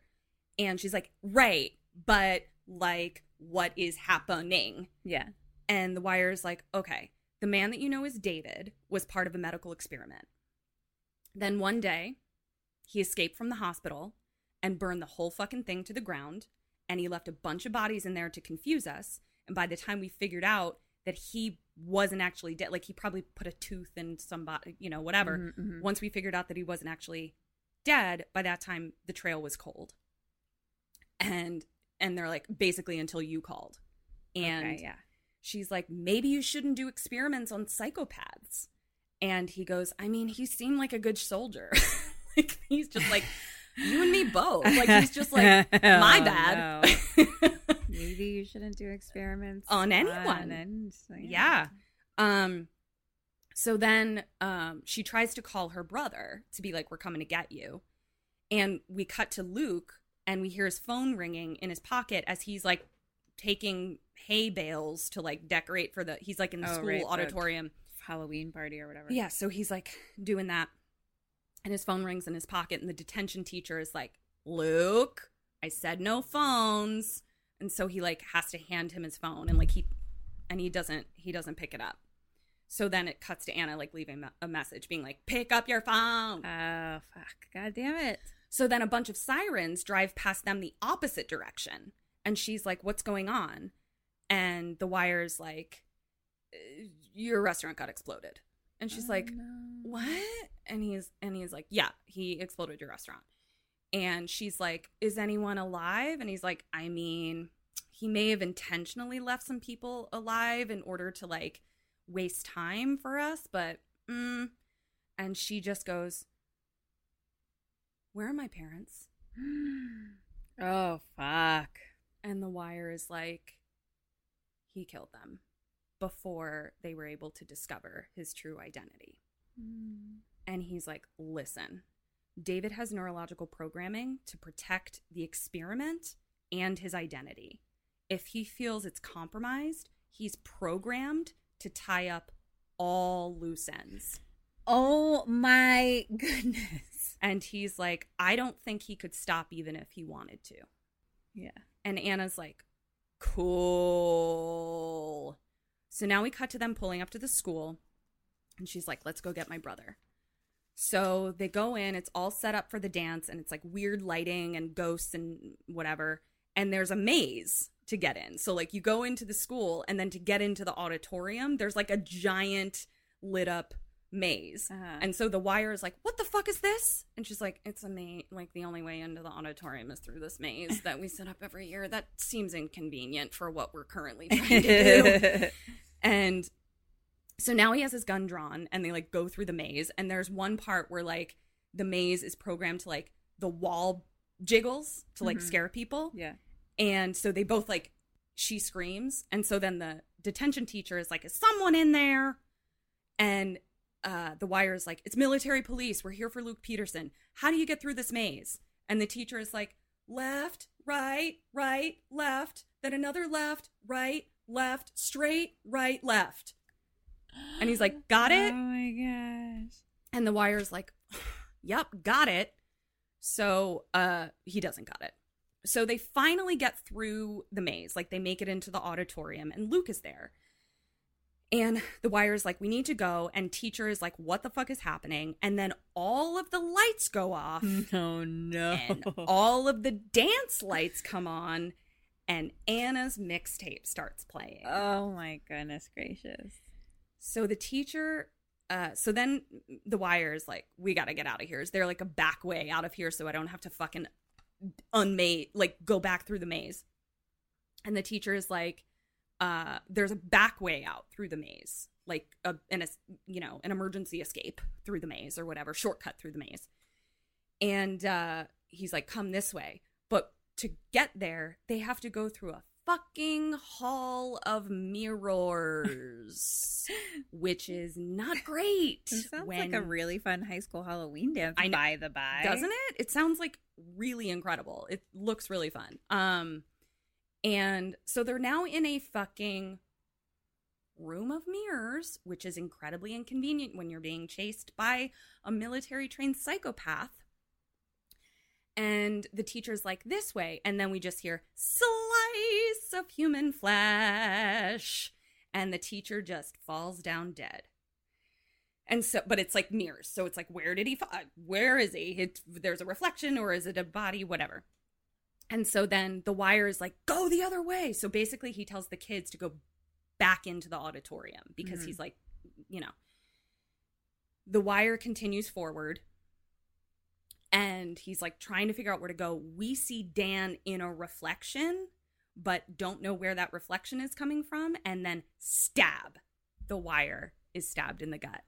And she's like, Right, but like what is happening? Yeah. And the wire is like, okay, the man that you know is David was part of a medical experiment. Then one day, he escaped from the hospital and burned the whole fucking thing to the ground. And he left a bunch of bodies in there to confuse us. And by the time we figured out that he wasn't actually dead, like he probably put a tooth in somebody, you know, whatever. Mhm, mhm. Once we figured out that he wasn't actually dead, by that time the trail was cold. And and they're like basically until you called. And Okay, yeah. She's like, maybe you shouldn't do experiments on psychopaths. And he goes, I mean, he seemed like a good soldier. like he's just like, you and me both. Like he's just like, my Oh, bad. Maybe you shouldn't do experiments On anyone. and- so, yeah. Um so then um she tries to call her brother to be like, We're coming to get you. And we cut to Luke and we hear his phone ringing in his pocket as he's like taking hay bales to like decorate for the he's like in the Oh, school right, the- auditorium. Halloween party or whatever. Yeah, so he's like doing that. And his phone rings in his pocket, and the detention teacher is like, Luke, I said no phones. And so he like has to hand him his phone and like he and he doesn't he doesn't pick it up. So then it cuts to Anna like leaving a message being like, pick up your phone. Oh fuck! God damn it! So then a bunch of sirens drive past them the opposite direction. And she's like, What's going on? And the wire's like, "Uh, Your restaurant got exploded. And she's like, What? And he's and he's like, Yeah, he exploded your restaurant. And she's like, Is anyone alive? And he's like, I mean, he may have intentionally left some people alive in order to like waste time for us, but mm. and she just goes, Where are my parents? Oh fuck! And the wire is like, he killed them before they were able to discover his true identity. Hmm. And he's like, listen, David has neurological programming to protect the experiment and his identity. If he feels it's compromised, he's programmed to tie up all loose ends. Oh my goodness! And he's like, I don't think he could stop even if he wanted to. Yeah. And Anna's like, cool. So now we cut to them pulling up to the school. And she's like, let's go get my brother. So they go in, it's all set up for the dance, and it's like weird lighting and ghosts and whatever. And there's a maze to get in. So, like, you go into the school, and then to get into the auditorium, there's like a giant lit up maze. Uh-huh. And so the wire is like, "What the fuck is this?" And she's like, "It's a maze. Like the only way into the auditorium is through this maze that we set up every year. That seems inconvenient for what we're currently trying to do." and so now he has his gun drawn, and they like go through the maze. And there's one part where like the maze is programmed to like the wall jiggles to like Mhm. scare people. Yeah. And so they both like she screams, and so then the detention teacher is like, "Is someone in there?" And uh, the wire is like, "It's military police. We're here for Luke Peterson. How do you get through this maze?" And the teacher is like, left, right, right, left, then another left, right, left, straight, right, left. And he's like, Got it? Oh my gosh. And the wire's like, Yep, got it. So uh he doesn't got it. So they finally get through the maze, like they make it into the auditorium, and Luke is there. And the wire's like, we need to go. And teacher is like, what the fuck is happening? And then all of the lights go off. Oh no. and all of the dance lights come on. And Anna's mixtape starts playing. Oh my goodness gracious. So the teacher, uh, so then the wire is like, we got to get out of here. Is there like a back way out of here so I don't have to fucking unmate, like go back through the maze? And the teacher is like, uh, there's a back way out through the maze, like a, an, you know, an emergency escape through the maze or whatever, shortcut through the maze. And uh, he's like, come this way. But to get there, they have to go through a fucking hall of mirrors, which is not great. It sounds when- like a really fun high school Halloween dance. I know. by the by, doesn't it? It sounds like really incredible. It looks really fun. Um, and so they're now in a fucking room of mirrors, which is incredibly inconvenient when you're being chased by a military trained psychopath. And the teacher's like, this way. And then we just hear, slice of human flesh. And the teacher just falls down dead. And so, but it's like mirrors. So it's like, where did he fall? Where is he? It, there's a reflection, or is it a body? Whatever. And so then the wire is like, go the other way. So basically, he tells the kids to go back into the auditorium because Mhm. he's like, you know, the wire continues forward and he's like trying to figure out where to go. We see Dan in a reflection, but don't know where that reflection is coming from. And then stab. The wire is stabbed in the gut.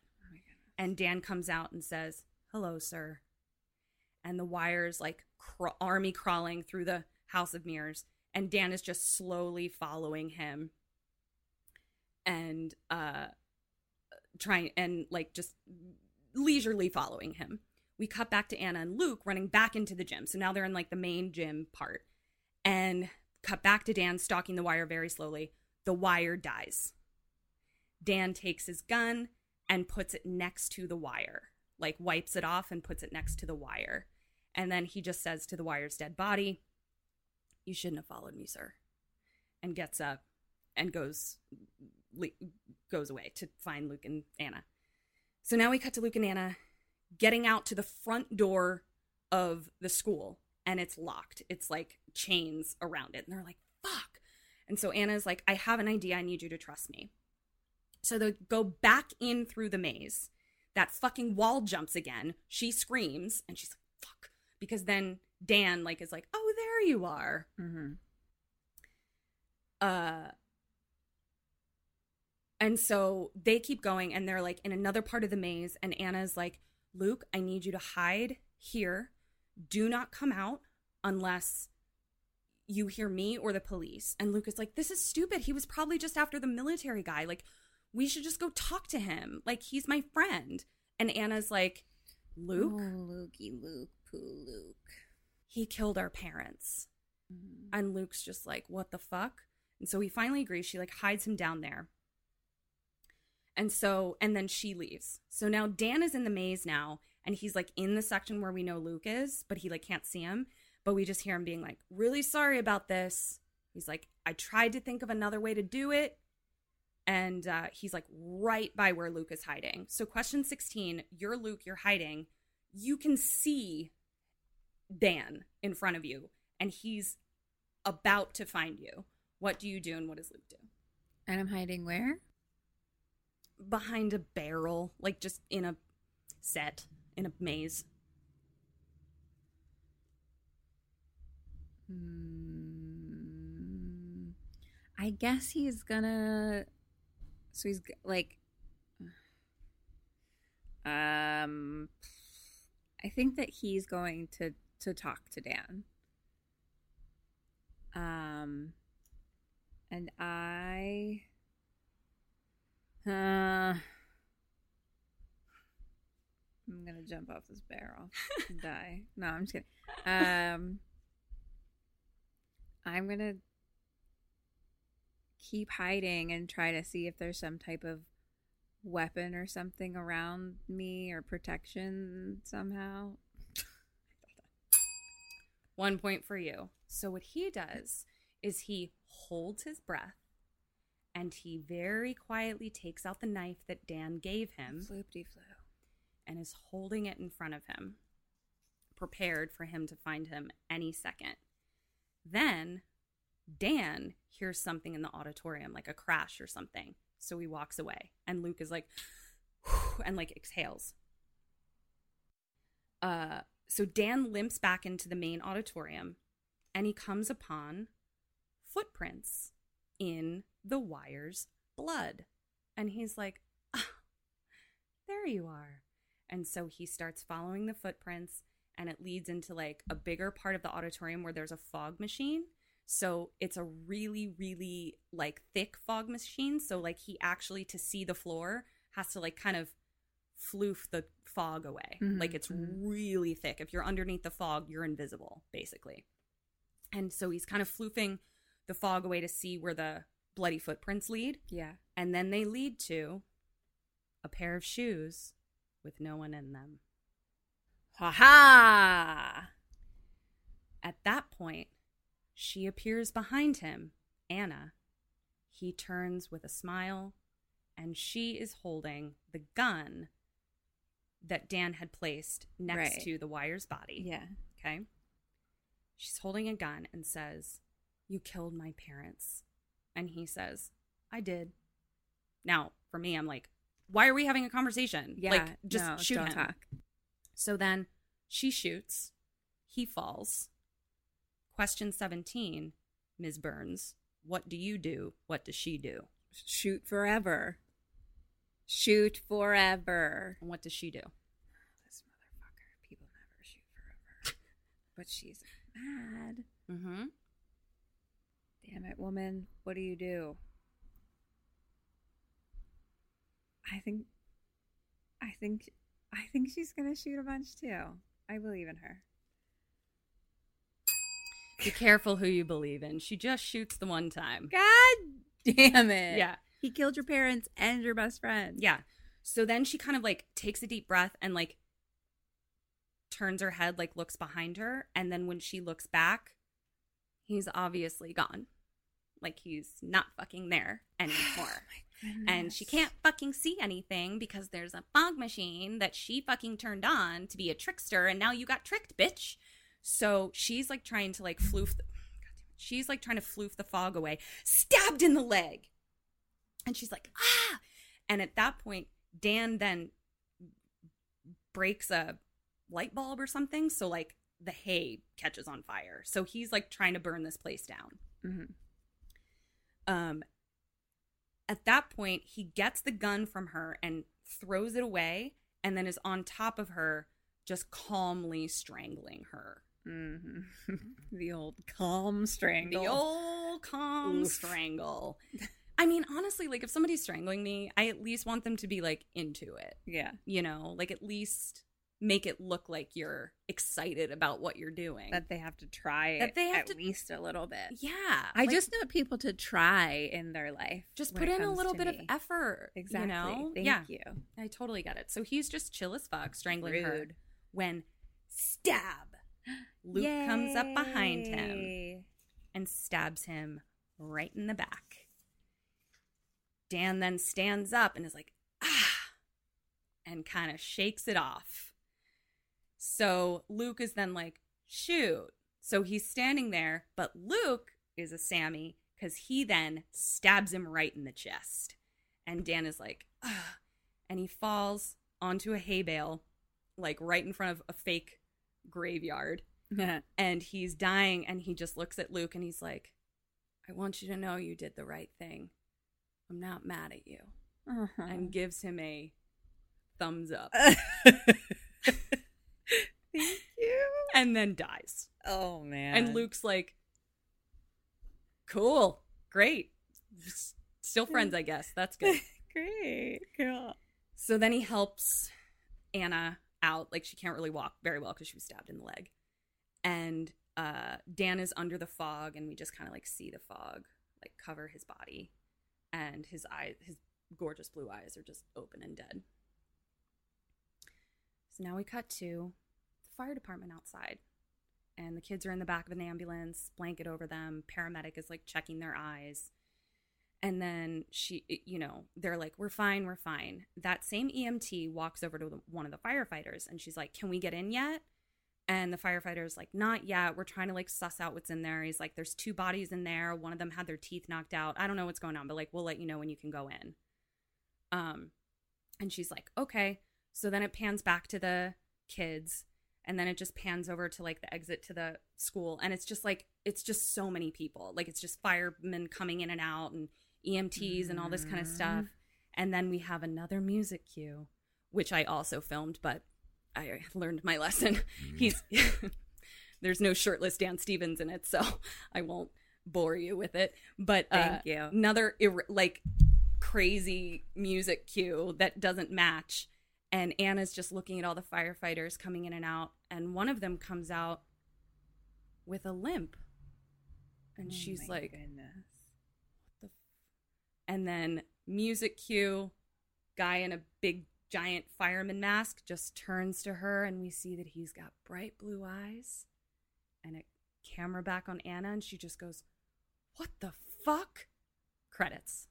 And Dan comes out and says, Hello, sir. And the wire's like cr- army crawling through the House of Mirrors. And Dan is just slowly following him and uh trying and like just leisurely following him. We cut back to Anna and Luke running back into the gym. So now they're in like the main gym part. And cut back to Dan stalking the wire very slowly. The wire dies. Dan takes his gun and puts it next to the wire, like wipes it off and puts it next to the wire. And then he just says to the wire's dead body, You shouldn't have followed me, sir. And gets up and goes le- goes away to find Luke and Anna. So now we cut to Luke and Anna getting out to the front door of the school and it's locked. It's like chains around it. And they're like, fuck. And so Anna's like, I have an idea. I need you to trust me. So they go back in through the maze. That fucking wall jumps again. She screams and she's like, fuck. Because then Dan like is like, oh, there you are. Mm-hmm. Uh and so they keep going and they're like in another part of the maze and Anna's like, "Luke, I need you to hide here. Do not come out unless you hear me or the police." And Luke is like, "This is stupid. He was probably just after the military guy. Like we should just go talk to him. Like he's my friend." And Anna's like, "Luke, Oh, Lukey, Luke, poo, Luke. he killed our parents." And Luke's just like, what the fuck? And so he finally agrees. She like hides him down there. And so, and then she leaves. So now Dan is in the maze now, and he's like in the section where we know Luke is, but he like can't see him. But we just hear him being like, really sorry about this. He's like, I tried to think of another way to do it. And uh, he's like right by where Luke is hiding. So, question 16 you're Luke, you're hiding. You can see Dan in front of you, and he's about to find you. What do you do, and what does Luke do? And I'm hiding where? Behind a barrel, like just in a set, in a maze. Hmm. I guess he's gonna. So he's like. Um, I think that he's going to to talk to Dan. Um, and I. Uh, I'm gonna jump off this barrel and die. No, I'm just kidding. Um, I'm gonna keep hiding and try to see if there's some type of weapon or something around me or protection somehow. One point for you. So, what he does is he holds his breath and he very quietly takes out the knife that Dan gave him Floopty flu. and is holding it in front of him, prepared for him to find him any second. Then Dan hears something in the auditorium, like a crash or something. So he walks away, and Luke is like, and like exhales. Uh, so Dan limps back into the main auditorium, and he comes upon footprints in the wire's blood, and he's like, ah, "There you are." And so he starts following the footprints, and it leads into like a bigger part of the auditorium where there's a fog machine. So it's a really, really like thick fog machine. So like he actually to see the floor has to like kind of floof the fog away. Mhm, Like it's really thick. If you're underneath the fog, you're invisible, basically. And so he's kind of floofing the fog away to see where the bloody footprints lead. Yeah. And then they lead to a pair of shoes with no one in them. Ha ha! At that point, she appears behind him, Anna. He turns with a smile, and she is holding the gun that Dan had placed next Right. to the wire's body. Yeah. Okay. She's holding a gun and says, You killed my parents. And he says, I did. Now, for me, I'm like, Why are we having a conversation? Yeah. Like, just no, shoot him. talk. So then she shoots. He falls. Question 17, Ms. Burns. What do you do? What does she do? Shoot forever. Shoot forever. And what does she do? This motherfucker. People never shoot forever. but she's mad. Mm-hmm. Damn it, woman. What do you do? I think I think I think she's gonna shoot a bunch too. I believe in her. Be careful who you believe in. She just shoots the one time. God damn it. Yeah. He killed your parents and your best friend. Yeah. So then she kind of like takes a deep breath and like turns her head, like looks behind her. And then when she looks back, he's obviously gone. Like he's not fucking there oh anymore. and she can't fucking see anything because there's a fog machine that she fucking turned on to be a trickster. And now you got tricked, bitch. So she's like trying to like floof. The, God damn it. She's like trying to floof the fog away, stabbed in the leg. And she's like, ah. And at that point, Dan then breaks a light bulb or something. So, like, the hay catches on fire. So he's like trying to burn this place down. Mhm. Um, at that point, he gets the gun from her and throws it away, and then is on top of her, just calmly strangling her. hmm the old calm strangle. The old calm Oof. strangle. I mean, honestly, like if somebody's strangling me, I at least want them to be like into it. Yeah. You know, like at least make it look like you're excited about what you're doing. That they have to try That they have at to- least a little bit. yeah. I like, just want people to try in their life. just put in a little bit of effort. Exactly. You know? Thank yeah. you. I totally get it. So he's just chill as fuck, strangling her when stab. Luke comes up behind him and stabs him right in the back. Dan then stands up and is like, ah, and kind of shakes it off. So Luke is then like, shoot. So he's standing there, but Luke is a Sammy because he then stabs him right in the chest. And Dan is like, ah, and he falls onto a hay bale, like right in front of a fake graveyard and he's dying and he just looks at Luke and he's like, I want you to know you did the right thing. I'm not mad at you. Uh-huh. And gives him a thumbs up Thank you. and then dies. Oh man. And Luke's like, cool, great. Still friends, I guess. That's good. Great. Cool. So then he helps Anna out. Like she can't really walk very well because she was stabbed in the leg. And uh, Dan is under the fog, and we just kind of like see the fog like cover his body, and his eyes, his gorgeous blue eyes, are just open and dead. So now we cut to the fire department outside, and the kids are in the back of an ambulance, blanket over them. Paramedic is like checking their eyes. And then she, you know, they're like, we're fine, we're fine. That same EMT walks over to one of the firefighters and she's like, can we get in yet? And the firefighter's like, not yet. We're trying to like suss out what's in there. He's like, there's two bodies in there. One of them had their teeth knocked out. I don't know what's going on, but like, we'll let you know when you can go in. Um, and she's like, okay. So then it pans back to the kids and then it just pans over to like the exit to the school and it's just like it's just so many people like it's just firemen coming in and out and EMTs and all this kind of stuff and then we have another music cue which I also filmed but I learned my lesson he's there's no shirtless Dan Stevens in it so I won't bore you with it but uh, Thank you. another ir- like crazy music cue that doesn't match and Anna's just looking at all the firefighters coming in and out and one of them comes out with a limp and Oh she's like goodness. the f-? and then music cue guy in a big giant fireman mask just turns to her and we see that he's got bright blue eyes and a camera back on Anna and she just goes what the fuck credits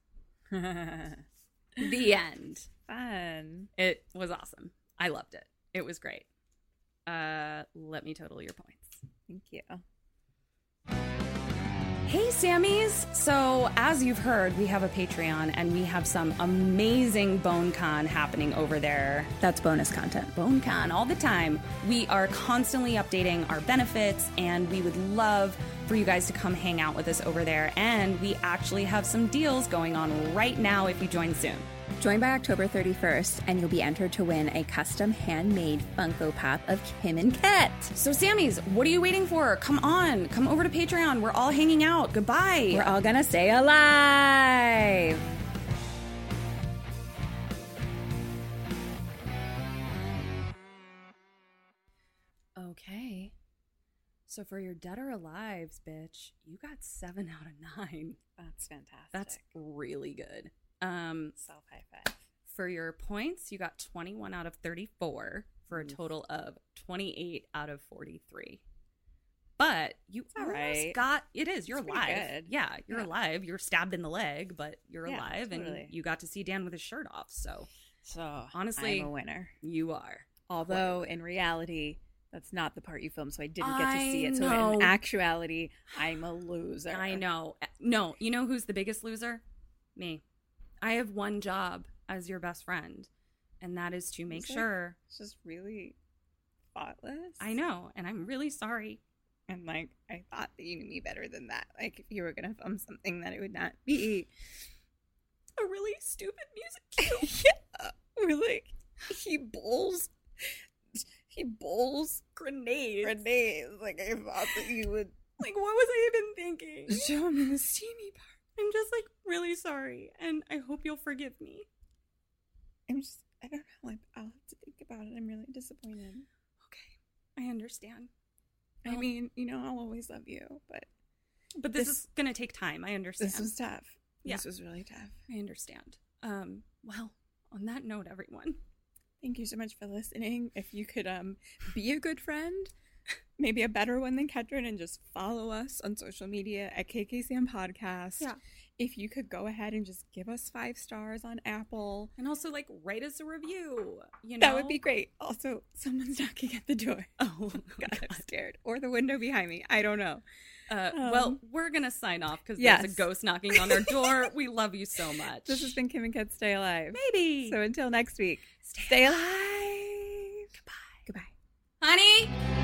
the end Fun. it was awesome. I loved it. It was great. Uh, let me total your points. Thank you. Hey, Sammys! So, as you've heard, we have a Patreon and we have some amazing BoneCon happening over there. That's bonus content. BoneCon all the time. We are constantly updating our benefits, and we would love for you guys to come hang out with us over there. And we actually have some deals going on right now if you join soon. Join by October 31st, and you'll be entered to win a custom handmade Funko Pop of Kim and Ket. So, Sammys, what are you waiting for? Come on, come over to Patreon. We're all hanging out. Goodbye. We're all gonna stay alive. Okay. So for your dead or alives, bitch, you got seven out of nine. That's fantastic. That's really good. Um, self high five. for your points, you got 21 out of 34 for a total of 28 out of 43. But you almost right. got it is. You're It's alive. good. Yeah, you're Yeah. alive. You're stabbed in the leg, but you're Yeah, alive totally. and you got to see Dan with his shirt off. So So Honestly, I'm a winner. you are. Although in reality, that's not the part you filmed, so I didn't get to see it. So in actuality, I'm a loser. I know. No, you know who's the biggest loser? Me. I have one job as your best friend, and that is to make It's like- sure. It's just really thoughtless. I know, and I'm really sorry. And like, I thought that you knew me better than that. Like, if you were gonna film something, that it would not be A really stupid music cue. yeah, we're like he bowls, he bowls Grenades. grenades. Like I thought that you would Like, what was I even thinking? show him in the steamy part. I'm just like really sorry, and I hope you'll forgive me. I'm just, I don't know. Like, I'll have to think about it. I'm really disappointed. Okay, I understand. I Well- mean, you know, I'll always love you, but But this, This- is gonna take time. I understand. this was tough. Yeah. This was really tough. I understand. Um. Well, on that note, everyone. Thank you so much for listening. If you could um be a good friend, maybe a better one than Ketrin, and just follow us on social media at KKSAM Podcast. Yeah. If you could go ahead and just give us five stars on Apple, And also, like, write us a review. You know, that would be great. Also, someone's knocking at the door. Oh, God, I'm scared. Or the window behind me. I don't know. Uh, well, Um, we're gonna sign off because yes. there's a ghost knocking on our door. we love you so much. This has been Kim and Ket Stay Alive. maybe. So until next week, Stay stay alive. Goodbye, Goodbye. honey.